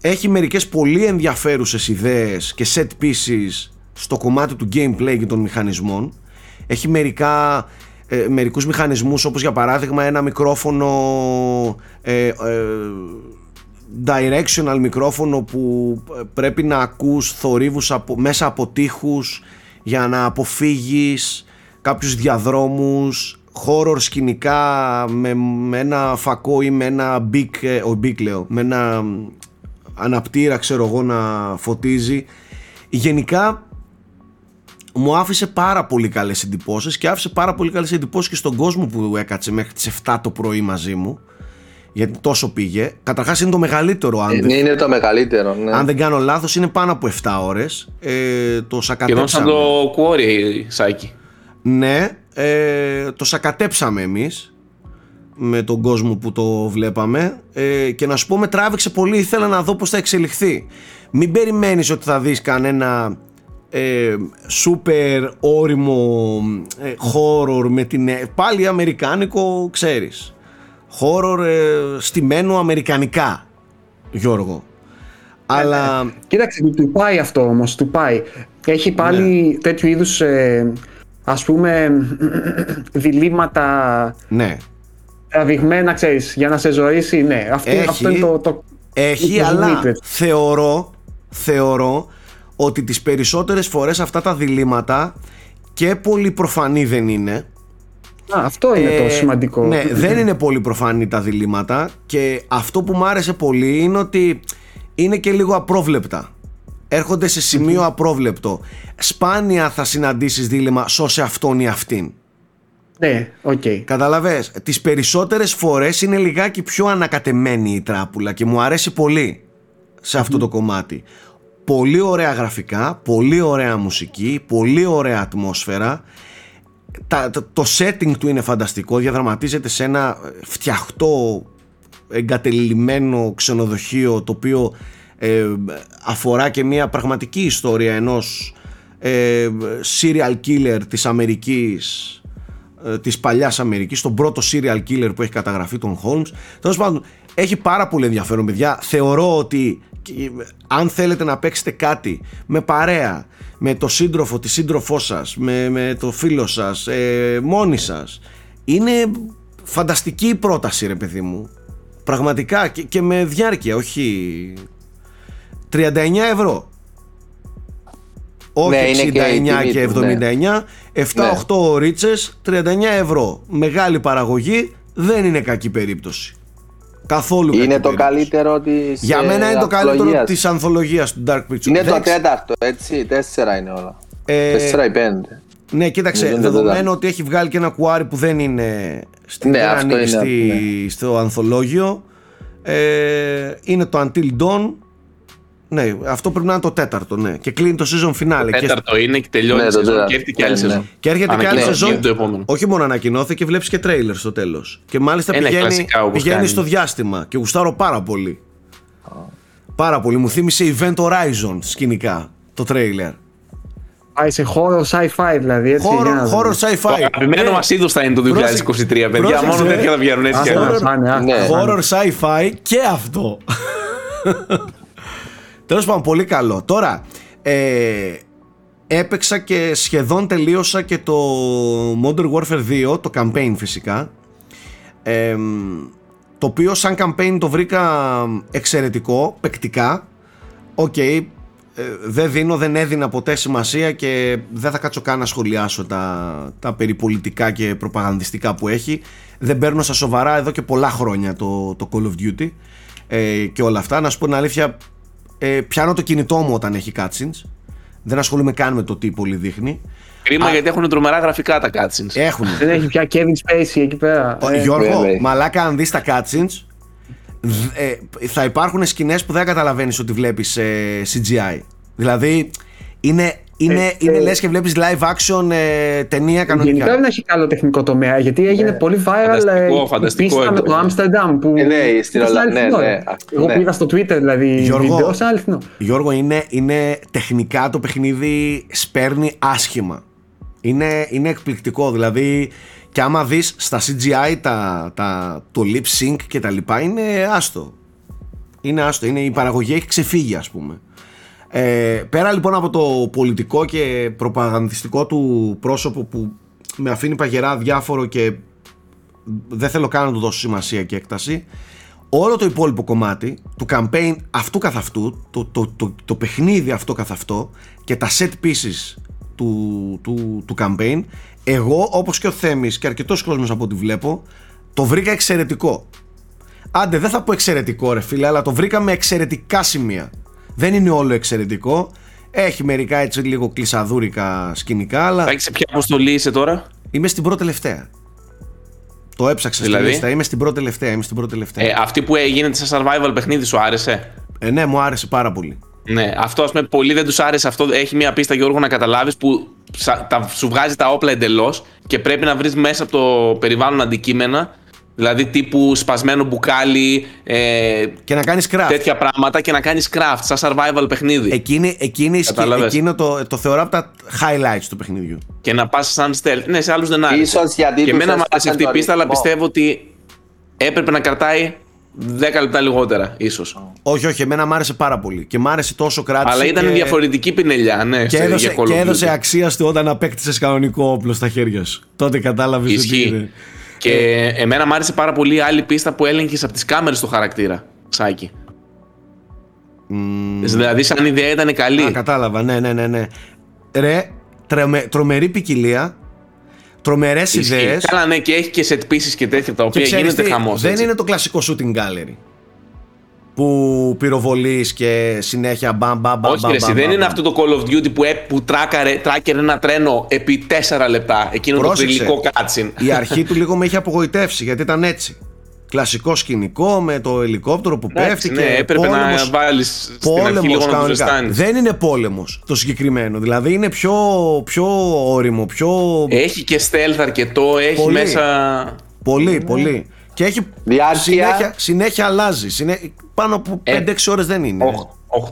Έχει μερικές πολύ ενδιαφέρουσες ιδέες και set pieces στο κομμάτι του gameplay και των μηχανισμών. Έχει μερικά ε, μερικούς μηχανισμούς όπως για παράδειγμα ένα μικρόφωνο ε, ε directional μικρόφωνο που πρέπει να ακούς θορύβους από, μέσα από τείχους για να αποφύγεις κάποιους διαδρόμους horror σκηνικά με, με ένα φακό ή με ένα big, ε, ο big λέω, με ένα αναπτήρα ξέρω εγώ να φωτίζει. Γενικά μου άφησε πάρα πολύ καλές εντυπώσεις και άφησε πάρα πολύ καλές εντυπώσεις και στον κόσμο που έκατσε μέχρι τις 7 το πρωί μαζί μου γιατί τόσο πήγε. Καταρχάς είναι το μεγαλύτερο. Αν δεν... Είναι το μεγαλύτερο. Ναι. Αν δεν κάνω λάθος, είναι πάνω από 7 ώρες. Ε, το σακατέψαμε. σαν το Quarry, Σάκη. Ναι, ε, το σακατέψαμε εμείς με τον κόσμο που το βλέπαμε ε, και να σου πω με τράβηξε πολύ ήθελα να δω πως θα εξελιχθεί μην περιμένεις ότι θα δεις κανένα ε, σούπερ όριμο ε, horror με την ε, πάλι αμερικάνικο ξέρεις horror ε, στημένο αμερικανικά Γιώργο αλλά... Ε, κοίταξε, του πάει αυτό όμως, του πάει. Έχει πάλι ναι. τέτοιου είδους, ε, ας πούμε, διλήμματα ναι. τραβηγμένα, ξέρεις, για να σε ζωήσει, ναι. Αυτό, έχει, αυτό είναι το... το έχει, αλλά θεωρώ, θεωρώ ότι τις περισσότερες φορές αυτά τα διλήμματα και πολύ προφανή δεν είναι αυτό είναι το ε, σημαντικό. Ναι, δεν είναι πολύ προφανή τα διλήμματα και αυτό που μου άρεσε πολύ είναι ότι είναι και λίγο απρόβλεπτα. Έρχονται σε σημείο απρόβλεπτο. Σπάνια θα συναντήσεις δίλημμα σώσε αυτόν ή αυτήν. Ναι, ok. Okay. Κατάλαβες, τις περισσότερες φορές είναι λιγάκι πιο ανακατεμένη η τράπουλα και μου αρέσει πολύ σε αυτό το κομμάτι. Πολύ ωραία γραφικά, πολύ ωραία μουσική, πολύ ωραία ατμόσφαιρα το setting του είναι φανταστικό. Διαδραματίζεται σε ένα φτιαχτό εγκατελειμμένο ξενοδοχείο το οποίο ε, αφορά και μια πραγματική ιστορία ενός ε, serial killer της Αμερικής ε, της παλιάς Αμερικής τον πρώτο serial killer που έχει καταγραφεί τον Holmes. Τέλος πάντων έχει πάρα πολύ ενδιαφέρον παιδιά. Θεωρώ ότι αν θέλετε να παίξετε κάτι με παρέα με το σύντροφο, τη σύντροφό σας, με, με το φίλο σας, ε, μόνοι σας. Είναι φανταστική η πρόταση ρε παιδί μου. Πραγματικά και, με διάρκεια, όχι 39 ευρώ. Όχι 69 ναι, και, 79, 7-8 ναι. ρίτσες, 39 ευρώ. Μεγάλη παραγωγή, δεν είναι κακή περίπτωση. Καθόλου Είναι το καλύτερο της. Για μένα είναι το καλύτερο της ανθολογίας του Dark Pictures. Είναι το τέταρτο, έτσι. Τέσσερα είναι όλα. Ε, 4 ή 5. Ναι, κοίταξε, δεδομένου ότι έχει βγάλει και ένα κουάρι που δεν είναι στην ναι, αυτό είναι, στη, ναι. στο ανθολόγιο. Ε, είναι το Until Dawn. Ναι, αυτό πρέπει να είναι το τέταρτο, ναι. Και κλείνει το season finale. Το τέταρτο είναι και τελειώνει ναι, σεζόν και έρχεται και άλλη ναι, σεζόν. Και έρχεται και άλλη σεζόν. Όχι μόνο ανακοινώθηκε, βλέπεις και τρέιλερ στο τέλος. Και μάλιστα Ένα πηγαίνει, πηγαίνει στο διάστημα. Και γουστάρω πάρα πολύ. Πάρα πολύ. Μου θύμισε Event Horizon σκηνικά το τρέιλερ. Πάει σε χώρο sci-fi δηλαδή. Έτσι, χώρο, χώρο sci-fi. Το αγαπημένο μας είδος θα είναι το 2023, παιδιά. Μόνο τέτοια θα βγαίνουν έτσι. Χώρο sci-fi και αυτό. Τέλος πάντων, πολύ καλό. Τώρα, ε, έπαιξα και σχεδόν τελείωσα και το Modern Warfare 2, το campaign φυσικά. Ε, το οποίο σαν campaign το βρήκα εξαιρετικό, παικτικά. Οκ, ε, δεν δίνω, δεν έδινα ποτέ σημασία και δεν θα κάτσω καν να σχολιάσω τα, τα περιπολιτικά και προπαγανδιστικά που έχει. Δεν παίρνω στα σοβαρά εδώ και πολλά χρόνια το, το Call of Duty ε, και όλα αυτά. Να σου πω την αλήθεια, ε, πιάνω το κινητό μου όταν έχει cutscenes. Δεν ασχολούμαι καν με το τι πολύ δείχνει. Κρίμα γιατί έχουν τρομερά γραφικά τα cutscenes. Έχουν. Δεν έχει πια Kevin Spacey εκεί πέρα. Ο, ε, Γιώργο, μαλάκα αν δεις τα cutscenes ε, θα υπάρχουν σκηνές που δεν καταλαβαίνεις ότι βλέπεις ε, CGI. Δηλαδή είναι, είναι, ε, είναι ε, λες και βλέπεις live action ε, ταινία κανονικά. Γενικά δεν έχει καλό τεχνικό τομέα γιατί έγινε ναι. πολύ viral φανταστικό, ε, με το Amsterdam που ε, ναι, στην ναι, ναι, Εγώ ναι. πήγα στο Twitter δηλαδή Γιώργο, βίντεο σαν αληθινό. Γιώργο είναι, είναι τεχνικά το παιχνίδι σπέρνει άσχημα. Είναι, είναι εκπληκτικό δηλαδή και άμα δεις στα CGI τα, τα, το lip sync και τα λοιπά είναι άστο. Είναι άστο, είναι, η παραγωγή έχει ξεφύγει ας πούμε. Ε, πέρα λοιπόν από το πολιτικό και προπαγανδιστικό του πρόσωπο που με αφήνει παγερά διάφορο και δεν θέλω καν να του δώσω σημασία και έκταση όλο το υπόλοιπο κομμάτι του campaign αυτού καθ' αυτού το, το, το, το παιχνίδι αυτό καθ' αυτό και τα set pieces του, του, του campaign εγώ όπως και ο Θέμης και αρκετός κόσμος από ό,τι βλέπω το βρήκα εξαιρετικό. Άντε δεν θα πω εξαιρετικό ρε φίλε αλλά το βρήκα με εξαιρετικά σημεία δεν είναι όλο εξαιρετικό έχει μερικά έτσι λίγο κλεισαδούρικα σκηνικά αλλά... σε ποια αποστολή είσαι τώρα; Είμαι στην πρώτη τελευταία το έψαξα δηλαδή; στη λίστα. Είμαι στην πρώτη τελευταία. Είμαι στην πρώτη τελευταία. Ε, αυτή που έγινε σε survival παιχνίδι σου άρεσε; Ε, ναι, μου άρεσε πάρα πολύ. Ναι, αυτό ας πούμε πολύ δεν τους άρεσε. Αυτό έχει μια πίστα Γιώργο να καταλάβεις που τα, σου βγάζει τα όπλα εντελώς και πρέπει να βρεις μέσα από το περιβάλλον αντικείμενα. Δηλαδή τύπου σπασμένο μπουκάλι. Ε, και να κάνεις craft. Τέτοια πράγματα και να κάνεις craft, σαν survival παιχνίδι. Εκείνη, εκείνη, εκείνο το, το θεωρώ από τα highlights του παιχνιδιού. Και να πας σαν stealth. Ναι, σε άλλους δεν άρεσε. και εμένα μου άρεσε αυτή η πίστα, αλλά πιστεύω ότι έπρεπε να κρατάει 10 λεπτά λιγότερα, ίσως. Όχι, όχι, εμένα μου άρεσε πάρα πολύ. Και μ' άρεσε τόσο κράτηση. Αλλά ήταν και... διαφορετική πινελιά, ναι. Και έδωσε, και έδωσε αξία στο όταν απέκτησες κανονικό όπλο στα χέρια σου. Τότε κατάλαβες ότι είναι. Και ε... εμένα μου άρεσε πάρα πολύ άλλη πίστα που έλεγχες από τις κάμερες του χαρακτήρα. Σάκη. Mm. Δηλαδή, σαν ιδέα ήταν καλή. Α, κατάλαβα, ναι, ναι, ναι. ναι. Ρε, τρομερή ποικιλία τρομερές ιδέες. Καλά, ναι, και έχει και set pieces και τέτοια τα οποία γίνεται χαμός. Δεν είναι το κλασικό shooting gallery. Που πυροβολείς και συνέχεια μπαμ μπαμ μπαμ. Όχι, ρε, δεν είναι αυτό το Call of Duty που, που τράκαρε, τράκερε ένα τρένο επί 4 λεπτά. Εκείνο Πρόσεξε, το θηλυκό κάτσιν. Η αρχή του λίγο με έχει απογοητεύσει γιατί ήταν έτσι κλασικό σκηνικό με το ελικόπτερο που πέφτει ναι, και έπρεπε πόλεμος, να βάλεις πόλεμος κανονικά. Δεν είναι πόλεμος το συγκεκριμένο, δηλαδή είναι πιο, πιο όριμο, πιο... Έχει και stealth αρκετό, έχει πολύ, μέσα... Πολύ, ναι. πολύ. Και έχει συνέχεια, συνέχεια αλλάζει. Συνέ... Πάνω από 5-6 ε, ώρες δεν είναι.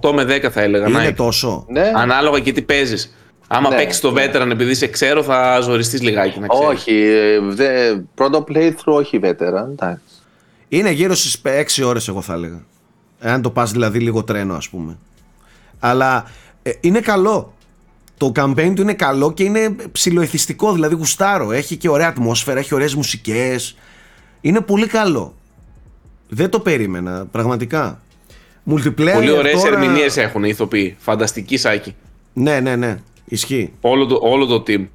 8 με 10 θα έλεγα. Είναι τόσο. Ναι. Ανάλογα και τι παίζεις. Άμα ναι, παίξεις το veteran επειδή σε ξέρω, θα ζοριστείς λιγάκι να ξέρεις. Όχι. Ε, δε, πρώτο playthrough, όχι veteran. Εντάξει. Είναι γύρω στις 6 ώρες, εγώ θα έλεγα. Εάν το πας δηλαδή λίγο τρένο, ας πούμε. Αλλά ε, είναι καλό. Το campaign του είναι καλό και είναι ψιλοεθιστικό, δηλαδή γουστάρω. Έχει και ωραία ατμόσφαιρα, έχει ωραίες μουσικές. Είναι πολύ καλό. Δεν το περίμενα, πραγματικά. Multiplayer. Πολύ ωραίες τώρα... ερμηνείες έχουν οι ηθοποιοί. Φανταστική σάκη. Ναι, ναι, ναι. Ισχύει. Όλο το, όλο το team.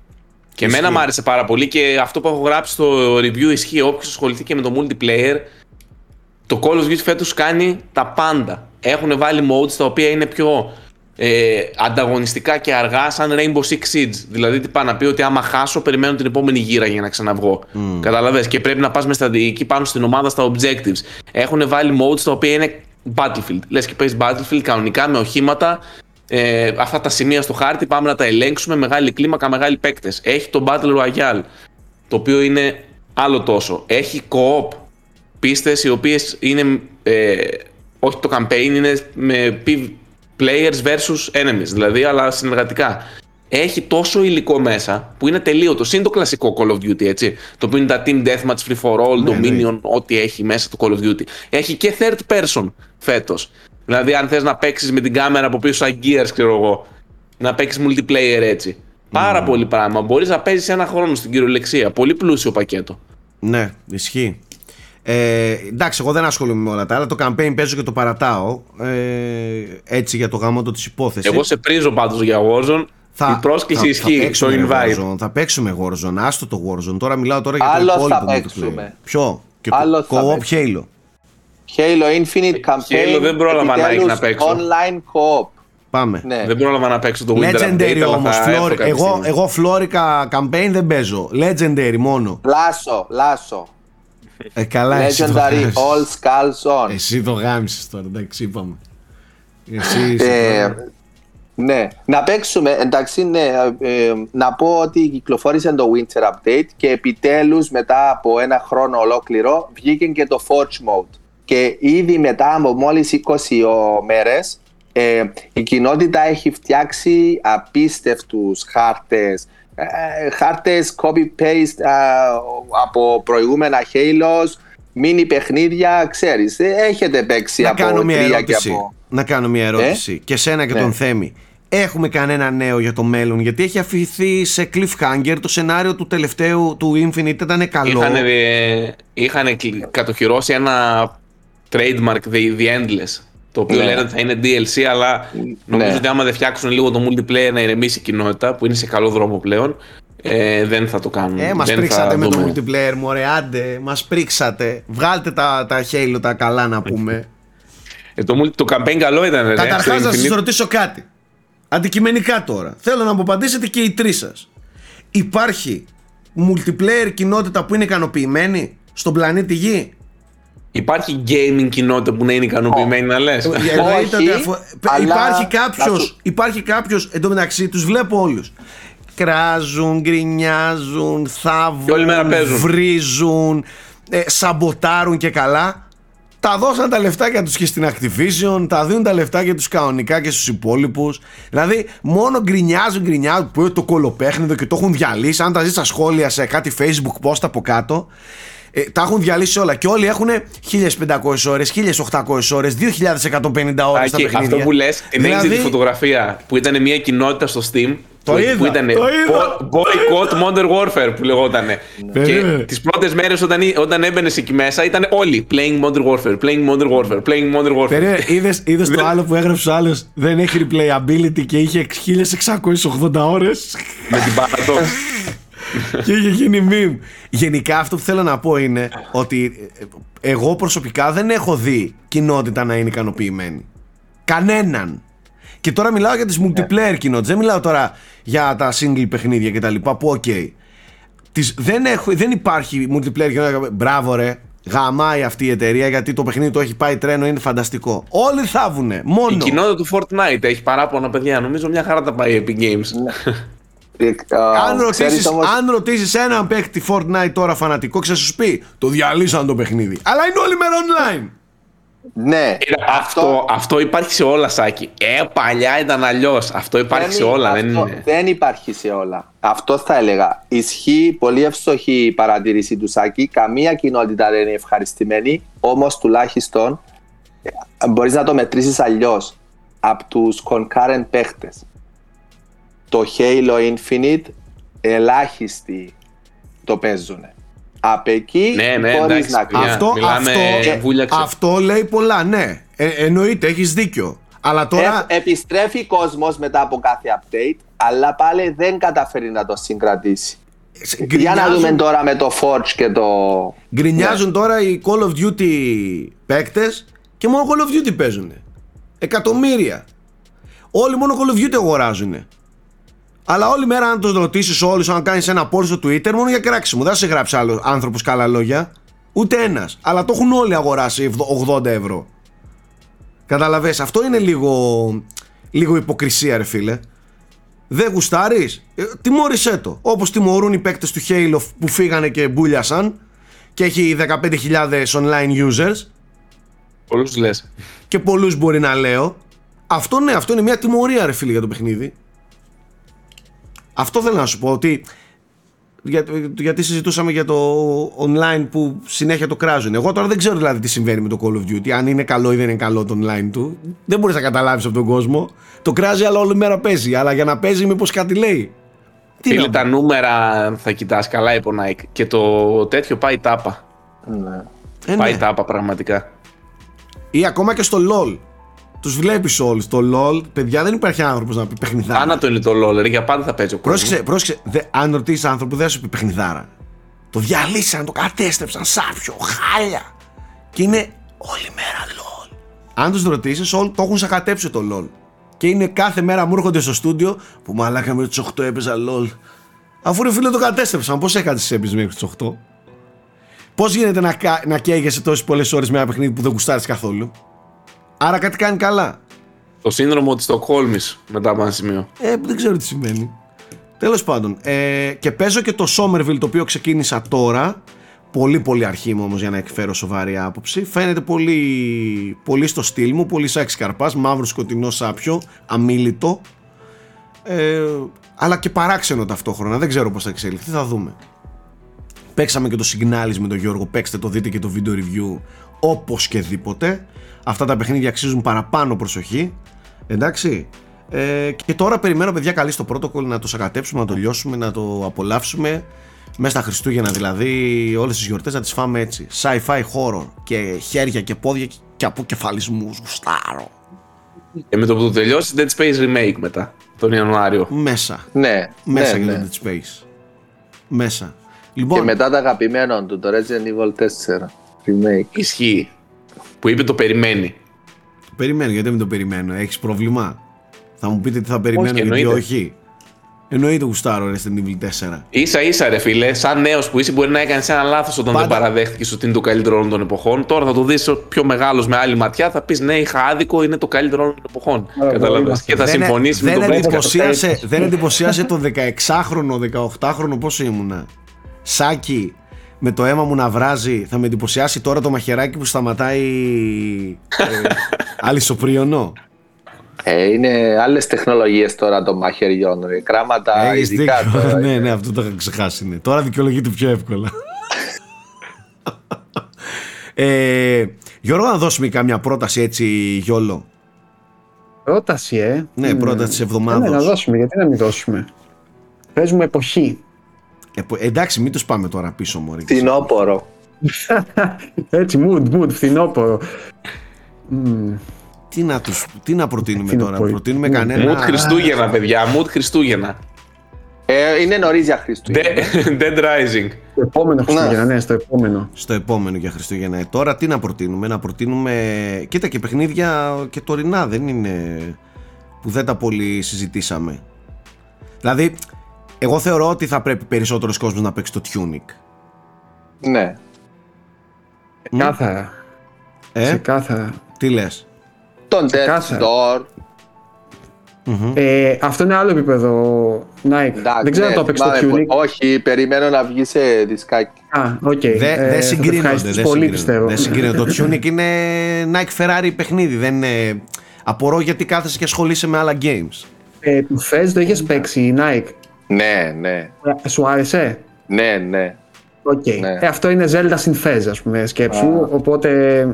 Και εμένα μου άρεσε πάρα πολύ και αυτό που έχω γράψει στο review ισχύει. Όποιος ασχοληθεί και με το multiplayer το Call of Duty φέτος κάνει τα πάντα. Έχουν βάλει modes τα οποία είναι πιο ε, ανταγωνιστικά και αργά σαν Rainbow Six Siege. Δηλαδή, τι πάει να πει ότι άμα χάσω, περιμένω την επόμενη γύρα για να ξαναβγώ. Mm. Καταλαβες; Και πρέπει να πας με στρατηγική πάνω στην ομάδα στα objectives. Έχουν βάλει modes τα οποία είναι Battlefield. Λες και παίζεις Battlefield κανονικά με οχήματα. Ε, αυτά τα σημεία στο χάρτη πάμε να τα ελέγξουμε. Μεγάλη κλίμακα, μεγάλοι παίκτες. Έχει το Battle Royale. Το οποίο είναι άλλο τόσο. Έχει co-op πίστες οι οποίες είναι. Ε, όχι το campaign, είναι με players versus enemies, δηλαδή, αλλά συνεργατικά. Έχει τόσο υλικό μέσα που είναι τελείωτο. Είναι το κλασικό Call of Duty, έτσι. Το οποίο είναι τα Team Deathmatch, Free for All, ναι, Dominion, ναι. ό,τι έχει μέσα το Call of Duty. Έχει και third person φέτος. Δηλαδή, αν θες να παίξεις με την κάμερα από πίσω, σαν Gears, ξέρω εγώ, να παίξεις multiplayer έτσι. Πάρα πολύ πράγμα. Μπορείς να παίζεις ένα χρόνο στην κυριολεξία. Πολύ πλούσιο πακέτο. Ναι, ισχύει. Ε, εντάξει, εγώ δεν ασχολούμαι με όλα τα άλλα. Το campaign παίζω και το παρατάω. Ε, έτσι για το γάμο της υπόθεσης. Εγώ σε πρίζω πάντως για Warzone. Θα, η πρόσκληση θα, ισχύει στο invite. Warzone, θα παίξουμε Warzone. Άστο το Warzone. Τώρα μιλάω τώρα για το υπόλοιπο θα παίξουμε. Ποιο; Και Άλλος το co-op Halo. Halo Infinite Campaign. Halo δεν πρόλαβα να έχει να παίξω. Online co-op. Πάμε. Ναι. Δεν πρόλαβα να παίξω το Winter Legendary όμως. Εγώ, εγώ Florica Campaign δεν παίζω. Legendary μόνο. Λάσο, λάσο. Ε, καλά, Legendary All Skulls On. Εσύ το γάμισες τώρα, εντάξει, είπαμε. Εσύ, ε, ναι, να παίξουμε, εντάξει, ναι, ε, να πω ότι κυκλοφόρησε το Winter Update και επιτέλους μετά από ένα χρόνο ολόκληρο βγήκε και το Forge Mode. Και ήδη μετά από μόλις 20 μέρες ε, η κοινότητα έχει φτιάξει απίστευτους χάρτες, ε, χάρτες copy-paste από προηγούμενα Halos, μίνι παιχνίδια, ξέρεις, ε, έχετε παίξει να από κάνω μια τρία ερώτηση, και από... Να κάνω μια ερώτηση ε; και σένα και ναι. τον Θέμη. Έχουμε κανένα νέο για το μέλλον, γιατί έχει αφηθεί σε cliffhanger το σενάριο του τελευταίου του Infinite ήταν καλό. Είχαν, είχαν κατοχυρώσει ένα trademark, the, the Endless, το οποίο ναι. λένε ότι θα είναι DLC, αλλά νομίζω ναι. ότι άμα δεν φτιάξουν λίγο το multiplayer να ηρεμήσει η κοινότητα, που είναι σε καλό δρόμο πλέον, ε, δεν θα το κάνουν. Ε, μας πρίξατε με το multiplayer, μωρέ, άντε, μας πρίξατε. Βγάλτε τα, τα Halo τα καλά να πούμε. Ε, το, το campaign καλό ήταν, ρε. Καταρχάς, να σας ρωτήσω κάτι. Αντικειμενικά τώρα. Θέλω να μου απαντήσετε και οι τρεις σας. Υπάρχει multiplayer κοινότητα που είναι ικανοποιημένη στον πλανήτη Γη; Υπάρχει gaming κοινότητα που να είναι ικανοποιημένη να λες; Ε, υπάρχει κάποιος, υπάρχει κάποιος, εν τω μεταξύ τους βλέπω όλους. Κράζουν, γκρινιάζουν, θάβουν, βρίζουν, ε, σαμποτάρουν και καλά. Τα δώσαν τα λεφτάκια τους και στην Activision, τα δίνουν τα λεφτάκια τους κανονικά και στους υπόλοιπους. Δηλαδή, μόνο γκρινιάζουν, γκρινιάζουν που είναι το κολοπέχνιδο και το έχουν διαλύσει. Αν τα δεις στα σχόλια σε κάτι Facebook post από κάτω, ε, τα έχουν διαλύσει όλα και όλοι έχουν 1500 ώρες, 1800 ώρες, 2150 ώρες στα παιχνίδια. Αυτό που λες, την δηλαδή... τη φωτογραφία που ήταν μια κοινότητα στο Steam το που, είδα, που ήταν το Boycott Modern Warfare που λεγόταν. Ναι. και τις πρώτες μέρες όταν, όταν έμπαινες εκεί μέσα ήταν όλοι Playing Modern Warfare, Playing Modern Warfare, Playing Modern Warfare. Είδες το άλλο που έγραψε ο άλλος δεν έχει replayability και είχε 1680 ώρες; Με την παραδόση. και είχε γίνει meme. Γενικά αυτό που θέλω να πω είναι ότι εγώ προσωπικά δεν έχω δει κοινότητα να είναι ικανοποιημένη. Κανέναν. Και τώρα μιλάω για τις multiplayer κοινότητες. Δεν μιλάω τώρα για τα single παιχνίδια και τα λοιπά που ok. Okay. δεν, έχω, δεν υπάρχει multiplayer κοινότητα. Μπράβο ρε. Γαμάει αυτή η εταιρεία γιατί το παιχνίδι το έχει πάει τρένο, είναι φανταστικό. Όλοι θαύουνε. Μόνο. Η κοινότητα του Fortnite έχει παράπονα παιδιά. Νομίζω μια χαρά τα πάει Epic Games. Ναι. Ε, αν ρωτήσει όμως... ρωτήσεις έναν παίκτη Fortnite τώρα φανατικό, ξέρεις σου πει το διαλύσαν το παιχνίδι. Αλλά είναι όλη μέρα online. Ναι. Αυτό, αυτό υπάρχει σε όλα, Σάκη. Ε, παλιά ήταν αλλιώς. Αυτό υπάρχει δεν σε όλα, αυτό, δεν είναι. Δεν υπάρχει σε όλα. Αυτό θα έλεγα. Ισχύει πολύ ευστοχή η παρατήρηση του Σάκη. Καμία κοινότητα δεν είναι ευχαριστημένη. Όμως τουλάχιστον ε, μπορείς να το μετρήσεις αλλιώς από τους concurrent παίχτες το Halo Infinite ελάχιστοι το παίζουν. Απ' εκεί ναι, ναι, εντάξει, να αυτό, αυτό, αυτό λέει πολλά, ναι. Ε, εννοείται, έχεις δίκιο. Αλλά τώρα... Ε, επιστρέφει κόσμος μετά από κάθε update, αλλά πάλι δεν καταφέρει να το συγκρατήσει. Γκρινιάζουν... Για να δούμε τώρα με το Forge και το... Γκρινιάζουν τώρα οι Call of Duty παίκτες και μόνο Call of Duty παίζουν. Εκατομμύρια. Όλοι μόνο Call of Duty αγοράζουν. Αλλά όλη μέρα, αν τους ρωτήσεις όλους, αν κάνεις ένα post στο Twitter, μόνο για κράξιμο. Δεν θα σε γράψει άλλο άνθρωπος καλά λόγια. Ούτε ένας. Αλλά το έχουν όλοι αγοράσει 80 ευρώ. Καταλαβέ, αυτό είναι λίγο, λίγο υποκρισία, ρε φίλε. Δεν γουστάρεις, ε, τιμώρησέ το. Όπως τιμωρούν οι παίκτες του Halo που φύγανε και μπούλιασαν και έχει 15.000 online users. Πολλούς λες. Και πολλούς μπορεί να λέω. Αυτό ναι, αυτό είναι μια τιμωρία, ρε φίλε, για το παιχνίδι. Αυτό θέλω να σου πω ότι για, γιατί συζητούσαμε για το online που συνέχεια το κράζουν. Εγώ τώρα δεν ξέρω δηλαδή τι συμβαίνει με το Call of Duty, αν είναι καλό ή δεν είναι καλό το online του. Δεν μπορείς να καταλάβεις από τον κόσμο. Το κράζει, αλλά όλη μέρα παίζει. Αλλά για να παίζει, μήπως κάτι λέει. Τι Φίλε, τα νούμερα θα κοιτάς καλά η Nike και το τέτοιο πάει τάπα. Ναι. Ε, πάει ναι. τάπα πραγματικά. Ή ακόμα και στο LOL. Τους βλέπεις όλους. Το LOL, παιδιά, δεν υπάρχει άνθρωπος να πει παιχνιδάρα. Άνα το είναι το LOL, ρε, για πάντα θα παίζει ο κόσμος. Πρόσεξε, πρόσεξε. Δε, αν ρωτήσεις άνθρωπο, δεν σου πει παιχνιδάρα. Το διαλύσαν, το κατέστρεψαν, σάπιο, χάλια. Και είναι όλη μέρα LOL. Αν τους ρωτήσεις, όλοι το έχουν σακατέψει το LOL. Και είναι κάθε μέρα μου έρχονται στο στούντιο που μαλάκα με του 8 έπαιζα LOL. Αφού ρε φίλε το κατέστρεψαν, πώς έκανες τις έπαιζες μέχρι του 8. Πώς γίνεται να, να καίγεσαι τόσες πολλές ώρες με ένα παιχνίδι που δεν γουστάρεις καθόλου; Άρα κάτι κάνει καλά. Το σύνδρομο της Στοκχόλμης μετά από ένα σημείο. Ε, δεν ξέρω τι σημαίνει. Τέλος πάντων. Ε, και παίζω και το Somerville το οποίο ξεκίνησα τώρα. Πολύ πολύ αρχή μου όμως για να εκφέρω σοβαρή άποψη. Φαίνεται πολύ, πολύ στο στυλ μου, πολύ σάξ καρπάς, μαύρο σκοτεινό σάπιο, αμήλυτο. Ε, αλλά και παράξενο ταυτόχρονα, δεν ξέρω πώς θα εξελιχθεί, θα δούμε. Παίξαμε και το Signalis με τον Γιώργο, παίξτε το, δείτε και το video review όπως και δίποτε. Αυτά τα παιχνίδια αξίζουν παραπάνω προσοχή. Εντάξει. Ε, και τώρα περιμένω παιδιά καλή στο protocol να το σακατέψουμε, να το λιώσουμε, να το απολαύσουμε. Μέσα στα Χριστούγεννα δηλαδή, όλες τις γιορτές να τις φάμε έτσι. Sci-fi horror και χέρια και πόδια και αποκεφαλισμούς. Γουστάρω. Και με το που το τελειώσει, Dead Space Remake μετά, τον Ιανουάριο. Μέσα. Ναι. Μέσα ναι, για ναι. το Dead Space. Μέσα. Λοιπόν, και μετά τα αγαπημένα του, το Resident Evil 4 Remake. Ισχύει. Που είπε το περιμένει. Το περιμένω, γιατί δεν το περιμένω. Έχεις πρόβλημα; Θα μου πείτε τι θα περιμένω όχι, γιατί όχι. Εννοείται γουστάρω ρε στην Evil 4. σα ίσα ρε φίλε, σαν νέος που είσαι, μπορεί να έκανες ένα λάθος όταν Πάντα... δεν παραδέχτηκες ότι είναι το καλύτερο όλων των εποχών. Τώρα θα το δεις πιο μεγάλος με άλλη ματιά, θα πεις ναι, είχα άδικο, είναι το καλύτερο όλων των εποχών. Κατάλαβε. Και θα συμφωνήσεις με τον εντυπωσίασε, Δεν εντυπωσίασε το 16χρονο, 18χρονο πόσο ήμουνα; Σάκι, με το αίμα μου να βράζει, θα με εντυπωσιάσει τώρα το μαχαιράκι που σταματάει ε, αλυσοπρίωνο. Ε, είναι άλλες τεχνολογίες τώρα των μαχαιριών. Ρε. Κράματα Έχεις ειδικά τώρα. ναι, ναι, αυτό το είχα ξεχάσει. Ναι. Τώρα δικαιολογείται πιο εύκολα. ε, Γιώργο, να δώσουμε καμιά πρόταση έτσι, Γιώλο. Πρόταση, ε. Ναι, πρόταση της εβδομάδα. Ναι, να δώσουμε, γιατί να μην δώσουμε. Παίζουμε εποχή. Ε, εντάξει, μην τους πάμε τώρα πίσω, Μωρή. Φθινόπορο. Έτσι, mood, mood, φθινόπορο. Τι να, τους, τι να προτείνουμε τώρα, προτείνουμε κανένα... Mood Χριστούγεννα, παιδιά, mood Χριστούγεννα. Ε, είναι νωρίς για Χριστούγεννα. Dead Rising. Στο επόμενο Χριστούγεννα, ναι, στο επόμενο. Στο επόμενο για Χριστούγεννα. Ε, τώρα τι να προτείνουμε, να προτείνουμε. Κοίτα και παιχνίδια και τωρινά δεν είναι. που δεν τα πολύ συζητήσαμε. Δηλαδή, εγώ θεωρώ ότι θα πρέπει περισσότερος κόσμος να παίξει το Tunic. Ναι. Καθαρά. Ε; καθαρά. Τι λες; Τον Death Door. Ε, αυτό είναι άλλο επίπεδο Nike. δεν ξέρω αν το έπαιξε το Tunic. Όχι, περιμένω να βγει σε δισκάκι. Α, ok. Okay. Δεν ε, συγκρίνονται. Δεν πολύ πιστεύω. Δεν συγκρίνονται. το Tunic είναι Nike Ferrari παιχνίδι. Δεν είναι... Απορώ γιατί κάθεσαι και ασχολείσαι με άλλα games. Ε, του Fez το είχε παίξει η Nike. Ναι, ναι. Ε, σου άρεσε; Ναι, ναι. Okay. Ναι. Ε, αυτό είναι Zelda στην Fez, ας πούμε, σκέψου. Οπότε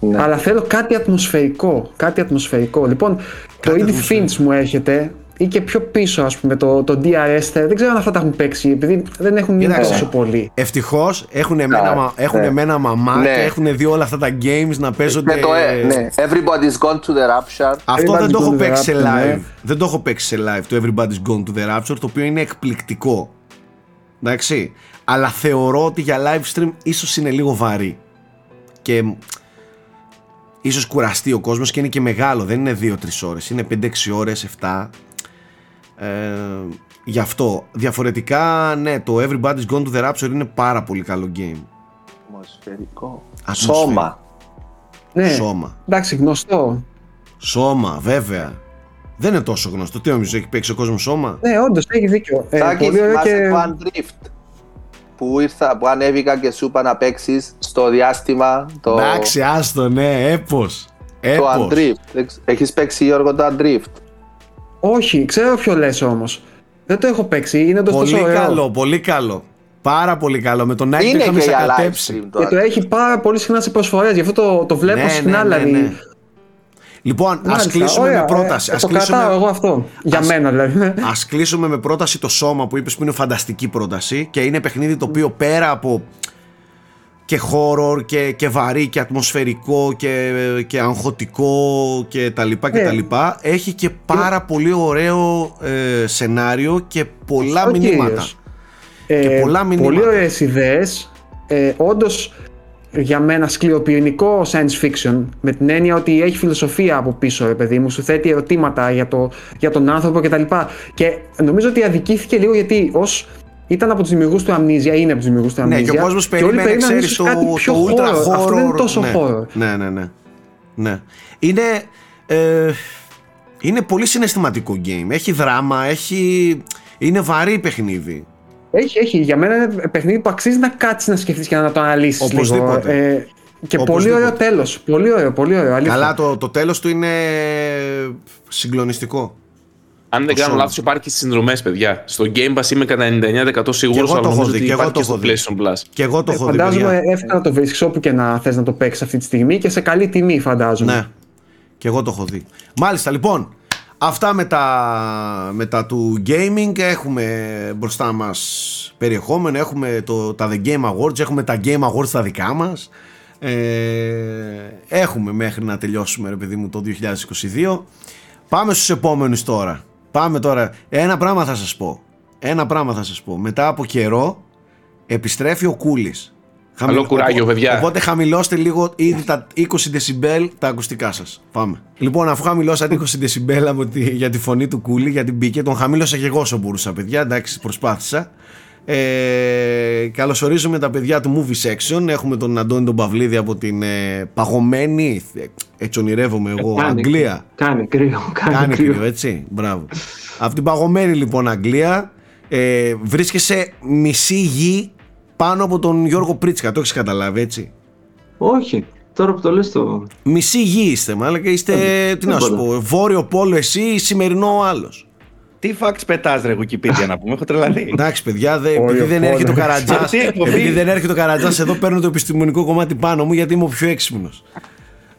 ναι. Αλλά θέλω κάτι ατμοσφαιρικό. Κάτι ατμοσφαιρικό. Λοιπόν, κάτι το Edith Finch μου έρχεται ή και πιο πίσω, ας πούμε, το, το DRS. Δεν ξέρω αν αυτά τα έχουν παίξει, επειδή δεν έχουν μείνει τόσο πολύ. Ευτυχώς έχουν εμένα, έχουν ναι. εμένα μαμά ναι. και έχουν δει όλα αυτά τα games να παίζονται. Ναι, το, ε, ναι. Everybody's gone to the rapture. Αυτό δεν το έχω παίξει σε live. Ναι. Δεν το έχω παίξει σε live το Everybody's gone to the rapture, το οποίο είναι εκπληκτικό. Εντάξει. Αλλά θεωρώ ότι για live stream ίσως είναι λίγο βαρύ. Και ίσως κουραστεί ο κόσμος και είναι και μεγάλο, δεν είναι 2-3 ώρες, είναι 5-6 ώρες, 7. Ε, γι' αυτό. Διαφορετικά, ναι, το Everybody's Gone to the Rapture είναι πάρα πολύ καλό game. Ατμοσφαιρικό. Ατμοσφαιρικό. Σώμα. Ναι, Σώμα. εντάξει, γνωστό. Σώμα, βέβαια. Δεν είναι τόσο γνωστό. Τι νομίζω, έχει παίξει ο κόσμος σώμα; Ναι, όντως έχει δίκιο. Ε, Τάκη, πολύ ωραίο θυμάσαι και. το Undrift που ήρθα, που ανέβηκα και σου είπα να παίξεις στο διάστημα το, Εντάξει, άστο, ναι, έπω. το Undrift. Έχεις παίξει Γιώργο το Undrift. Όχι, ξέρω ποιο λες όμως. Δεν το έχω παίξει, είναι όντως τόσο Πολύ ωραίο. καλό, πολύ καλό. Πάρα πολύ καλό. Με τον Nike το Είναι είχαμε και για live σακατέψει. stream το Και το Undrift. έχει πάρα πολύ συχνά σε προσφορές, γι' αυτό το, το βλέπω Ναι, συχνά. ναι, ναι, δηλαδή. ναι. Λοιπόν, ας Μάλιστα, κλείσουμε ωραία, με πρόταση. ε, Ας το κλείσουμε... κρατάω εγώ αυτό. Για Ας- μένα δηλαδή. Ας κλείσουμε με πρόταση το σώμα που είπες που είναι φανταστική πρόταση και είναι παιχνίδι το οποίο πέρα από και horror και, και βαρύ και ατμοσφαιρικό και, και αγχωτικό και τα λοιπά και Ναι. τα λοιπά έχει και πάρα πολύ ωραίο ε, σενάριο και πολλά Αυτό μηνύματα. κυρίως. Ε, Και πολλά μηνύματα. Πολύ ωραίες ιδέες. Ε, Όντως για μένα σκληροπυρηνικό science fiction με την έννοια ότι έχει φιλοσοφία από πίσω, ρε παιδί μου, σου θέτει ερωτήματα για, το, για τον άνθρωπο κτλ. Και νομίζω ότι αδικήθηκε λίγο γιατί ως ήταν από τους δημιουργούς του Amnesia, είναι από τους δημιουργούς του Amnesia. Ναι, και ο κόσμος όλοι περίμενε, περίμεναν ξέρεις, ίσως το, κάτι πιο το ultra horror. horror. Αυτό δεν είναι τόσο ναι. horror. Ναι, ναι, ναι. ναι. Είναι, ε, είναι πολύ συναισθηματικό game. Έχει δράμα, έχει... είναι βαρύ παιχνίδι. Έχει, έχει. Για μένα είναι παιχνίδι που αξίζει να κάτσεις να σκεφτείς και να το αναλύσεις λίγο. Οπωσδήποτε. Ε, και πολύ Οπωσδήποτε. ωραίο τέλος. Πολύ ωραίο, πολύ ωραίο. Αλήθεια. Καλά, το, το τέλος του είναι συγκλονιστικό. Αν δεν Το κάνω σώμα. λάθος, υπάρχει και στι συνδρομές, παιδιά. Στο Game Pass είμαι κατά 99% σίγουρος, εγώ το αλλά έχω νομίζω δει, ότι και εγώ υπάρχει το και στο έχω δει. PlayStation Plus. Και εγώ το Ε, έχω δει, φαντάζομαι παιδιά. εύκολα το βρίσκει όπου και να θες να το παίξεις αυτή τη στιγμή και σε καλή τιμή, φαντάζομαι. Ναι, και εγώ το έχω δει. Μάλιστα, λοιπόν, αυτά με τα, με τα του gaming. Έχουμε μπροστά μας περιεχόμενο, έχουμε το, τα The Game Awards, έχουμε τα Game Awards τα δικά μας. Ε, έχουμε μέχρι να τελειώσουμε, ρε παιδί μου, το 2022. Πάμε στους επόμενους τώρα. Πάμε τώρα. Ένα πράγμα θα σας πω. Ένα πράγμα θα σας πω. Μετά από καιρό επιστρέφει ο Κούλης. Καλό κουράγιο, παιδιά. Οπότε χαμηλώστε λίγο ήδη τα 20 δεσιμπέλ τα ακουστικά σας. Πάμε. Λοιπόν, αφού χαμηλώσατε 20 δεσιμπέλ από τη, για τη φωνή του Κούλη, γιατί μπήκε, τον χαμήλωσα και εγώ όσο μπορούσα, παιδιά. Εντάξει, προσπάθησα. Ε, καλωσορίζουμε τα παιδιά του Movie Section. Έχουμε τον Αντώνη τον Παυλίδη από την ε, παγωμένη, ε, έτσι ονειρεύομαι εγώ, Κάνει- Αγγλία. Κάνει κρύο, κάνει, Κάνει κρύο. κρύο, έτσι. Μπράβο. Από την παγωμένη λοιπόν Αγγλία ε, βρίσκεσαι μισή γη πάνω από τον Γιώργο Πρίτσκα. Το έχεις καταλάβει, έτσι; Όχι, τώρα που το λες το... Μισή γη είστε, μάλλον και είστε. τι να σου τίποτα. πω, Βόρειο Πόλο εσύ, σημερινό ο άλλος. Τι facts πετάς ρε Wikipedia να πούμε, έχω τρελαθεί. Εντάξει, παιδιά, δε, Βόρειο επειδή δεν Πόλο. έρχεται ο Καρατζά. Αυτή η εκπομπή. επειδή δεν έρχεται ο Καρατζάς, εδώ παίρνω το επιστημονικό κομμάτι πάνω μου γιατί είμαι ο πιο έξυπνος.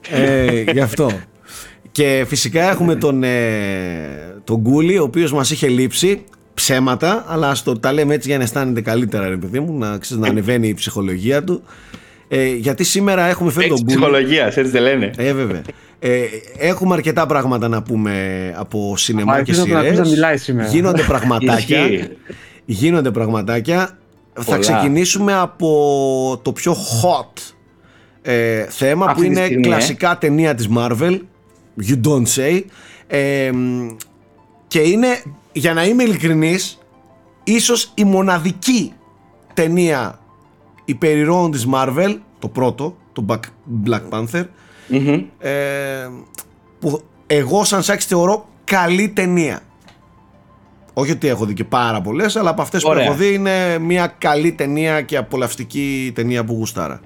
ε, γι' αυτό. Και φυσικά έχουμε τον, ε, τον Γκούλι, ο οποίος μας είχε λείψει ψέματα, αλλά ας το τα λέμε έτσι για να αισθάνεται καλύτερα, ρε παιδί μου, να, ξέρεις, να ανεβαίνει η ψυχολογία του. Ε, γιατί σήμερα έχουμε φέρει τον Έχεις Γκούλι. ψυχολογίας, έτσι δεν λένε. Ε, βέβαια. Ε, έχουμε αρκετά πράγματα να πούμε από σινεμά Μα και ελπίζω να τον σειρές. ακούς να μιλάει σήμερα. Γίνονται πραγματάκια. Ισχύει. γίνονται πραγματάκια. Θα Πολλά. ξεκινήσουμε από το πιο hot ε, θέμα Αυτή που τη είναι στιγμή, ε. κλασικά ταινία της Marvel. You don't say. Ε, και είναι, για να είμαι ειλικρινής, ίσως η μοναδική ταινία υπερηρώων της Marvel, το πρώτο, το Black- Black Panther, Μμμ. ε, που εγώ σαν Σάκης θεωρώ καλή ταινία. Όχι ότι έχω δει και πάρα πολλές, αλλά από αυτές Ωραία. που έχω δει είναι μια καλή ταινία και απολαυστική ταινία που γουστάρα.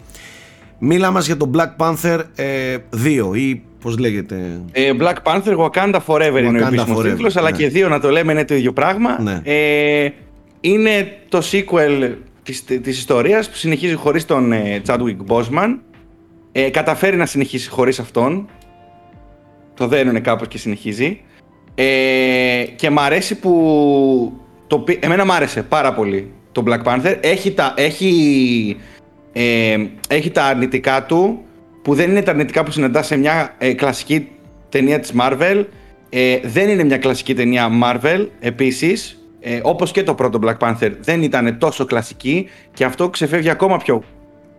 Μίλα μας για το Black Panther ε, 2 ή πώς λέγεται; Ε, Black Panther, Wakanda Forever είναι ο Wakanda επίσημος Forever, τίτλος, αλλά ναι. και δύο να το λέμε είναι το ίδιο πράγμα. Ναι. Ε, είναι το sequel της, της ιστορίας που συνεχίζει χωρίς τον ε, Chadwick Boseman. Ε, καταφέρει να συνεχίσει χωρίς αυτόν. Το δένουν κάπως και συνεχίζει. Ε, και μ' αρέσει που... Το, πι- εμένα μ' άρεσε πάρα πολύ το Black Panther. Έχει τα, έχει, ε, έχει τα αρνητικά του που δεν είναι τα αρνητικά που συναντά σε μια ε, κλασική ταινία της Marvel. Ε, δεν είναι μια κλασική ταινία Marvel επίσης. Ε, όπως και το πρώτο Black Panther δεν ήταν τόσο κλασική και αυτό ξεφεύγει ακόμα πιο...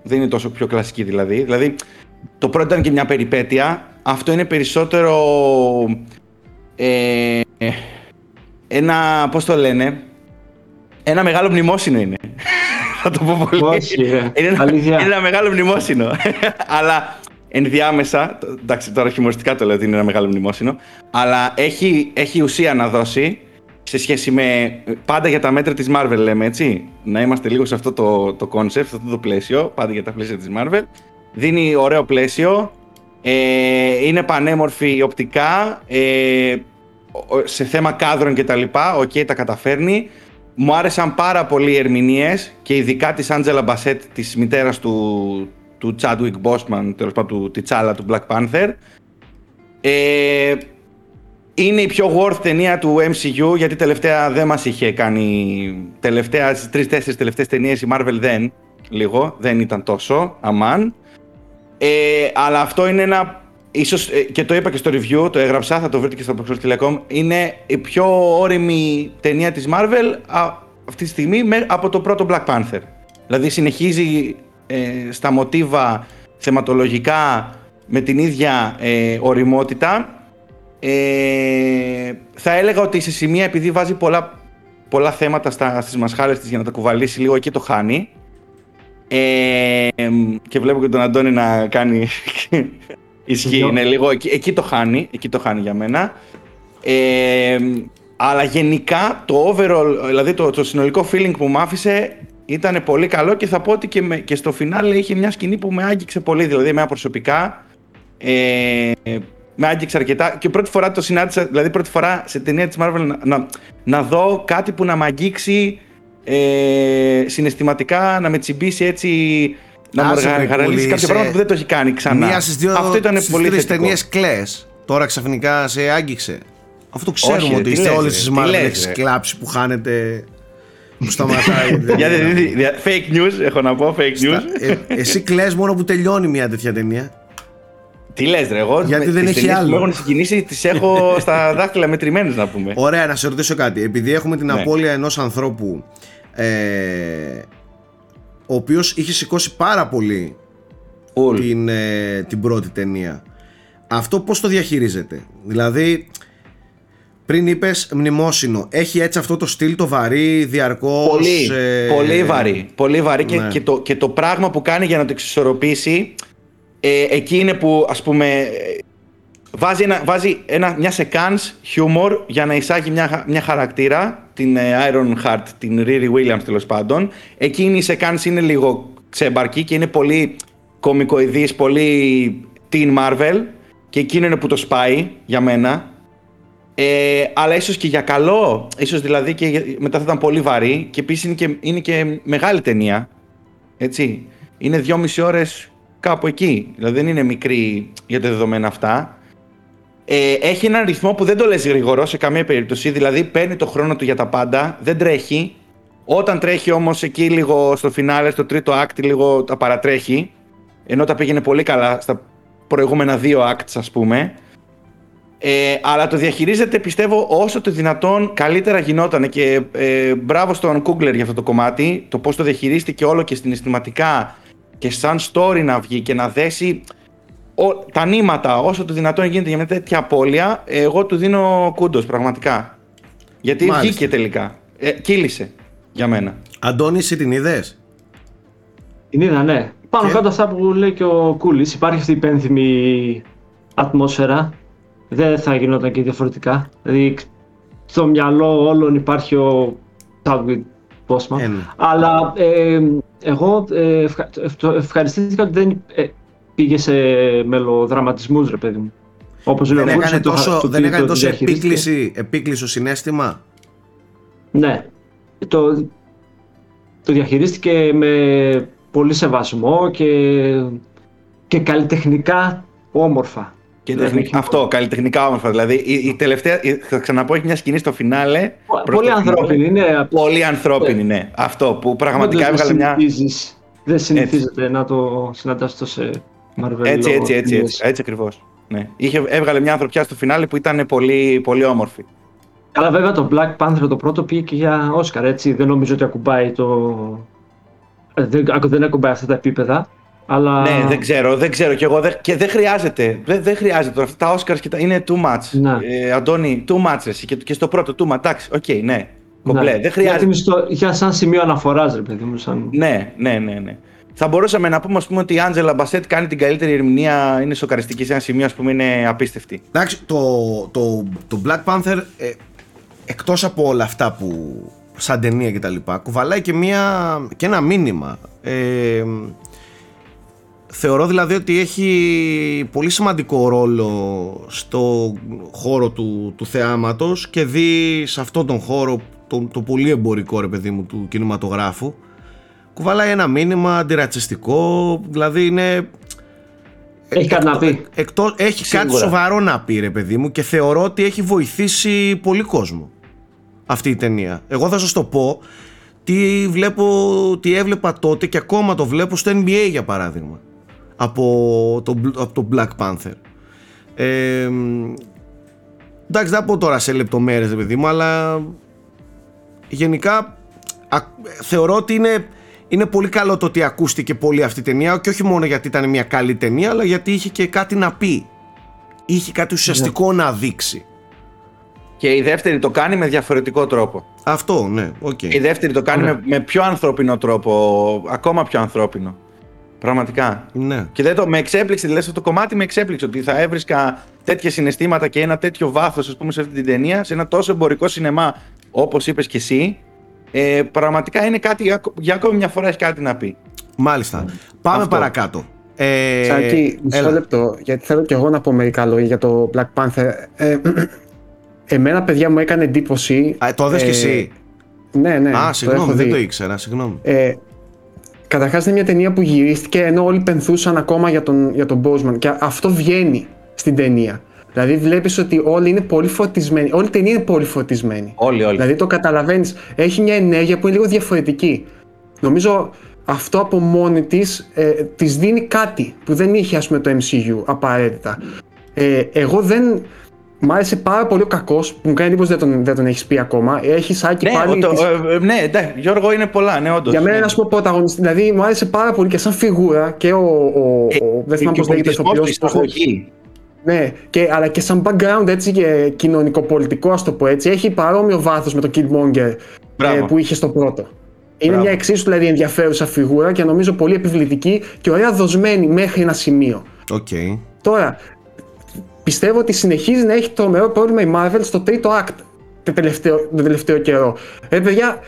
Δεν είναι τόσο πιο κλασική δηλαδή. Δηλαδή το πρώτο ήταν και μια περιπέτεια. Αυτό είναι περισσότερο ε, ένα, πώς το λένε, ένα μεγάλο μνημόσυνο είναι. Θα το πω πολύ. Όχι, ε, είναι, ένα, αλήθεια. είναι ένα μεγάλο μνημόσυνο. Αλλά ενδιάμεσα, το- εντάξει τώρα χιουμοριστικά το λέω ότι είναι ένα μεγάλο μνημόσυνο, αλλά έχει, έχει ουσία να δώσει σε σχέση με πάντα για τα μέτρα της Marvel λέμε έτσι, να είμαστε λίγο σε αυτό το, το concept, σε αυτό το πλαίσιο, πάντα για τα πλαίσια της Marvel. Δίνει ωραίο πλαίσιο, ε, είναι πανέμορφη οπτικά, ε, ο- σε θέμα κάδρων και τα λοιπά, οκ, τα καταφέρνει. Μου άρεσαν πάρα πολύ οι ερμηνείες και ειδικά της Άντζελα Μπασέτ, της μητέρας του, του Chadwick Boseman, τέλος πάντων του T'Challa του Black Panther. Ε, είναι η πιο worth ταινία του MCU γιατί τελευταία δεν μας είχε κάνει τελευταία, στις τρεις-τέσσερις τελευταίες ταινίες η Marvel δεν λίγο, δεν ήταν τόσο αμάν. Ε, αλλά αυτό είναι ένα ίσως ε, και το είπα και στο review, το έγραψα, θα το βρείτε και στο Proxor.com είναι η πιο όρημη ταινία της Marvel α, αυτή τη στιγμή με, από το πρώτο Black Panther. Δηλαδή συνεχίζει ε, στα μοτίβα θεματολογικά με την ίδια ε, οριμότητα ε, θα έλεγα ότι σε σημεία επειδή βάζει πολλά, πολλά θέματα στα, στις μασχάλες της για να τα κουβαλήσει λίγο εκεί το χάνει. Ε, και βλέπω και τον Αντώνη να κάνει ισχύει, Ποιο; είναι λίγο εκεί, εκεί το χάνει, εκεί το χάνει για μένα. Ε, αλλά γενικά το overall, δηλαδή το, το συνολικό feeling που μου άφησε ήταν πολύ καλό και θα πω ότι και, με, και στο φινάλε είχε μια σκηνή που με άγγιξε πολύ, δηλαδή εμένα προσωπικά. Ε, με άγγιξε αρκετά και πρώτη φορά το συνάντησα, δηλαδή πρώτη φορά σε ταινία της Marvel να, να, να δω κάτι που να με αγγίξει ε, συναισθηματικά, να με τσιμπήσει έτσι, να μου Άσε, γα- βρε, γαραλίσει κούλης, κάποια σε- πράγματα που δεν το έχει κάνει ξανά. Μία στις δύο Αυτό ήταν στις πολύ τρεις θετικό. ταινίες κλαις. Τώρα ξαφνικά σε άγγιξε. Αυτό το ξέρουμε Όχι, ρε, ότι τι είστε λες, όλε ρε, τι τι μάλλον λες, έχεις ρε. κλάψει που χάνετε. που σταματάει. δεν Για, είναι. δι- δι- δι- fake news, έχω να πω, fake news. Ε, εσύ κλαις μόνο που τελειώνει μια τέτοια ταινία. Τι λες ρε, εγώ Γιατί με- δεν τις έχει ταινίες που άλλο. μου έχουν συγκινήσει τις έχω στα δάχτυλα μετρημένες να πούμε. Ωραία, να σε ρωτήσω κάτι. Επειδή έχουμε την Ναι. απώλεια ενός ανθρώπου ε, ο οποίος είχε σηκώσει πάρα πολύ Ουλ. την, ε, την πρώτη ταινία. Αυτό πώς το διαχειρίζεται; Δηλαδή, πριν είπες μνημόσυνο, έχει έτσι αυτό το στυλ το βαρύ, διαρκώς... Πολύ, ε, πολύ βαρύ. Πολύ βαρύ και, ναι. και, το, και το πράγμα που κάνει για να το εξισορροπήσει ε, εκεί είναι που ας πούμε ε, βάζει, ένα, βάζει ένα, μια σεκάνς χιούμορ για να εισάγει μια, μια χαρακτήρα την ε, Iron Heart, την Riri Williams τέλος πάντων. Εκείνη η σεκάνς είναι λίγο ξεμπαρκή και είναι πολύ κομικοειδής, πολύ teen Marvel και εκείνο είναι που το σπάει για μένα ε, αλλά ίσως και για καλό, ίσως δηλαδή και για- μετά θα ήταν πολύ βαρύ και επίσης είναι και, είναι και μεγάλη ταινία, έτσι. Είναι δυόμιση ώρες κάπου εκεί, δηλαδή δεν είναι μικρή για τα δεδομένα αυτά. Ε, έχει έναν ρυθμό που δεν το λες γρήγορο σε καμία περίπτωση, δηλαδή παίρνει το χρόνο του για τα πάντα, δεν τρέχει. Όταν τρέχει όμως εκεί λίγο στο φινάλε, στο τρίτο act λίγο τα παρατρέχει, ενώ τα πήγαινε πολύ καλά στα προηγούμενα δύο acts ας πούμε. Ε, αλλά το διαχειρίζεται πιστεύω όσο το δυνατόν καλύτερα γινόταν και ε, μπράβο στον Κούγκλερ για αυτό το κομμάτι το πώς το διαχειρίστηκε όλο και συναισθηματικά και σαν story να βγει και να δέσει ο, τα νήματα όσο το δυνατόν γίνεται για μια τέτοια απώλεια ε, εγώ του δίνω κούντος πραγματικά γιατί Μάλιστα. βγήκε τελικά ε, κύλησε για μένα Αντώνη, εσύ την είδες; Την είδα, ναι. Πάνω Και; κάτω αυτά που λέει και ο Κούλης. Υπάρχει αυτή η πένθυμη ατμόσφαιρα. Δεν θα γινόταν και διαφορετικά. Δηλαδή, στο μυαλό όλων υπάρχει ο Chadwick Boseman. Ε, ναι. Αλλά ε, εγώ ε, ευχα, ευχ- ευχαριστήθηκα ότι δεν ε, πήγε σε μελοδραματισμούς, ρε παιδί μου. Όπως λέει Δεν ο Κούλης, έκανε το- τόσο, το- δεν το έκανε τόσο διαχειρίστηκε. επίκληση, επίκλησο συνέστημα; Ναι. Το, το διαχειρίστηκε με πολύ σεβασμό και, και καλλιτεχνικά όμορφα. Και Δεν τεχνικ- έχει- αυτό καλλιτεχνικά όμορφα δηλαδή η, η τελευταία η- θα ξαναπώ έχει μια σκηνή στο φινάλε προς Πολύ το φινάλε. ανθρώπινη είναι. Πολύ ανθρώπινη, ναι. Αυτό που πραγματικά Όντως έβγαλε δεν μια. συνηθίζεις- Δεν συνηθίζεται να το συναντάς αυτό σε Marvel. Έτσι, έτσι, έτσι, ταινίες. έτσι, έτσι ακριβώς. Ναι. Είχε, έβγαλε μια ανθρωπιά στο φινάλε που ήταν πολύ, πολύ όμορφη. Αλλά βέβαια το Black Panther το πρώτο πήγε και για Oscar, έτσι. Δεν νομίζω ότι ακουμπάει το... ε, Δεν, ακου- δεν ακουμπάει αυτά τα επίπεδα. Αλλά... Ναι, δεν ξέρω, δεν ξέρω και εγώ. Δεν, και δεν χρειάζεται. Δεν, δεν χρειάζεται. Αυτά τα Oscars και τα, είναι too much. Ναι. Ε, Αντώνη, too much. Εσύ, και, και στο πρώτο too much. Εντάξει, ok, okay, ναι. Κομπλέ. Ναι. Δεν χρειάζεται. Γιατί στο, για σαν σημείο αναφοράς, ρε παιδί μου. Σαν... Ναι, ναι, ναι, ναι. Θα μπορούσαμε να πούμε, ας πούμε ότι η Άντζελα Μπασέτ κάνει την καλύτερη ερμηνεία, είναι σοκαριστική σε ένα σημείο, ας πούμε, είναι απίστευτη. Εντάξει, το, το, το Black Panther, ε, εκτός από όλα αυτά που σαν ταινία και τα λοιπά, κουβαλάει και, μια, και ένα μήνυμα. Ε, θεωρώ δηλαδή ότι έχει πολύ σημαντικό ρόλο στο χώρο του, του θεάματος και δει σε αυτόν τον χώρο το, το πολύ εμπορικό ρε παιδί μου του κινηματογράφου κουβαλάει ένα μήνυμα αντιρατσιστικό δηλαδή είναι έχει κάτι να πει. Εκτός, έχει Σίγουρα. κάτι σοβαρό να πει ρε παιδί μου και θεωρώ ότι έχει βοηθήσει πολύ κόσμο αυτή η ταινία. Εγώ θα σας το πω τι, βλέπω, τι έβλεπα τότε και ακόμα το βλέπω στο NBA για παράδειγμα από το, από το Black Panther. Ε, εντάξει δεν θα πω τώρα σε λεπτομέρειες ρε παιδί μου αλλά γενικά α, θεωρώ ότι είναι, είναι πολύ καλό το ότι ακούστηκε πολύ αυτή η ταινία και όχι μόνο γιατί ήταν μια καλή ταινία αλλά γιατί είχε και κάτι να πει. Είχε κάτι ουσιαστικό να δείξει. Και η δεύτερη το κάνει με διαφορετικό τρόπο. Αυτό, ναι, οκ. Η δεύτερη το κάνει Ωραία. με, με πιο ανθρώπινο τρόπο, ακόμα πιο ανθρώπινο. Πραγματικά. Ναι. Και δεν το, με εξέπληξε, δηλαδή αυτό το κομμάτι με εξέπληξε ότι θα έβρισκα τέτοια συναισθήματα και ένα τέτοιο βάθος ας πούμε σε αυτή την ταινία, σε ένα τόσο εμπορικό σινεμά όπως είπες και εσύ. Ε, πραγματικά είναι κάτι, για, για ακόμη μια φορά έχει κάτι να πει. Μάλιστα. Πάμε Αυτό. παρακάτω. Ε, Σάκη, μισό έλα. λεπτό, γιατί θέλω και εγώ να πω μερικά λόγια για το Black Panther. Ε, εμένα, παιδιά, μου έκανε εντύπωση. Α, το δες ε, κι εσύ; Ναι, ναι. Α, το συγγνώμη, έχω δεν δει. το ήξερα, συγγνώμη. Ε, Καταρχάς, είναι μια ταινία που γυρίστηκε ενώ όλοι πενθούσαν ακόμα για τον, για τον Boseman. Και αυτό βγαίνει στην ταινία. Δηλαδή, βλέπεις ότι όλοι είναι πολύ φωτισμένοι. Όλη η ταινία είναι πολύ φωτισμένη. Όλοι, όλοι. Δηλαδή, το καταλαβαίνεις. Έχει μια ενέργεια που είναι λίγο διαφορετική. Νομίζω αυτό από μόνη της ε, της δίνει κάτι που δεν είχε ας πούμε, το MCU απαραίτητα. Ε, εγώ δεν. Μ' άρεσε πάρα πολύ ο κακός που μου κάνει εντύπωση δεν τον, δεν τον έχεις πει ακόμα. Έχει σάκι ναι, πάλι. το, τις- ε, ε, ναι, εντάξει, Γιώργο είναι πολλά, ναι, όντως. για μένα ναι. είναι ένα πρωταγωνιστή. Δηλαδή μου άρεσε πάρα πολύ και σαν φιγούρα και ο. ο, Ε, ο δεν θυμάμαι και πώς λέγεται ο στο πολιτισμός του, η εισαγωγή. Ναι, και, αλλά και σαν background έτσι και κοινωνικοπολιτικό, ας το πω έτσι. Έχει παρόμοιο βάθος με τον Killmonger Μπράβο. ε, που είχε στο πρώτο. Είναι Μπράβο. μια εξίσου δηλαδή ενδιαφέρουσα φιγούρα και νομίζω πολύ επιβλητική και ωραία δοσμένη μέχρι ένα σημείο. Οκ. Τώρα, πιστεύω ότι συνεχίζει να έχει το τρομερό πρόβλημα η Marvel στο τρίτο act το τελευταίο, το τελευταίο καιρό. Ε, παιδιά,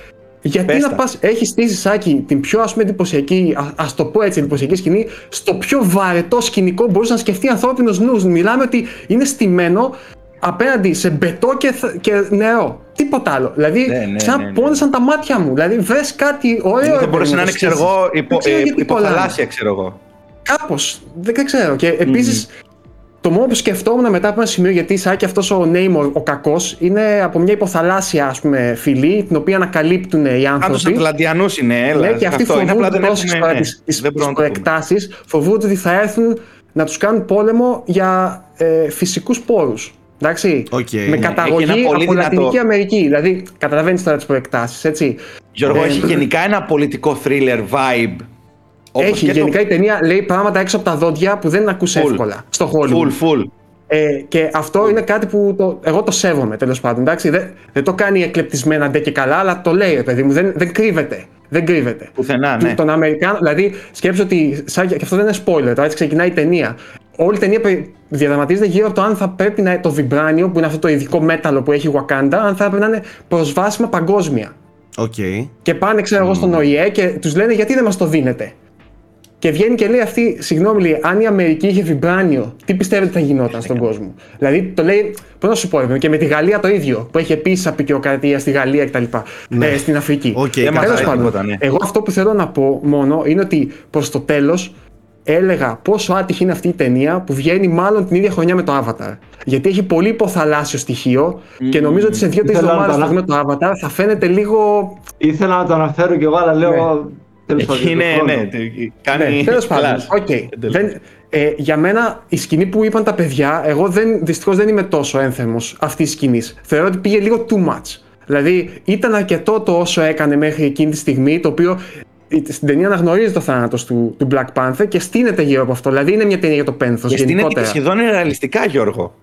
γιατί Πες να τα. πας, έχεις στήσει Σάκη την πιο ας πούμε εντυπωσιακή, ας ας το πω έτσι, εντυπωσιακή σκηνή, στο πιο βαρετό σκηνικό που μπορούσε να σκεφτεί ανθρώπινος νους. Μιλάμε ότι είναι στημένο απέναντι σε μπετό και, θ- και νερό. Τίποτα άλλο. Δηλαδή, Ναι, ναι, σαν ναι, ναι. πόνεσαν τα μάτια μου. Δηλαδή, βρες κάτι ωραίο. Θα μπορούσε να είναι, ξέρω εγώ, υπο, ε, υποθαλάσσια. υποθαλάσσια, ξέρω εγώ. Κάπως. Δεν, δεν ξέρω. Και επίσης, το μόνο που σκεφτόμουν μετά από ένα σημείο, γιατί Σάκη αυτός ο Νέιμορ, ο κακός, είναι από μια υποθαλάσσια ας πούμε, φυλή, την οποία ανακαλύπτουν οι Αν τους άνθρωποι. Ατλαντιανούς είναι, έλα. Ναι, και αυτοί αυτό είναι, απλά φοβούνται δεν τόσες έχουμε- φορέ ναι, τις, τις, δεν τις μπορούμε να το πούμε. προεκτάσεις, φοβούνται ότι θα έρθουν να τους κάνουν πόλεμο για ε, φυσικούς πόρους. Εντάξει, Οκ. με Ναι, καταγωγή έχει ένα πολύ από δυνατό- Λατινική Αμερική. Δηλαδή, καταλαβαίνεις τώρα τις προεκτάσεις, έτσι. Γιώργο, Ε, έχει γενικά ένα πολιτικό thriller vibe. Όπως Έχει, και το- γενικά η ταινία λέει πράγματα έξω από τα δόντια που δεν ακούς Full. εύκολα στο Hollywood. Full, full. Ε, και αυτό είναι κάτι που το, εγώ το σέβομαι τέλος πάντων. Εντάξει, δεν, δεν το κάνει εκλεπτισμένα ντε και καλά, αλλά το λέει, ρε παιδί μου. Δεν, δεν κρύβεται. Δεν κρύβεται. Πουθενά, Του- ναι. Τον Αμερικάνο, δηλαδή σκέψω ότι. Σαν, και αυτό δεν είναι spoiler, τώρα έτσι ξεκινάει η ταινία. Όλη η ταινία περι- διαδραματίζεται γύρω από το αν θα πρέπει να το βιμπράνιο, που είναι αυτό το ειδικό μέταλλο που έχει η Wakanda, αν θα πρέπει να είναι προσβάσιμα παγκόσμια. Οκ. Και πάνε, ξέρω εγώ, στον ΟΗΕ και τους λένε γιατί δεν μας το δίνετε; Και βγαίνει και λέει αυτή, συγγνώμη, λέει, αν η Αμερική είχε βιμπράνιο, τι πιστεύετε θα γινόταν στον κόσμο; Δηλαδή το λέει, πώς να σου πω, ρε παιδί μου, και με τη Γαλλία το ίδιο, που έχει επίσης αποικιοκρατία στη Γαλλία κτλ. Ε, στην Αφρική. Οκ, Δεν μας Τέλος αρέσει πάντων, τίποτα, ναι. εγώ αυτό που θέλω να πω μόνο είναι ότι προς το τέλος έλεγα πόσο άτυχη είναι αυτή η ταινία που βγαίνει μάλλον την ίδια χρονιά με το Avatar. Γιατί έχει πολύ υποθαλάσσιο στοιχείο και νομίζω ότι σε δύο-τρεις Ήθελα να εβδομάδες το που δούμε το Avatar θα φαίνεται λίγο Ήθελα να το αναφέρω κι εγώ, αλλά λέω. τέλος πάντων, Είναι, του χρόνου. ναι, τε- κάνει... ναι, τέλος πάντων. Clash. Οκ. Εντελώς. Δεν- ε, για μένα η σκηνή που είπαν τα παιδιά, εγώ δεν, δυστυχώς δεν είμαι τόσο ένθερμος αυτή τη σκηνή. Θεωρώ ότι πήγε λίγο too much. Δηλαδή ήταν αρκετό το όσο έκανε μέχρι εκείνη τη στιγμή, το οποίο στην ταινία αναγνωρίζει το θάνατος του, του Black Panther και στήνεται γύρω από αυτό. Δηλαδή είναι μια ταινία για το πένθος. Και στήνεται και σχεδόν είναι ρεαλιστικά, Γιώργο.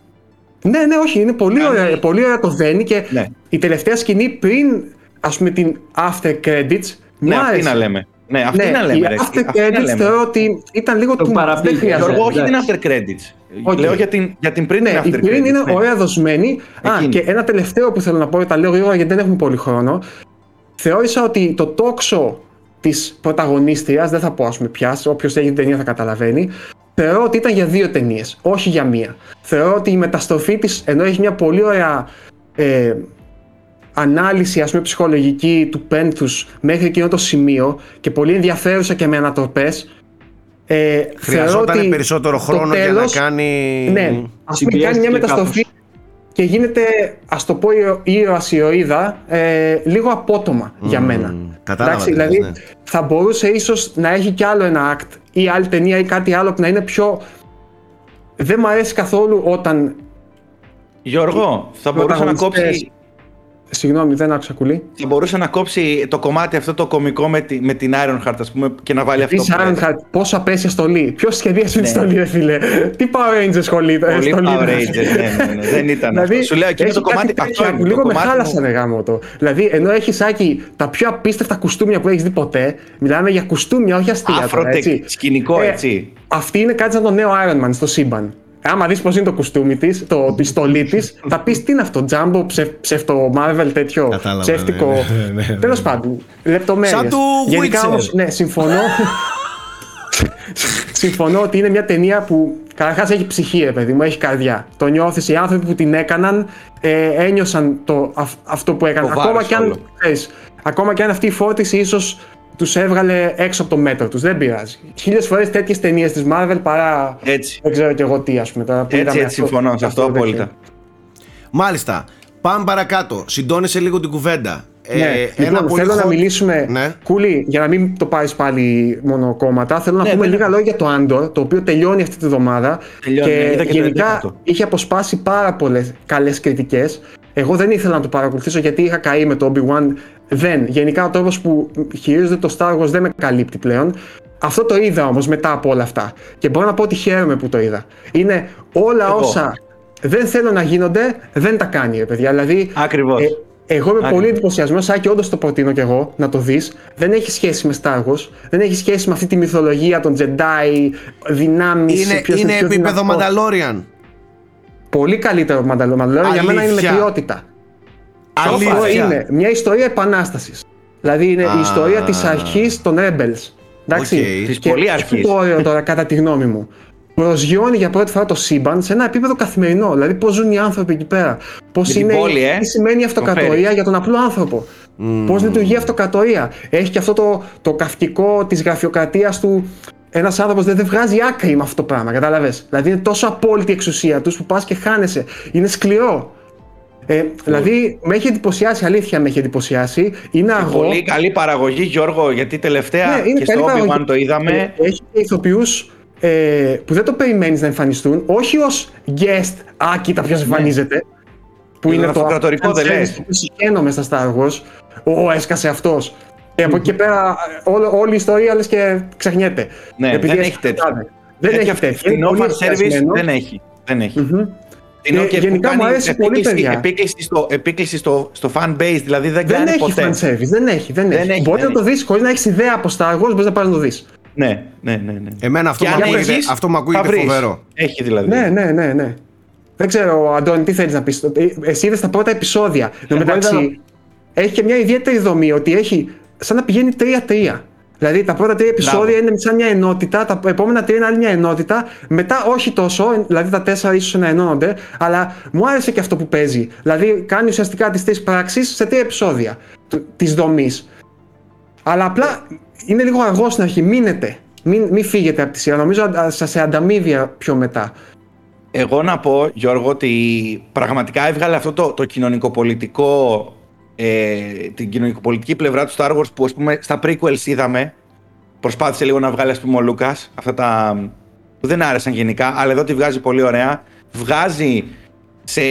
Ναι, ναι, όχι, είναι πολύ, ωραία, πολύ ωραία το δένει και Ναι. η τελευταία σκηνή πριν, ας πούμε, την after credits, Ναι, μου αυτή άρεσε. να λέμε. Ναι, αυτή Ναι, να λέμε. η ρε, after αυτή να credits λέμε. θεωρώ ότι ήταν λίγο Το του παραπήγε. δεν χρειάζεται. Γιώργο, όχι την εντάξει. after credits. Οκ. Λέω για την, για την πριν Ναι, την η after πριν credits. είναι ναι. ωραία δοσμένη. Α, Εκείνη. και ένα τελευταίο που θέλω να πω, τα λέω γρήγορα γιατί δεν έχουμε πολύ χρόνο. Θεώρησα ότι το τόξο της πρωταγωνίστριας, δεν θα πω ας πούμε πια, όποιος έχει την ταινία θα καταλαβαίνει, θεωρώ ότι ήταν για δύο ταινίες, όχι για μία. Θεωρώ ότι η μεταστροφή της, ενώ έχει μια πολύ ωραία ε, ανάλυση ας πούμε ψυχολογική του πένθους μέχρι εκείνο το σημείο και πολύ ενδιαφέρουσα και με ανατροπές ε, Χρειαζόταν θεωρώ ότι περισσότερο το χρόνο για να τέλος- κάνει. ναι, ας πούμε κάνει μια Συμπιέστηκε μεταστροφή και γίνεται, ας το πω, ήρωα ηρωίδα ε, λίγο απότομα για μένα. κατάλαβα Εντάξει, τι λες, δηλαδή ναι. θα μπορούσε ίσως να έχει κι άλλο ένα act ή άλλη ταινία ή κάτι άλλο που να είναι πιο. Δεν μου αρέσει καθόλου όταν. Γιώργο, θα μπορούσε να πρωταγωνιστές- κόψει Συγγνώμη, δεν άκουσα κουλή. θα μπορούσε να κόψει το κομμάτι αυτό το κομικό με, τη, με την Ironheart, ας πούμε, και να βάλει αυτό Επίση, που λέει. Ironheart, πόσο απέσια στολή. Ποιος σχεδίασε τη Ναι. στολή, ρε φίλε. Τι Power Rangers σχολή. ε, Πολύ στολή Power είναι Rangers, αυτή. ναι, ναι, ναι, δεν ήταν Δηλαδή, αυτό. Σου λέω, εκείνο έχει το κομμάτι, κάτι αυτό τέτοια είναι που το λίγο με κομμάτι χάλασαν μου. γάμο το. Δηλαδή, ενώ έχεις Άκη τα πιο απίστευτα κουστούμια που έχεις δει ποτέ, μιλάμε για κουστούμια, όχι αστεία. τώρα, Αφροτεκ, έτσι. σκηνικό, Ε, έτσι. Αυτή είναι κάτι σαν το νέο Iron Man στο σύμπαν. Άμα δεις πώς είναι το κουστούμι της, το τη στολή της, θα πεις τι είναι αυτό, Jumbo, ψε, ψευτο Marvel τέτοιο. Κατάλαβα, ψεύτικο. ναι, ναι, ναι, ναι. Τέλος πάντων, λεπτομέρειες. Σαν του Γενικά Witcher. όμως, ναι, συμφωνώ. συμφωνώ ότι είναι μια ταινία που καταρχάς έχει ψυχή, ρε παιδί μου, έχει καρδιά. Το νιώθεις. Οι άνθρωποι που την έκαναν ε, ένιωσαν το, αυ- αυτό που έκαναν. Το ακόμα, βάρος και αν, όλο. ξέρεις, ακόμα και αν αυτή η φόρτιση ίσως τους έβγαλε έξω από το μέτρο τους. Δεν πειράζει. Χίλιες φορές τέτοιες ταινίες της Marvel παρά. Έτσι. Δεν ξέρω κι εγώ τι, ας πούμε. Τώρα που Έτσι, είδαμε έτσι, συμφωνώ σε αυτό το τέτοιο. απόλυτα. Μάλιστα. Πάμε παρακάτω. Συντώνησε λίγο την κουβέντα. Ναι, Ε, λοιπόν, θέλω να hot- μιλήσουμε. Ναι. Κούλι, για να μην το πάρεις πάλι μόνο κόμματα, θέλω να Ναι, πούμε ναι, ναι. λίγα λόγια για το Άντορ, το οποίο τελειώνει αυτή τη βδομάδα. Τελειώνει, ναι, είδα και και το γενικά εντέκατο. είχε αποσπάσει πάρα πολλές καλές κριτικές. Εγώ δεν ήθελα να το παρακολουθήσω γιατί είχα καεί με το Obi-Wan. Δεν. Γενικά ο τρόπος που χειρίζονται το Star Wars δεν με καλύπτει πλέον. Αυτό το είδα όμως μετά από όλα αυτά. Και μπορώ να πω ότι χαίρομαι που το είδα. Είναι όλα Εγώ. όσα δεν θέλω να γίνονται, δεν τα κάνει, ρε παιδιά. Δηλαδή, Ακριβώς. ε, εγώ είμαι Ακριβώς. πολύ εντυπωσιασμένος, Σάκη, όντως το προτείνω κι εγώ να το δεις. Δεν έχει σχέση με Star Wars, δεν έχει σχέση με αυτή τη μυθολογία των Jedi, δυνάμεις. Είναι, είναι επίπεδο Mandalorian. Πολύ καλύτερο από Mandalorian. Mandalorian για μένα είναι Αλήθεια. μετριότητα. Αυτό Αλήθεια. είναι μια ιστορία επανάστασης. Δηλαδή είναι Α. η ιστορία της αρχής των Rebels. Εντάξει. Οκ. Της Και πολύ ποιο αρχής. είναι το όριο τώρα, κατά τη γνώμη μου. Προσγειώνει για πρώτη φορά το σύμπαν σε ένα επίπεδο καθημερινό. Δηλαδή, πώς ζουν οι άνθρωποι εκεί πέρα. Πώς Για την είναι. πόλη, ε. Τι σημαίνει η αυτοκρατορία φέρεις. για τον απλό άνθρωπο. Πώς λειτουργεί η αυτοκρατορία. Έχει και αυτό το, το καφκικό της γραφειοκρατίας του. Ένας άνθρωπος δεν, δεν βγάζει άκρη με αυτό το πράγμα. Κατάλαβες. Δηλαδή είναι τόσο απόλυτη η εξουσία τους που πας και χάνεσαι. Είναι σκληρό. Ε, δηλαδή με έχει εντυπωσιάσει, αλήθεια με έχει εντυπωσιάσει. Είναι αργό. Πολύ καλή παραγωγή, Γιώργο, γιατί τελευταία Ναι, είναι και στο καλή Obi-Wan παραγωγή. το είδαμε. Ε, Έχει και ηθοποιούς ε, που δεν το περιμένεις να εμφανιστούν, όχι ως guest, α, κοίτα ποιο εμφανίζεται. Που Το είναι το αυτοκρατορικό fan δεν service λες. που συγχαίνομαι στα Star Wars. Ω, έσκασε αυτός. Και από εκεί και πέρα, όλο, όλη η ιστορία λες και ξεχνιέται. Ναι, Επειδή δεν έχει έσκασε τέτοιο. τάδε. Δεν έχει τέτοιο. Φθηνό Είναι πολύ fan service εστιασμένο. δεν έχει. Δεν έχει. Μμμ. Φθηνό Ε, και που γενικά μου κάνει αρέσει πολύ, επίκληση- παιδιά. Επίκληση στο, επίκληση στο, στο fan base, δηλαδή δεν, Δεν κάνει έχει ποτέ. fan service, δεν έχει. Δεν, Δεν έχει. έχει, Μπορεί δεν να το δεις χωρίς να έχεις ιδέα από Star Wars, μπορείς να πάρεις να το δεις. Ναι, ναι, ναι. ναι. Εμένα αυτό Και μου αν ακούγεται, έχεις, αυτό μου θα ακούγεται βρεις. φοβερό. Έχει δηλαδή. Ναι, ναι, ναι, ναι. Δεν ξέρω, Αντώνη, τι θέλεις να πεις. Εσύ είδες τα πρώτα επεισόδια. Εν τω Εγώ μεταξύ, είδα- έχει και μια ιδιαίτερη δομή ότι έχει σαν να πηγαίνει 3-3. Δηλαδή τα πρώτα τρία επεισόδια είναι σαν μια ενότητα, τα επόμενα τρία είναι άλλη μια ενότητα. Μετά όχι τόσο, δηλαδή τα τέσσερα ίσως να ενώνονται, αλλά μου άρεσε και αυτό που παίζει. Δηλαδή κάνει ουσιαστικά τις τρεις πράξεις σε τρία επεισόδια της δομής. Αλλά απλά είναι λίγο αργό στην αρχή. Μείνετε. Μην, μην φύγετε από τη σειρά. Νομίζω σας σε ανταμείβει πιο μετά. Εγώ να πω, Γιώργο, ότι πραγματικά έβγαλε αυτό το, το κοινωνικοπολιτικό, ε, την κοινωνικοπολιτική πλευρά του Star Wars που ας πούμε στα prequels είδαμε. Προσπάθησε λίγο να βγάλει ας πούμε ο Λούκας αυτά τα που δεν άρεσαν γενικά, αλλά εδώ τη βγάζει πολύ ωραία. Βγάζει σε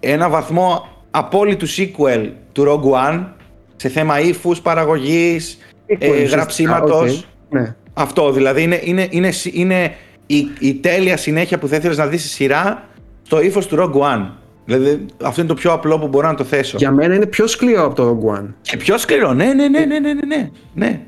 ένα βαθμό απόλυτου sequel του Rogue One σε θέμα ύφους παραγωγής, ε, γραψίματος. Ναι. Αυτό δηλαδή είναι, είναι, είναι, είναι η, η τέλεια συνέχεια που θα ήθελες να δεις στη σειρά στο ύφος του Rogue One. Δηλαδή, αυτό είναι το πιο απλό που μπορώ να το θέσω. Για μένα είναι πιο σκληρό από το Rogue One. Και πιο σκληρό, ναι, ναι, ναι, ναι, ναι, ναι. ναι.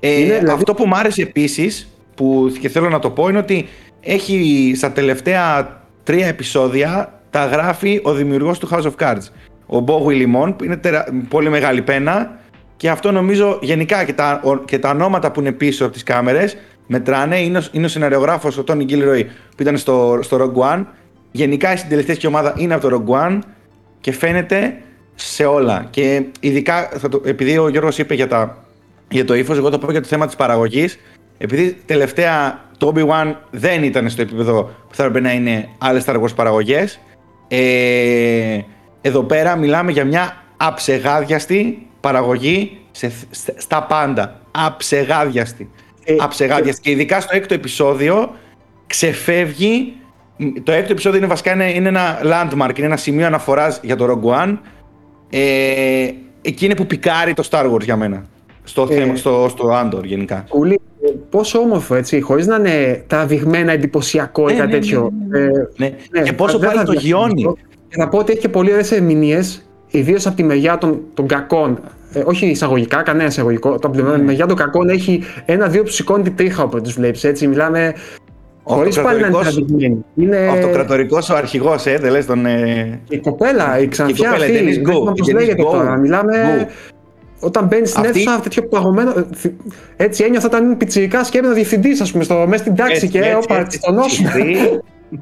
Ε, δηλαδή- Αυτό που μου άρεσε επίσης, που και θέλω να το πω, είναι ότι έχει στα τελευταία τρία επεισόδια τα γράφει ο δημιουργός του House of Cards. Ο Bo Willimon, που είναι πολύ μεγάλη πένα και αυτό νομίζω γενικά και τα, και τα ονόματα που είναι πίσω από τις κάμερες μετράνε. Είναι, είναι ο σεναριογράφος ο Tony Gilroy που ήταν στο, στο Rogue One. Γενικά η συντελεστές ομάδα είναι από το Rogue One και φαίνεται σε όλα. Και ειδικά, θα το, επειδή ο Γιώργος είπε για, τα, για το ύφος, εγώ το πω για το θέμα της παραγωγής. Επειδή τελευταία το Obi-Wan δεν ήταν στο επίπεδο που θα έπρεπε να είναι άλλες Star Wars παραγωγές. Ε, εδώ πέρα μιλάμε για μια αψεγάδιαστη παραγωγή σε, στα πάντα. Αψεγάδιαστη. Ε, αψεγάδιαστη. Και... ειδικά στο έκτο επεισόδιο ξεφεύγει. Το έκτο επεισόδιο είναι βασικά είναι, είναι ένα landmark, είναι ένα σημείο αναφοράς για το Rogue One. Ε, εκεί είναι που πικάρει το Star Wars για μένα. Στο, ε, θέμα, στο, στο Andor γενικά. Ούλη, πόσο όμορφο έτσι, χωρίς να είναι τραβηγμένα εντυπωσιακό ή ναι, κάτι ναι, τέτοιο. Ναι, ναι, ναι. Και πόσο πάλι το γιώνει. Και θα πω ότι έχει και πολύ ωραίες ερμηνείες, ιδίως από τη μεριά των, των κακών. Ε, όχι εισαγωγικά, κανένα εισαγωγικό. Από τη μεριά των κακών έχει ένα-δύο που σηκώνει την τρίχα όπου τους βλέπεις. Έτσι, μιλάμε. Χωρίς πάλι να είναι τραβηγμένοι. Είναι... Ο αυτοκρατορικός ο αρχηγός, ε, δεν λες τον. Ε... Η κοπέλα, η ξανθιά αυτή. Πώς λέγεται τώρα. Μιλάμε. Όταν μπαίνει στην αυτή... αίθουσα, τέτοιο παγωμένο. Έτσι ένιωθα όταν είναι πιτσυρικά και έμεινα διευθυντής, ας πούμε, στο, μέσα στην τάξη και όπα, στον νόσο.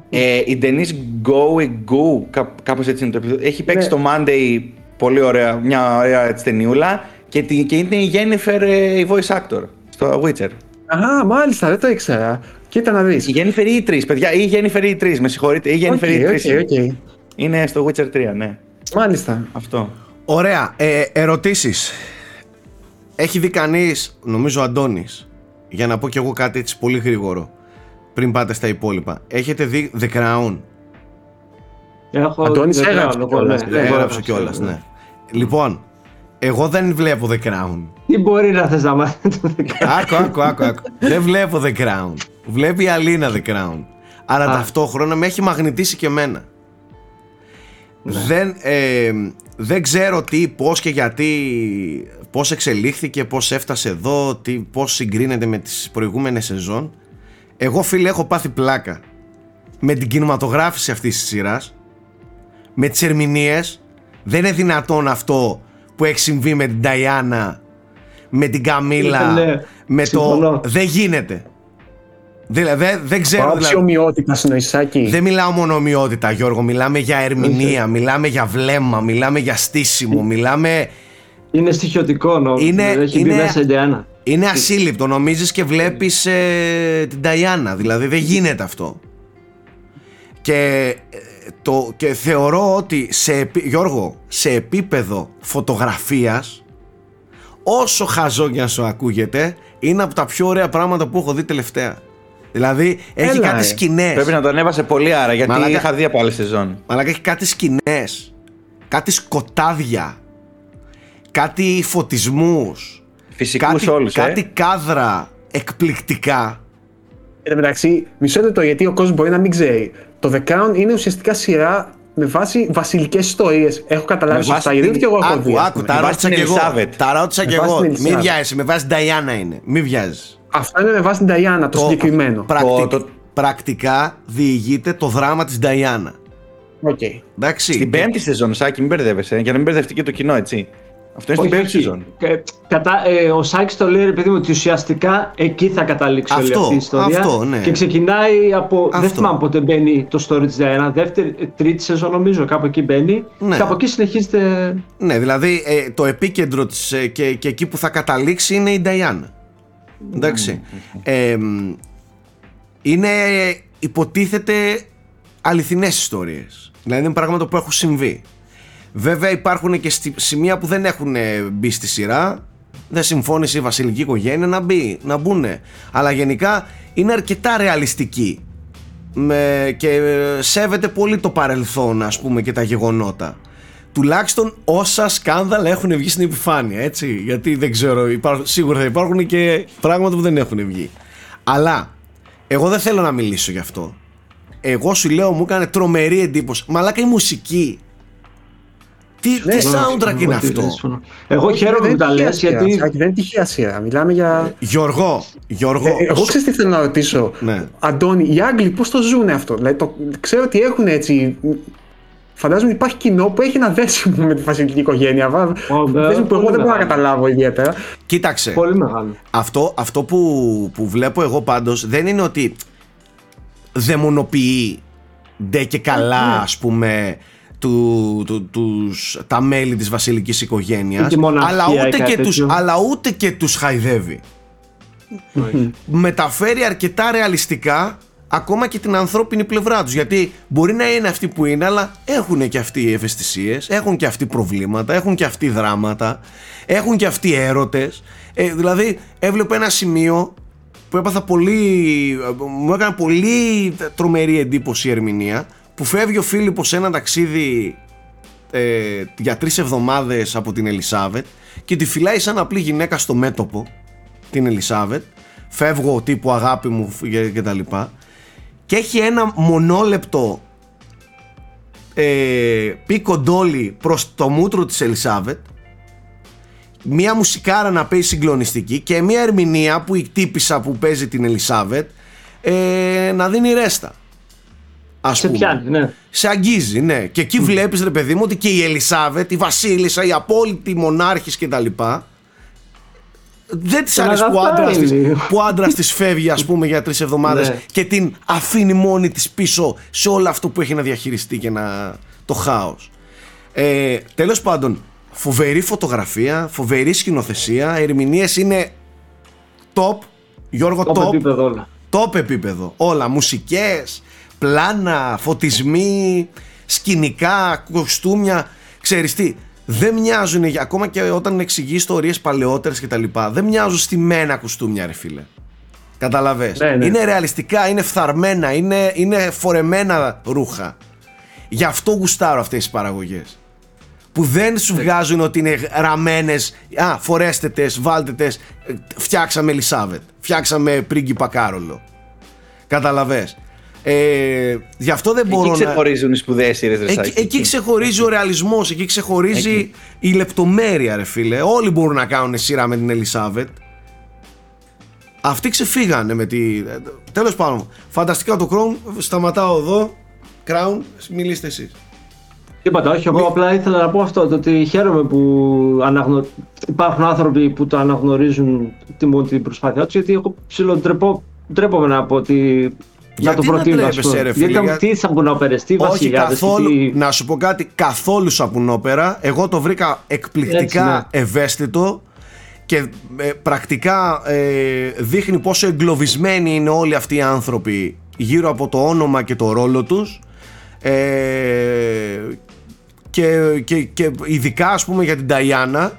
ε, η Denise Go Go, κά, κάπως έτσι είναι το επίπεδο. Έχει παίξει ναι. το Monday πολύ ωραία, μια ωραία έτσι, ταινιούλα και, και είναι η Jennifer ε, η voice actor στο Witcher. Α, μάλιστα, δεν το ήξερα. Κοίτα να δεις. Η Jennifer E3, παιδιά, ή η Jennifer E3, με συγχωρείτε, η Jennifer okay, E3. Okay, okay. Είναι στο Witcher 3, ναι. Μάλιστα. Αυτό. Ωραία. Ε, ερωτήσεις. Έχει δει κανείς, νομίζω ο Αντώνης, για να πω κι εγώ κάτι έτσι πολύ γρήγορο πριν πάτε στα υπόλοιπα. Έχετε δει The Crown; Έχω Αντώνης έγραψε κιόλας. Ναι, έγραψε κιόλας, ναι. Λοιπόν, εγώ δεν βλέπω The Crown. Τι μπορεί να θες να μάθει το The Crown; Άκου, άκου, άκου, άκου. δεν βλέπω The Crown. Βλέπει η Αλίνα The Crown. Αλλά ταυτόχρονα με έχει μαγνητήσει και εμένα. Ναι. Δεν, ε, δεν ξέρω τι, πώς και γιατί, πώς εξελίχθηκε, πώς έφτασε εδώ, τι, πώς συγκρίνεται με τις προηγούμενες σεζόν. Εγώ φίλε έχω πάθει πλάκα με την κινηματογράφηση αυτής της σειράς, με τις ερμηνείες. Δεν είναι δυνατόν αυτό που έχει συμβεί με την Ταϊάννα, με την Καμίλα, με το... Δεν γίνεται. Δηλαδή δεν, δεν ξέρω. Πάω δηλαδή, ομοιότητα συνοησάκι. Δεν μιλάω μόνο ομοιότητα, Γιώργο. Μιλάμε για ερμηνεία, μιλάμε για βλέμμα, μιλάμε για στήσιμο, μιλάμε. Είναι στοιχειωτικό νόμο. Είναι, έχει είναι, μέσα η είναι ασύλληπτο. Νομίζεις και βλέπεις ε, την Ταϊάννα. Δηλαδή δεν γίνεται αυτό. Και, ε, το, και θεωρώ ότι σε, Γιώργο, σε επίπεδο φωτογραφίας όσο χαζό να σου ακούγεται είναι από τα πιο ωραία πράγματα που έχω δει τελευταία. Δηλαδή έχει Έλα, κάτι σκηνές. Πρέπει να τον έβασε πολύ άρα γιατί Μαλάκα... είχα δει από άλλη σεζόν. Μαλάκα έχει κάτι σκηνές. Κάτι σκοτάδια. Κάτι φωτισμούς. Φυσικούς όλους. Ε. Κάτι κάδρα εκπληκτικά. Εν τω μεταξύ, μισό λεπτό γιατί ο κόσμος μπορεί να μην ξέρει. Το The Crown είναι ουσιαστικά σειρά με βάση βασιλικές ιστορίες. Έχω καταλάβει σωστά, γιατί και εγώ έχω δει. Άκου, τα ρώτησα και εγώ. Τα ρώτησα και εγώ. Μην βιάζει, με βάση Νταϊάννα είναι. Μην βιάζει. Αυτό είναι με βάση την Νταϊάννα, το, το συγκεκριμένο. το, πρακτικά διηγείται το δράμα της Νταϊάννα. Okay. Εντάξει. Στην πέμπτη σεζόν, Σάκη, μην μπερδεύεσαι, για να μην μπερδευτεί και το κοινό, έτσι. Αυτό είναι στην πέμπτη σεζόν. Κατά, ε, ο Σάκη το λέει, παιδί μου, ότι ουσιαστικά εκεί θα καταλήξει όλη αυτή η ιστορία. Αυτό, ναι. Και ξεκινάει από. Αυτό. Δεν θυμάμαι πότε μπαίνει το story τη Diana. Δεύτερη, τρίτη σεζόν νομίζω, κάπου εκεί μπαίνει. Ναι. Και από εκεί συνεχίζεται. Ναι, δηλαδή ε, το επίκεντρο της ε, και, και εκεί που θα καταλήξει είναι η Diana. Εντάξει. Ε, είναι υποτίθεται αληθινές ιστορίες. Δηλαδή είναι πράγματα που έχουν συμβεί. Βέβαια υπάρχουν και σημεία που δεν έχουν μπει στη σειρά. Δεν συμφώνησε η βασιλική οικογένεια να μπει, να μπουν. Αλλά γενικά είναι αρκετά ρεαλιστική. Με, και σέβεται πολύ το παρελθόν ας πούμε και τα γεγονότα. τουλάχιστον όσα σκάνδαλα έχουν βγει στην επιφάνεια, έτσι. Γιατί δεν ξέρω, υπάρχουν, σίγουρα θα υπάρχουν και πράγματα που δεν έχουν βγει. Αλλά εγώ δεν θέλω να μιλήσω γι' αυτό. Εγώ σου λέω, μου έκανε τρομερή εντύπωση. Μαλάκα η μουσική. Τι, Ναι, τι ναι, soundtrack είναι αυτό; Εγώ χαίρομαι που τα λες γιατί. Δεν είναι τυχαία σειρά. Μιλάμε για. Γιώργο, Γιώργο. Ε, εγώ ξέρω τι θέλω να ρωτήσω. Ναι. Αντώνη, οι Άγγλοι πώς το ζουν αυτό; Δηλαδή, το, ξέρω ότι έχουν έτσι. Φαντάζομαι υπάρχει κοινό που έχει ένα δέσιμο με τη βασιλική οικογένεια. Βα- βέβαια, δέσιμο που εγώ πολύ δεν μπορώ να μεγάλο. καταλάβω ιδιαίτερα. Κοίταξε. Πολύ μεγάλο. Αυτό, αυτό που, που βλέπω εγώ πάντως δεν είναι ότι δαιμονοποιεί ντε και καλά ας πούμε του, του, τους, τα μέλη της βασιλικής οικογένειας Ή τη μοναρχία αλλά ή ούτε, κάτι και τους, τέτοιο. αλλά ούτε και τους χαϊδεύει. Μεταφέρει αρκετά ρεαλιστικά ακόμα και την ανθρώπινη πλευρά τους. Γιατί μπορεί να είναι αυτοί που είναι αλλά έχουν και αυτοί οι ευαισθησίες έχουν και αυτοί προβλήματα, έχουν και αυτοί δράματα έχουν και αυτοί έρωτες. Ε, δηλαδή έβλεπα ένα σημείο που έπαθα πολύ μου έκανε πολύ τρομερή εντύπωση η ερμηνεία που φεύγει ο Φίλιππος σε ένα ταξίδι ε, για τρεις εβδομάδες από την Ελισάβετ και τη φυλάει σαν απλή γυναίκα στο μέτωπο την Ελισάβετ. Φεύγω τύπου αγάπη μου και, και τα λοιπά. Και έχει ένα μονόλεπτο ε, πίκο ντόλι προς το μούτρο της Ελισάβετ. Μία μουσικάρα να παίζει συγκλονιστική και μία ερμηνεία που η τύπησα που παίζει την Ελισάβετ ε, να δίνει ρέστα ας Σε πούμε. πιάνει, ναι. Σε αγγίζει, ναι. Και εκεί βλέπεις ρε παιδί μου ότι και η Ελισάβετ, η Βασίλισσα, η απόλυτη μονάρχης και τα λοιπά δεν της Τον αρέσει που ο αγαπάει άντρας της, λίγο. που ο άντρας της φεύγει ας πούμε για τρεις εβδομάδες Ναι. και την αφήνει μόνη της πίσω σε όλο αυτό που έχει να διαχειριστεί και να... το χάος. Ε, τέλος πάντων, φοβερή φωτογραφία, φοβερή σκηνοθεσία, ερμηνείες είναι top, Γιώργο Το top, επίπεδο όλα. top επίπεδο. Όλα. Μουσικές, πλάνα, φωτισμοί, σκηνικά, κοστούμια. Ξέρεις τι, δεν μοιάζουν, για- ακόμα και όταν εξηγείς ιστορίες παλαιότερες και τα λοιπά, δεν μοιάζουν στημένα κουστούμια ρε φίλε. Καταλαβες. Ναι, ναι. Είναι ρεαλιστικά, είναι φθαρμένα, είναι, είναι φορεμένα ρούχα. Γι' αυτό γουστάρω αυτές τις παραγωγές. Που δεν σου βγάζουν ότι είναι ραμμένες, α, φορέστε τες, βάλτε τες, ε, φτιάξαμε Ελισάβετ, φτιάξαμε πρίγκιπα Κάρολο. Καταλαβες. Ε, γι' αυτό δεν μπορώ Εκεί να... ξεχωρίζουν οι σπουδαίες σειρέ Εκεί, εκεί ξεχωρίζει ο ρεαλισμός, εκεί ξεχωρίζει η λεπτομέρεια ρε φίλε. Όλοι μπορούν να κάνουν σειρά με την Ελισάβετ. Αυτοί ξεφύγανε με τη... Τέλος πάντων, φανταστικά το Crown, σταματάω εδώ. Crown, μιλήστε εσείς. Τίποτα, όχι. Εγώ απλά ήθελα να πω αυτό. Το ότι χαίρομαι που αναγνω... υπάρχουν άνθρωποι που το αναγνωρίζουν, τιμούν την προσπάθειά τους. Γιατί εγώ ψιλοτρεπώ, ντρέπομαι να πω ότι. Γιατί να το να προτείνω, ας ντρέπεσαι, πούμε. ρε φίλε, Γιατί για- τι σαπουνόπερες, τι Όχι βασιλιάδες, καθόλου, τι... να σου πω κάτι, καθόλου σαπουνόπερα. Εγώ το βρήκα εκπληκτικά Έτσι, ναι. ευαίσθητο και ε, πρακτικά ε, δείχνει πόσο εγκλωβισμένοι είναι όλοι αυτοί οι άνθρωποι γύρω από το όνομα και το ρόλο τους ε, και, και, και ειδικά ας πούμε για την Ταϊάννα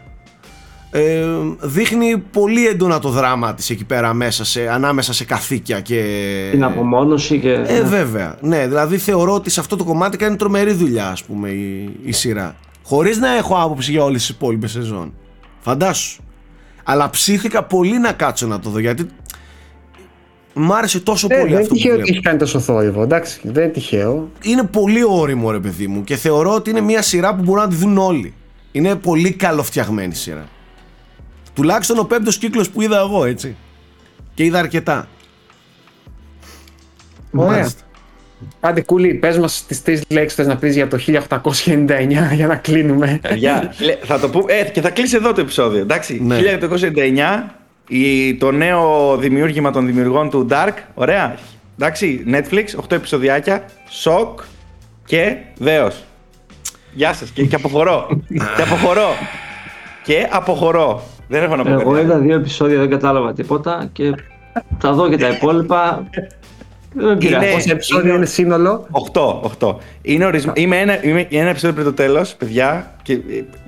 ε, δείχνει πολύ έντονα το δράμα της εκεί πέρα μέσα σε, ανάμεσα σε καθήκια και την απομόνωση και. ε, βέβαια. Ναι, δηλαδή θεωρώ ότι σε αυτό το κομμάτι κάνει τρομερή δουλειά, ας πούμε, η, η σειρά. Χωρίς να έχω άποψη για όλες τις υπόλοιπες σεζόν. Φαντάσου. Αλλά ψήθηκα πολύ να κάτσω να το δω γιατί μ' άρεσε τόσο Ε, πολύ δεν είναι αυτό που τυχαίο ότι βλέπω. έχει κάνει τόσο θόρυβο. Εντάξει, δεν είναι τυχαίο. Είναι πολύ όριμο, ρε παιδί μου, και θεωρώ ότι είναι μια σειρά που μπορούν να τη δουν όλοι. Είναι πολύ καλοφτιαγμένη σειρά. Τουλάχιστον ο πέμπτος κύκλος που είδα εγώ, έτσι. Και είδα αρκετά. Ωραία. Μάλιστα. Άντε, κούλι, πες μας τις τρεις λέξεις θες να πεις για το 1899 για να κλείνουμε. Παιδιά, λέ- θα το πούμε. Ε, και θα κλείσει εδώ το επεισόδιο. Εντάξει. Ναι. 1999, η, το νέο δημιούργημα των δημιουργών του Dark. Ωραία. Εντάξει. Netflix, 8 επεισοδιάκια. Σοκ και δέος. Γεια σας. Και, και αποχωρώ. και αποχωρώ. Και αποχωρώ. Δεν έχω να πω Εγώ κάτι. είδα δύο επεισόδια, δεν κατάλαβα τίποτα και θα δω και τα υπόλοιπα. Δεν με πειράζει. Είναι- Πόσα επεισόδια είναι- είναι σύνολο; 8, 8. Είναι ορισμ... είμαι, ένα, είμαι ένα επεισόδιο πριν το τέλος, παιδιά, και,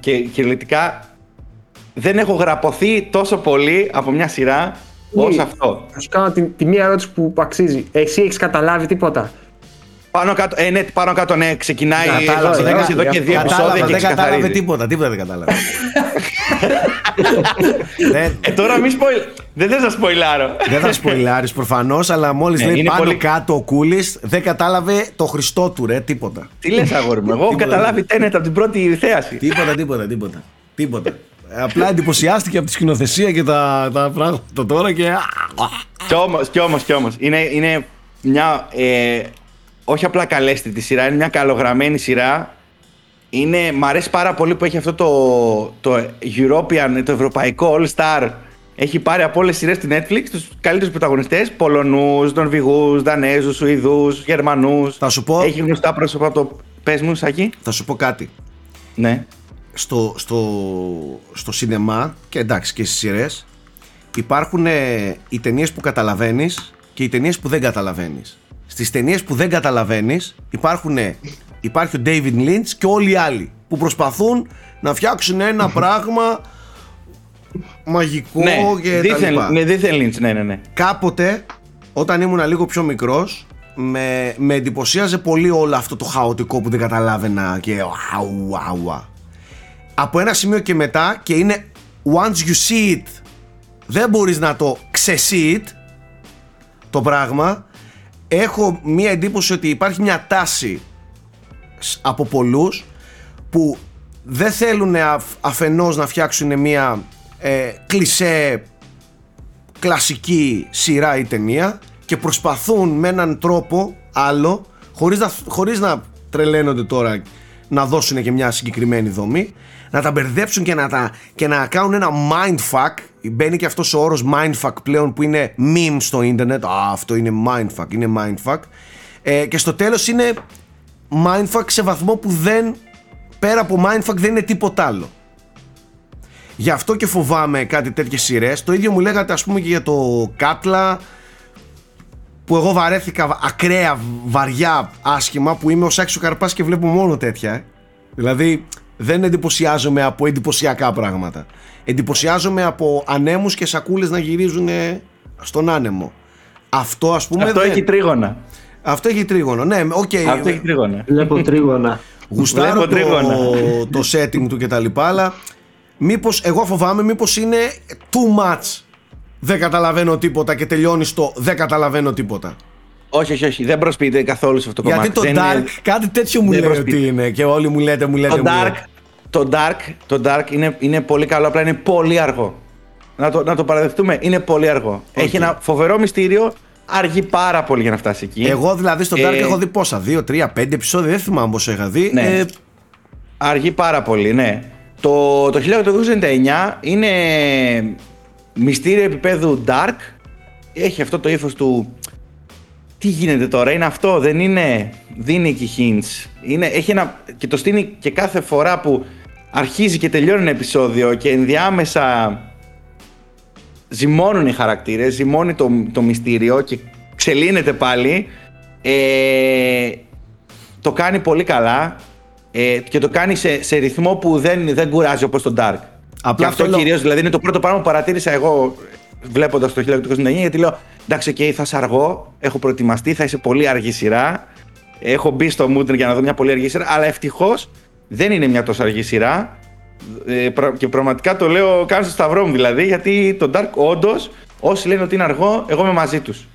και κυριολεκτικά δεν έχω γραπωθεί τόσο πολύ από μια σειρά όσο Ναι. αυτό. Θα σου κάνω τη, τη μία ερώτηση που αξίζει. Εσύ έχεις καταλάβει τίποτα; Πάνω κάτω, ε, ναι, πάνω κάτω, ναι, ξεκινάει. Κατάλαβε, Έχω ξεκινήσει εδώ και δύο επεισόδια κατάλαβε, και δεν κατάλαβε ξεκαθαρίζει. τίποτα, τίποτα δεν κατάλαβε. δεν, Ε, τώρα μη σποιλ... Δεν θες να σποιλάρω. δεν θα σποιλάρεις προφανώς, αλλά μόλις Ναι, λέει είναι πάνω πολύ- κάτω ο Κούλης, δεν κατάλαβε το Χριστό του ρε, τίποτα. Τι λες αγόρι μου, εγώ έχω Τίποτα. καταλάβει τένετ από την πρώτη θέαση. Τίποτα, τίποτα, τίποτα. τίποτα. Ε, Απλά εντυπωσιάστηκε από τη σκηνοθεσία και τα, τα πράγματα τώρα και. Κι όμως, κι όμως, κι όμως. Είναι, είναι μια, ε, όχι απλά καλέστη σειρά, είναι μια καλογραμμένη σειρά. Είναι, μ' αρέσει πάρα πολύ που έχει αυτό το, το European, το ευρωπαϊκό All Star. Έχει πάρει από όλες τις σειρές στη Netflix τους καλύτερους πρωταγωνιστές, Πολωνούς, Νορβηγούς, Δανέζους, Σουηδούς, Γερμανούς. Θα σου πω- Έχει γνωστά πρόσωπα από το... Πες μου, Σάκη. Θα σου πω κάτι. Ναι. στο, στο, στο σινεμά και εντάξει και στις σειρές υπάρχουν ε, οι ταινίες που καταλαβαίνεις και οι ταινίες που δεν καταλαβαίνεις στις ταινίες που δεν καταλαβαίνεις υπάρχουν, ε, υπάρχει ο David Lynch και όλοι οι άλλοι που προσπαθούν να φτιάξουν ένα πράγμα μαγικό Ναι, και τα δίθεν, λοιπά. ναι, δίθεν Lynch, ναι, ναι, ναι. Κάποτε όταν ήμουν λίγο πιο μικρός με, με εντυπωσίαζε πολύ όλο αυτό το χαοτικό που δεν καταλάβαινα και αου, αου, αου. Από ένα σημείο και μετά και είναι once you see it δεν μπορείς να το ξεσee it το πράγμα έχω μία εντύπωση ότι υπάρχει μια τάση σ- από πολλούς που δεν θέλουν αφ- αφενός να φτιάξουν μια ε, κλισέ κλασική σειρά ή ταινία και προσπαθούν με έναν τρόπο άλλο χωρίς να, χωρίς να τρελαίνονται τώρα να δώσουν και μια συγκεκριμένη δομή να τα μπερδέψουν και να, τα, και να κάνουν ένα mindfuck μπαίνει και αυτός ο όρος mindfuck πλέον που είναι meme στο ίντερνετ Α, αυτό είναι mindfuck, είναι mindfuck ε, και στο τέλος είναι mindfuck σε βαθμό που δεν πέρα από mindfuck δεν είναι τίποτα άλλο Γι' αυτό και φοβάμαι κάτι τέτοιες σειρές. Το ίδιο μου λέγατε, ας πούμε, και για το Κάτλα. Που εγώ βαρέθηκα ακραία, βαριά, άσχημα. Που είμαι ο Σάξο Καρπάς και βλέπω μόνο τέτοια. ε. Δηλαδή, δεν εντυπωσιάζομαι από εντυπωσιακά πράγματα. Εντυπωσιάζομαι από ανέμους και σακούλες να γυρίζουν ε, στον άνεμο. Αυτό, ας πούμε. Αυτό δεν- έχει τρίγωνα. Αυτό έχει τρίγωνο. Ναι, οκ. Αυτό έχει τρίγωνα. Βλέπω τρίγωνα. Γουστάρω Βλέπω το, τρίγωνα. το setting του και τα λοιπά, αλλά μήπως, εγώ φοβάμαι μήπως είναι too much. Δεν καταλαβαίνω τίποτα και τελειώνει στο δεν καταλαβαίνω τίποτα. Όχι, όχι, όχι. Δεν προσποιείται καθόλου σε αυτό το Γιατί κομμάτι. το Δεν Dark είναι- κάτι τέτοιο μου δεν λέει προσποιείται. ότι είναι και όλοι μου λέτε, μου λέτε, Το μου Dark, λέτε. το Dark, το Dark είναι, είναι πολύ καλό, απλά είναι πολύ αργό. Να το, να το παραδεχτούμε, είναι πολύ αργό. Έχει ένα φοβερό μυστήριο, αργεί πάρα πολύ για να φτάσει εκεί. Εγώ δηλαδή στο Dark Ε, έχω δει πόσα, δύο, τρία, πέντε επεισόδια, δεν θυμάμαι πόσο είχα δει. Ναι. Ε, Αργεί πάρα πολύ, ναι. Το, το 1899 είναι μυστήριο επίπεδου dark. Έχει αυτό το ύφος του. Τι γίνεται τώρα, είναι αυτό, δεν είναι. Δίνει εκεί hints. Είναι, έχει ένα, και το στείνει και κάθε φορά που αρχίζει και τελειώνει ένα επεισόδιο και ενδιάμεσα ζυμώνουν οι χαρακτήρες, ζυμώνει το, το μυστήριο και ξελύνεται πάλι. Ε, το κάνει πολύ καλά ε, και το κάνει σε, σε ρυθμό που δεν, δεν κουράζει όπως το Dark. Απλά και αυτό θέλω- κυρίως, δηλαδή είναι το πρώτο πράγμα που παρατήρησα εγώ βλέποντας το 1929 γιατί λέω εντάξει οκ θα είσαι αργό, έχω προετοιμαστεί, θα είσαι πολύ αργή σειρά έχω μπει στο mood για να δω μια πολύ αργή σειρά αλλά ευτυχώς δεν είναι μια τόσο αργή σειρά ε, πρα- και πραγματικά το λέω κάνω το σταυρό μου δηλαδή γιατί το Dark όντως, όσοι λένε ότι είναι αργό εγώ είμαι μαζί τους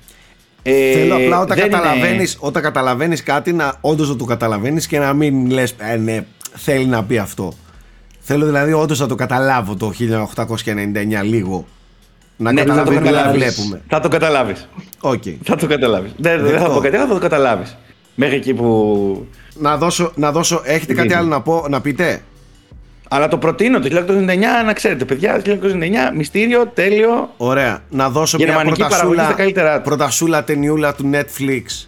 ε, Θέλω απλά όταν δεν είναι- καταλαβαίνεις, όταν καταλαβαίνεις κάτι να όντως να το καταλαβαίνεις και να μην λες ε, ναι, θέλει να πει αυτό. Θέλω δηλαδή όντως να το καταλάβω το 1899 λίγο. Να Ναι, θα το καταλαβαίνω τι καταλάβεις. βλέπουμε. Θα το καταλάβεις. Οκ. Θα το καταλάβεις. Δεν, δεν θα Δεκτό. πω κάτι, άλλο, θα το καταλάβεις. Μέχρι εκεί που... Να δώσω, να δώσω, έχετε κάτι Δείχνει. άλλο να, πω, να πείτε; Αλλά το προτείνω το 1999 να ξέρετε, παιδιά. Το 1999 μυστήριο, τέλειο. Ωραία. Να δώσω μια Γερμανική παραγωγή προτασούλα, στα καλύτερά της. προτασούλα ταινιούλα του Netflix.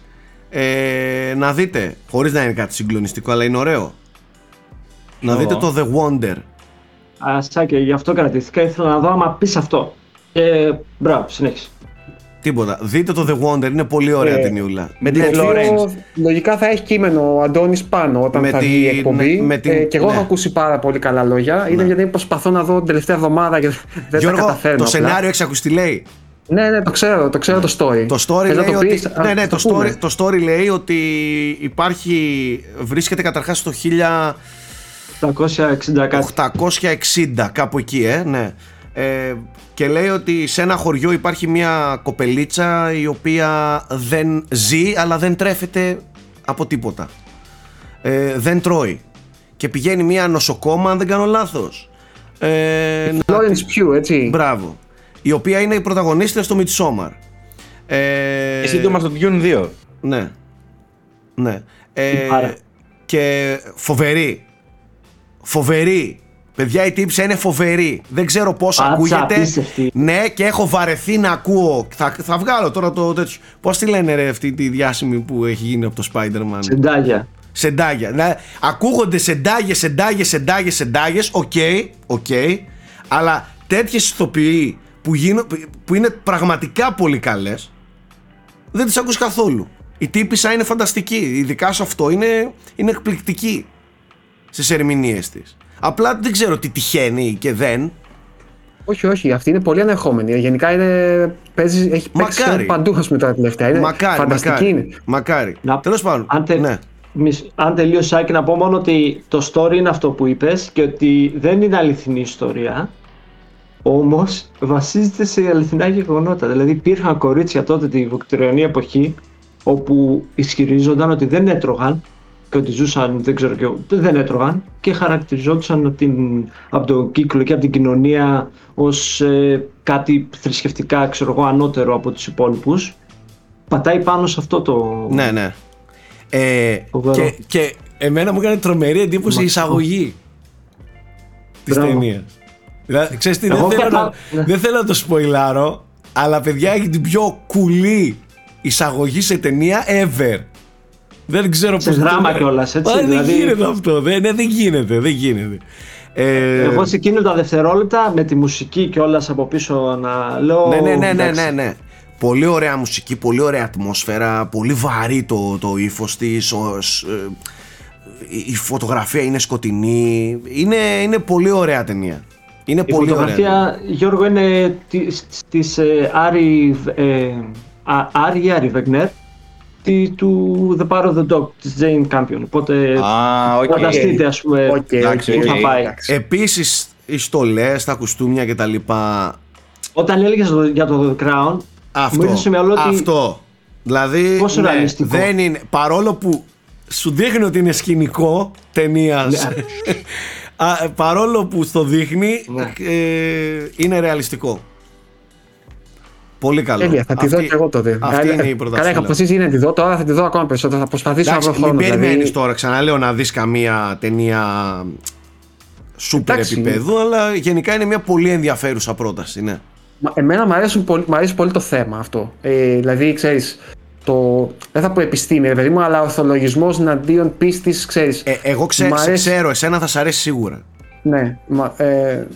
Ε, να δείτε, χωρίς να είναι κάτι συγκλονιστικό, αλλά είναι ωραίο. Να δείτε το The Wonder. Α, Σάκη, γι' αυτό κρατήθηκα. Ήθελα να δω άμα πεις αυτό. Και μπράβο, συνέχισε. Τίποτα. Δείτε το The Wonder, είναι πολύ ωραία Ε, ταινιούλα. Με την Ναι, Το Florence. οποίο λογικά θα έχει κείμενο ο Αντώνης πάνω όταν Με θα την- βγει η εκπομπή. με την- ε, και εγώ ναι. έχω ακούσει πάρα πολύ καλά λόγια. Είναι γιατί προσπαθώ να δω την τελευταία εβδομάδα και δεν τα Γιώργο, καταφέρνω. το απλά. σενάριο έχεις ακουστεί λέει; Ναι, ναι, το ξέρω, το ξέρω το story. Το story, Θες να λέει, το ότι, πεις; Α, ναι, ναι, το το, story, πούμε. το story λέει ότι υπάρχει, βρίσκεται καταρχάς στο 1000 760 κάτι. 860 κάπου εκεί ε, ναι. Ε, και λέει ότι σε ένα χωριό υπάρχει μια κοπελίτσα η οποία δεν ζει αλλά δεν τρέφεται από τίποτα ε, δεν τρώει και πηγαίνει μια νοσοκόμα αν δεν κάνω λάθος ε, να- Florence Pugh, έτσι. μπράβο η οποία είναι η πρωταγωνίστρια στο Midsommar ε, Και σύντομα στο Dune 2. ναι. Ναι. Ε, Άρα. και φοβερή. Φοβερή. Παιδιά, η τύπισσα είναι φοβερή. Δεν ξέρω πώς Φάτσα, ακούγεται. απίστευτη. Ναι, και έχω βαρεθεί να ακούω. Θα, θα βγάλω τώρα το τέτοιο. Πώς τη λένε, ρε, αυτή τη διάσημη που έχει γίνει από το Spider-Man; Zendaya. Zendaya. Να, ακούγονται Zendaya, Zendaya, Zendaya, Zendaya. Οκ, οκ. αλλά τέτοιες ηθοποιοί που, γίνω, που είναι πραγματικά πολύ καλές, δεν τις ακούς καθόλου. Η τύπησα είναι φανταστική. Ειδικά σε αυτό είναι, είναι εκπληκτική στις ερμηνείες της. Απλά δεν ξέρω τι τυχαίνει και δεν. Όχι, όχι, αυτή είναι πολύ ανερχόμενη. Γενικά είναι, παίζει, έχει παίξει Μακάρι. σχεδόν παντού ας πούμε, τώρα τελευταία. Είναι μακάρι, φανταστική μακάρι. είναι. Μακάρι. Να- Τέλος πάντων. Αν, τε... Ναι. μισ- αν τελείωσε Άκη, να πω μόνο ότι το story είναι αυτό που είπες και ότι δεν είναι αληθινή ιστορία όμως βασίζεται σε αληθινά γεγονότα δηλαδή υπήρχαν κορίτσια τότε τη βικτωριανή εποχή όπου ισχυρίζονταν ότι δεν έτρωγαν και ότι ζούσαν, δεν ξέρω και εγώ, δεν έτρωγαν και χαρακτηριζόντουσαν από, την, από τον κύκλο και από την κοινωνία ως ε, κάτι θρησκευτικά, ξέρω εγώ, ανώτερο από τους υπόλοιπους. Πατάει πάνω σε αυτό το... Ναι, ναι. Ε, Φοβερό. και, και εμένα μου έκανε τρομερή εντύπωση η εισαγωγή της Μπράβο. ταινίας. Δηλαδή, ξέρεις τι, δεν Εγώ θέλω, πια- να, ναι. δεν θέλω να το σποιλάρω, αλλά παιδιά έχει την πιο κουλή εισαγωγή σε ταινία ever. Δεν ξέρω Σε πώς το δράμα λέω. κιόλας, έτσι, Α, Δεν δηλαδή- γίνεται αυτό, δεν, ναι, δεν γίνεται, δεν γίνεται. Ε, Εγώ σε εκείνο τα δευτερόλεπτα με τη μουσική κιόλας από πίσω να λέω. Ναι, ναι, ναι, ναι, εντάξει. ναι, ναι. Πολύ ωραία μουσική, πολύ ωραία ατμόσφαιρα, πολύ βαρύ το, το ύφος της. η φωτογραφία είναι σκοτεινή. Είναι, είναι πολύ ωραία ταινία. Είναι Η πολύ ωραία. φωτογραφία, Γιώργο, είναι της, της ε, Ari, ε, A- Ari, Ari Wegner τη, του The Power of the Dog της Jane Campion. Οπότε Α, οκ. φανταστείτε ας πούμε Οκ, Εντάξει, οκ, που θα οκ, πάει. εντάξει. Επίσης οι στολές, τα κουστούμια και τα λοιπά Όταν έλεγες το- για το The Crown, μου Αυτό, ήρθε στο μυαλό ότι αυτό. Δηλαδή Πόσο ναι, ρεαλιστικό. δεν είναι, παρόλο που σου δείχνει ότι είναι σκηνικό ταινίας. Ναι. παρόλο που στο δείχνει Ναι. ε, είναι ρεαλιστικό. Πολύ καλό. Τέλεια, θα τη δω Αυτή- και εγώ τότε. Αυτή Καλά, είναι η πρόταση. Καλά, είχα που λέω. αποφασίσει να τη δω, τώρα θα τη δω ακόμα περισσότερο. Θα προσπαθήσω Εντάξει, να βρω μην χρόνο. περιμένεις Δηλαδή, τώρα, ξαναλέω να δεις καμία ταινία σούπερ Εντάξει. επίπεδου, αλλά γενικά είναι μια πολύ ενδιαφέρουσα πρόταση, ναι. Μα- Εμένα μου, αρέσουν πολύ, μου αρέσει πολύ το θέμα αυτό. Ε, δηλαδή, ξέρεις, το, δεν θα πω επιστήμη, ρε παιδί μου, αλλά ορθολογισμός εναντίον πίστης, ξέρεις. Ε, εγώ ξέ, Μ' σε αρέσει- ξέρω, εσένα θα σ' αρέσει σίγουρα. Ναι, μα, ε,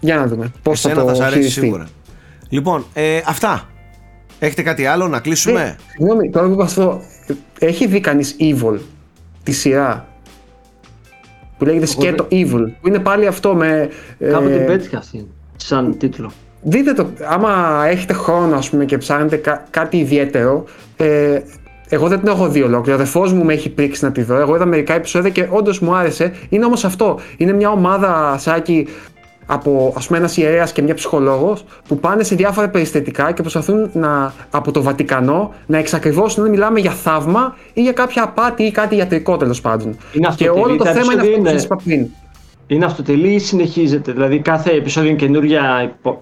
για να δούμε πώς θα Εσένα το θα σ' αρέσει χειριστεί. σίγουρα. Λοιπόν, ε, αυτά. Έχετε κάτι άλλο να κλείσουμε; Ε, Συγγνώμη, τώρα που είπα αυτό, ε, έχει δει κανείς Evil, τη σειρά, που λέγεται Εγώ σκέτο Evil, που είναι πάλι αυτό με... ε, κάπου την πέτυχα αυτή, σαν τίτλο. Δείτε το, άμα έχετε χρόνο ας πούμε και ψάχνετε κά- κάτι ιδιαίτερο, ε, εγώ δεν την έχω δει ολόκληρη. Ο αδερφός μου με έχει πρίξει να τη δω. Εγώ είδα μερικά επεισόδια και όντως μου άρεσε. Είναι όμως αυτό. Είναι μια ομάδα σάκι από ας πούμε ένας ιερέας και μια ψυχολόγος που πάνε σε διάφορα περιστατικά και προσπαθούν να, από το Βατικανό να εξακριβώσουν αν μιλάμε για θαύμα ή για κάποια απάτη ή κάτι ιατρικό τέλος πάντων. Είναι και αυτοτελή, όλο το τα θέμα είναι επεισόδια αυτό που είναι- σας είπα πριν. Είναι αυτοτελή ή συνεχίζεται, δηλαδή κάθε επεισόδιο είναι καινούργια υπο...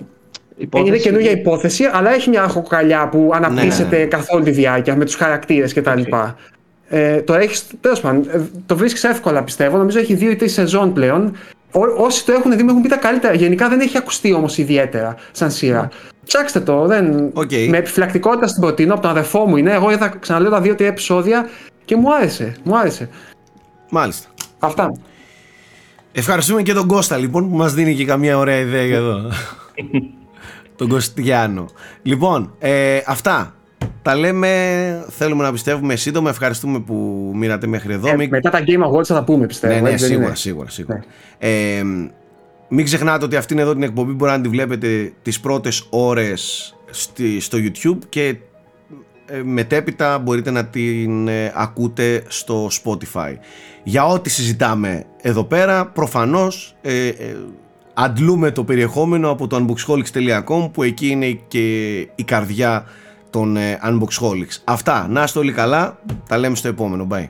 υπόθεση; Είναι καινούργια υπόθεση, αλλά έχει μια ραχοκοκαλιά που αναπτύσσεται Ναι. καθ' όλη τη διάρκεια με τους χαρακτήρες κτλ. Ε, το έχεις, τέλος πάντων, ε, το βρίσκεις εύκολα πιστεύω. Νομίζω έχει δύο ή τρεις σεζόν πλέον. Ό, όσοι το έχουν δει μου έχουν πει τα καλύτερα. Γενικά δεν έχει ακουστεί όμως ιδιαίτερα σαν σειρά. Ψάξτε το. Δεν... Οκ. Με επιφυλακτικότητα στην προτείνω από τον αδερφό μου είναι. Εγώ είδα, ξαναλέω, τα δύο-τρία επεισόδια και μου άρεσε. Μου άρεσε. Μάλιστα. Αυτά. Ευχαριστούμε και τον Κώστα λοιπόν που μας δίνει και καμία ωραία ιδέα για εδώ. τον Κωστιάνο. Λοιπόν, ε, αυτά. Τα λέμε, θέλουμε να πιστεύουμε σύντομα. Ευχαριστούμε που μοίρατε μέχρι εδώ. Ε, Μην- μετά τα Game Awards θα τα πούμε πιστεύω. Ναι, ναι, έτσι δεν σίγουρα, είναι; σίγουρα, σίγουρα. Ε, μην ξεχνάτε ότι αυτήν εδώ την εκπομπή μπορεί να τη βλέπετε τις πρώτες ώρες στο YouTube και ε, μετέπειτα μπορείτε να την ε, ακούτε στο Spotify. Για ό,τι συζητάμε εδώ πέρα, προφανώς ε, αντλούμε το περιεχόμενο από το unboxholics.com που εκεί είναι και η καρδιά των Unboxholics. Αυτά, να είστε όλοι καλά, τα λέμε στο επόμενο, bye.